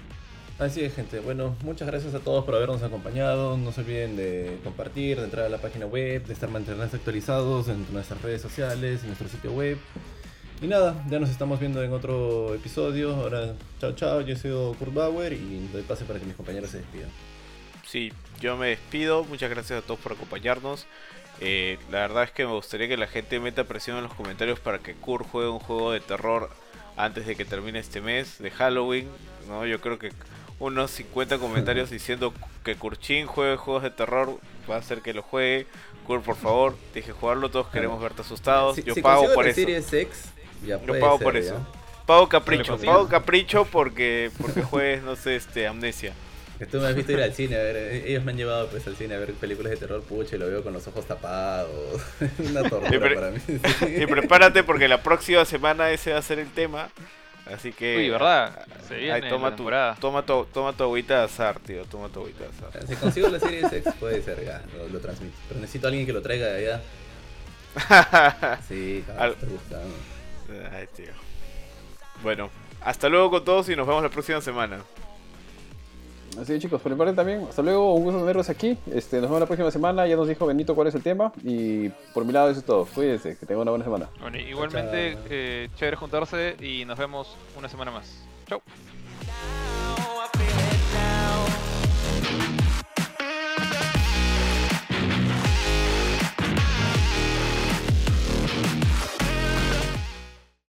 Así es, gente. Bueno, muchas gracias a todos por habernos acompañado. No se olviden de compartir, de entrar a la página web, de estar mantenerse actualizados en nuestras redes sociales, en nuestro sitio web. Y nada, ya nos estamos viendo en otro episodio. Ahora, chao, chao. Yo he sido Kurt Bauer y doy pase para que mis compañeros se despidan. Sí, yo me despido. Muchas gracias a todos por acompañarnos. Eh, la verdad es que me gustaría que la gente meta presión en los comentarios para que Kurt juegue un juego de terror antes de que termine este mes de Halloween. ¿no? Yo creo que unos 50 comentarios diciendo que Kurchin juegue juegos de terror va a hacer que lo juegue. Kurt, por favor, dije jugarlo. Todos queremos verte asustados. Si- yo si pago por eso. Series X, ya Yo pago ser, por ya. eso. Pago capricho, pago capricho porque porque juegues, no sé, este, amnesia. Tú me has visto ir al cine a ver, eh, ellos me han llevado pues al cine a ver películas de terror, pucha, y lo veo con los ojos tapados. Una tortura para mí. Y prepárate porque la próxima semana ese va a ser el tema. Así que. Uy, ¿verdad? Se Ahí, viene toma, la tu, temporada. toma, tu, toma tu agüita de azar, tío. Toma tu agüita de azar. Si consigo la Series X puede ser, ya, lo, lo transmito. Pero necesito a alguien que lo traiga de allá. Sí, cabrón, Al- buscando. Ay, tío. Bueno, hasta luego con todos y nos vemos la próxima semana. Así que chicos, por mi parte también, hasta luego, un gusto tenerlos aquí. Este, nos vemos la próxima semana, ya nos dijo Benito cuál es el tema. Y por mi lado eso es todo. Cuídense, que tengan una buena semana. Bueno, igualmente, eh, chévere juntarse y nos vemos una semana más. Chau.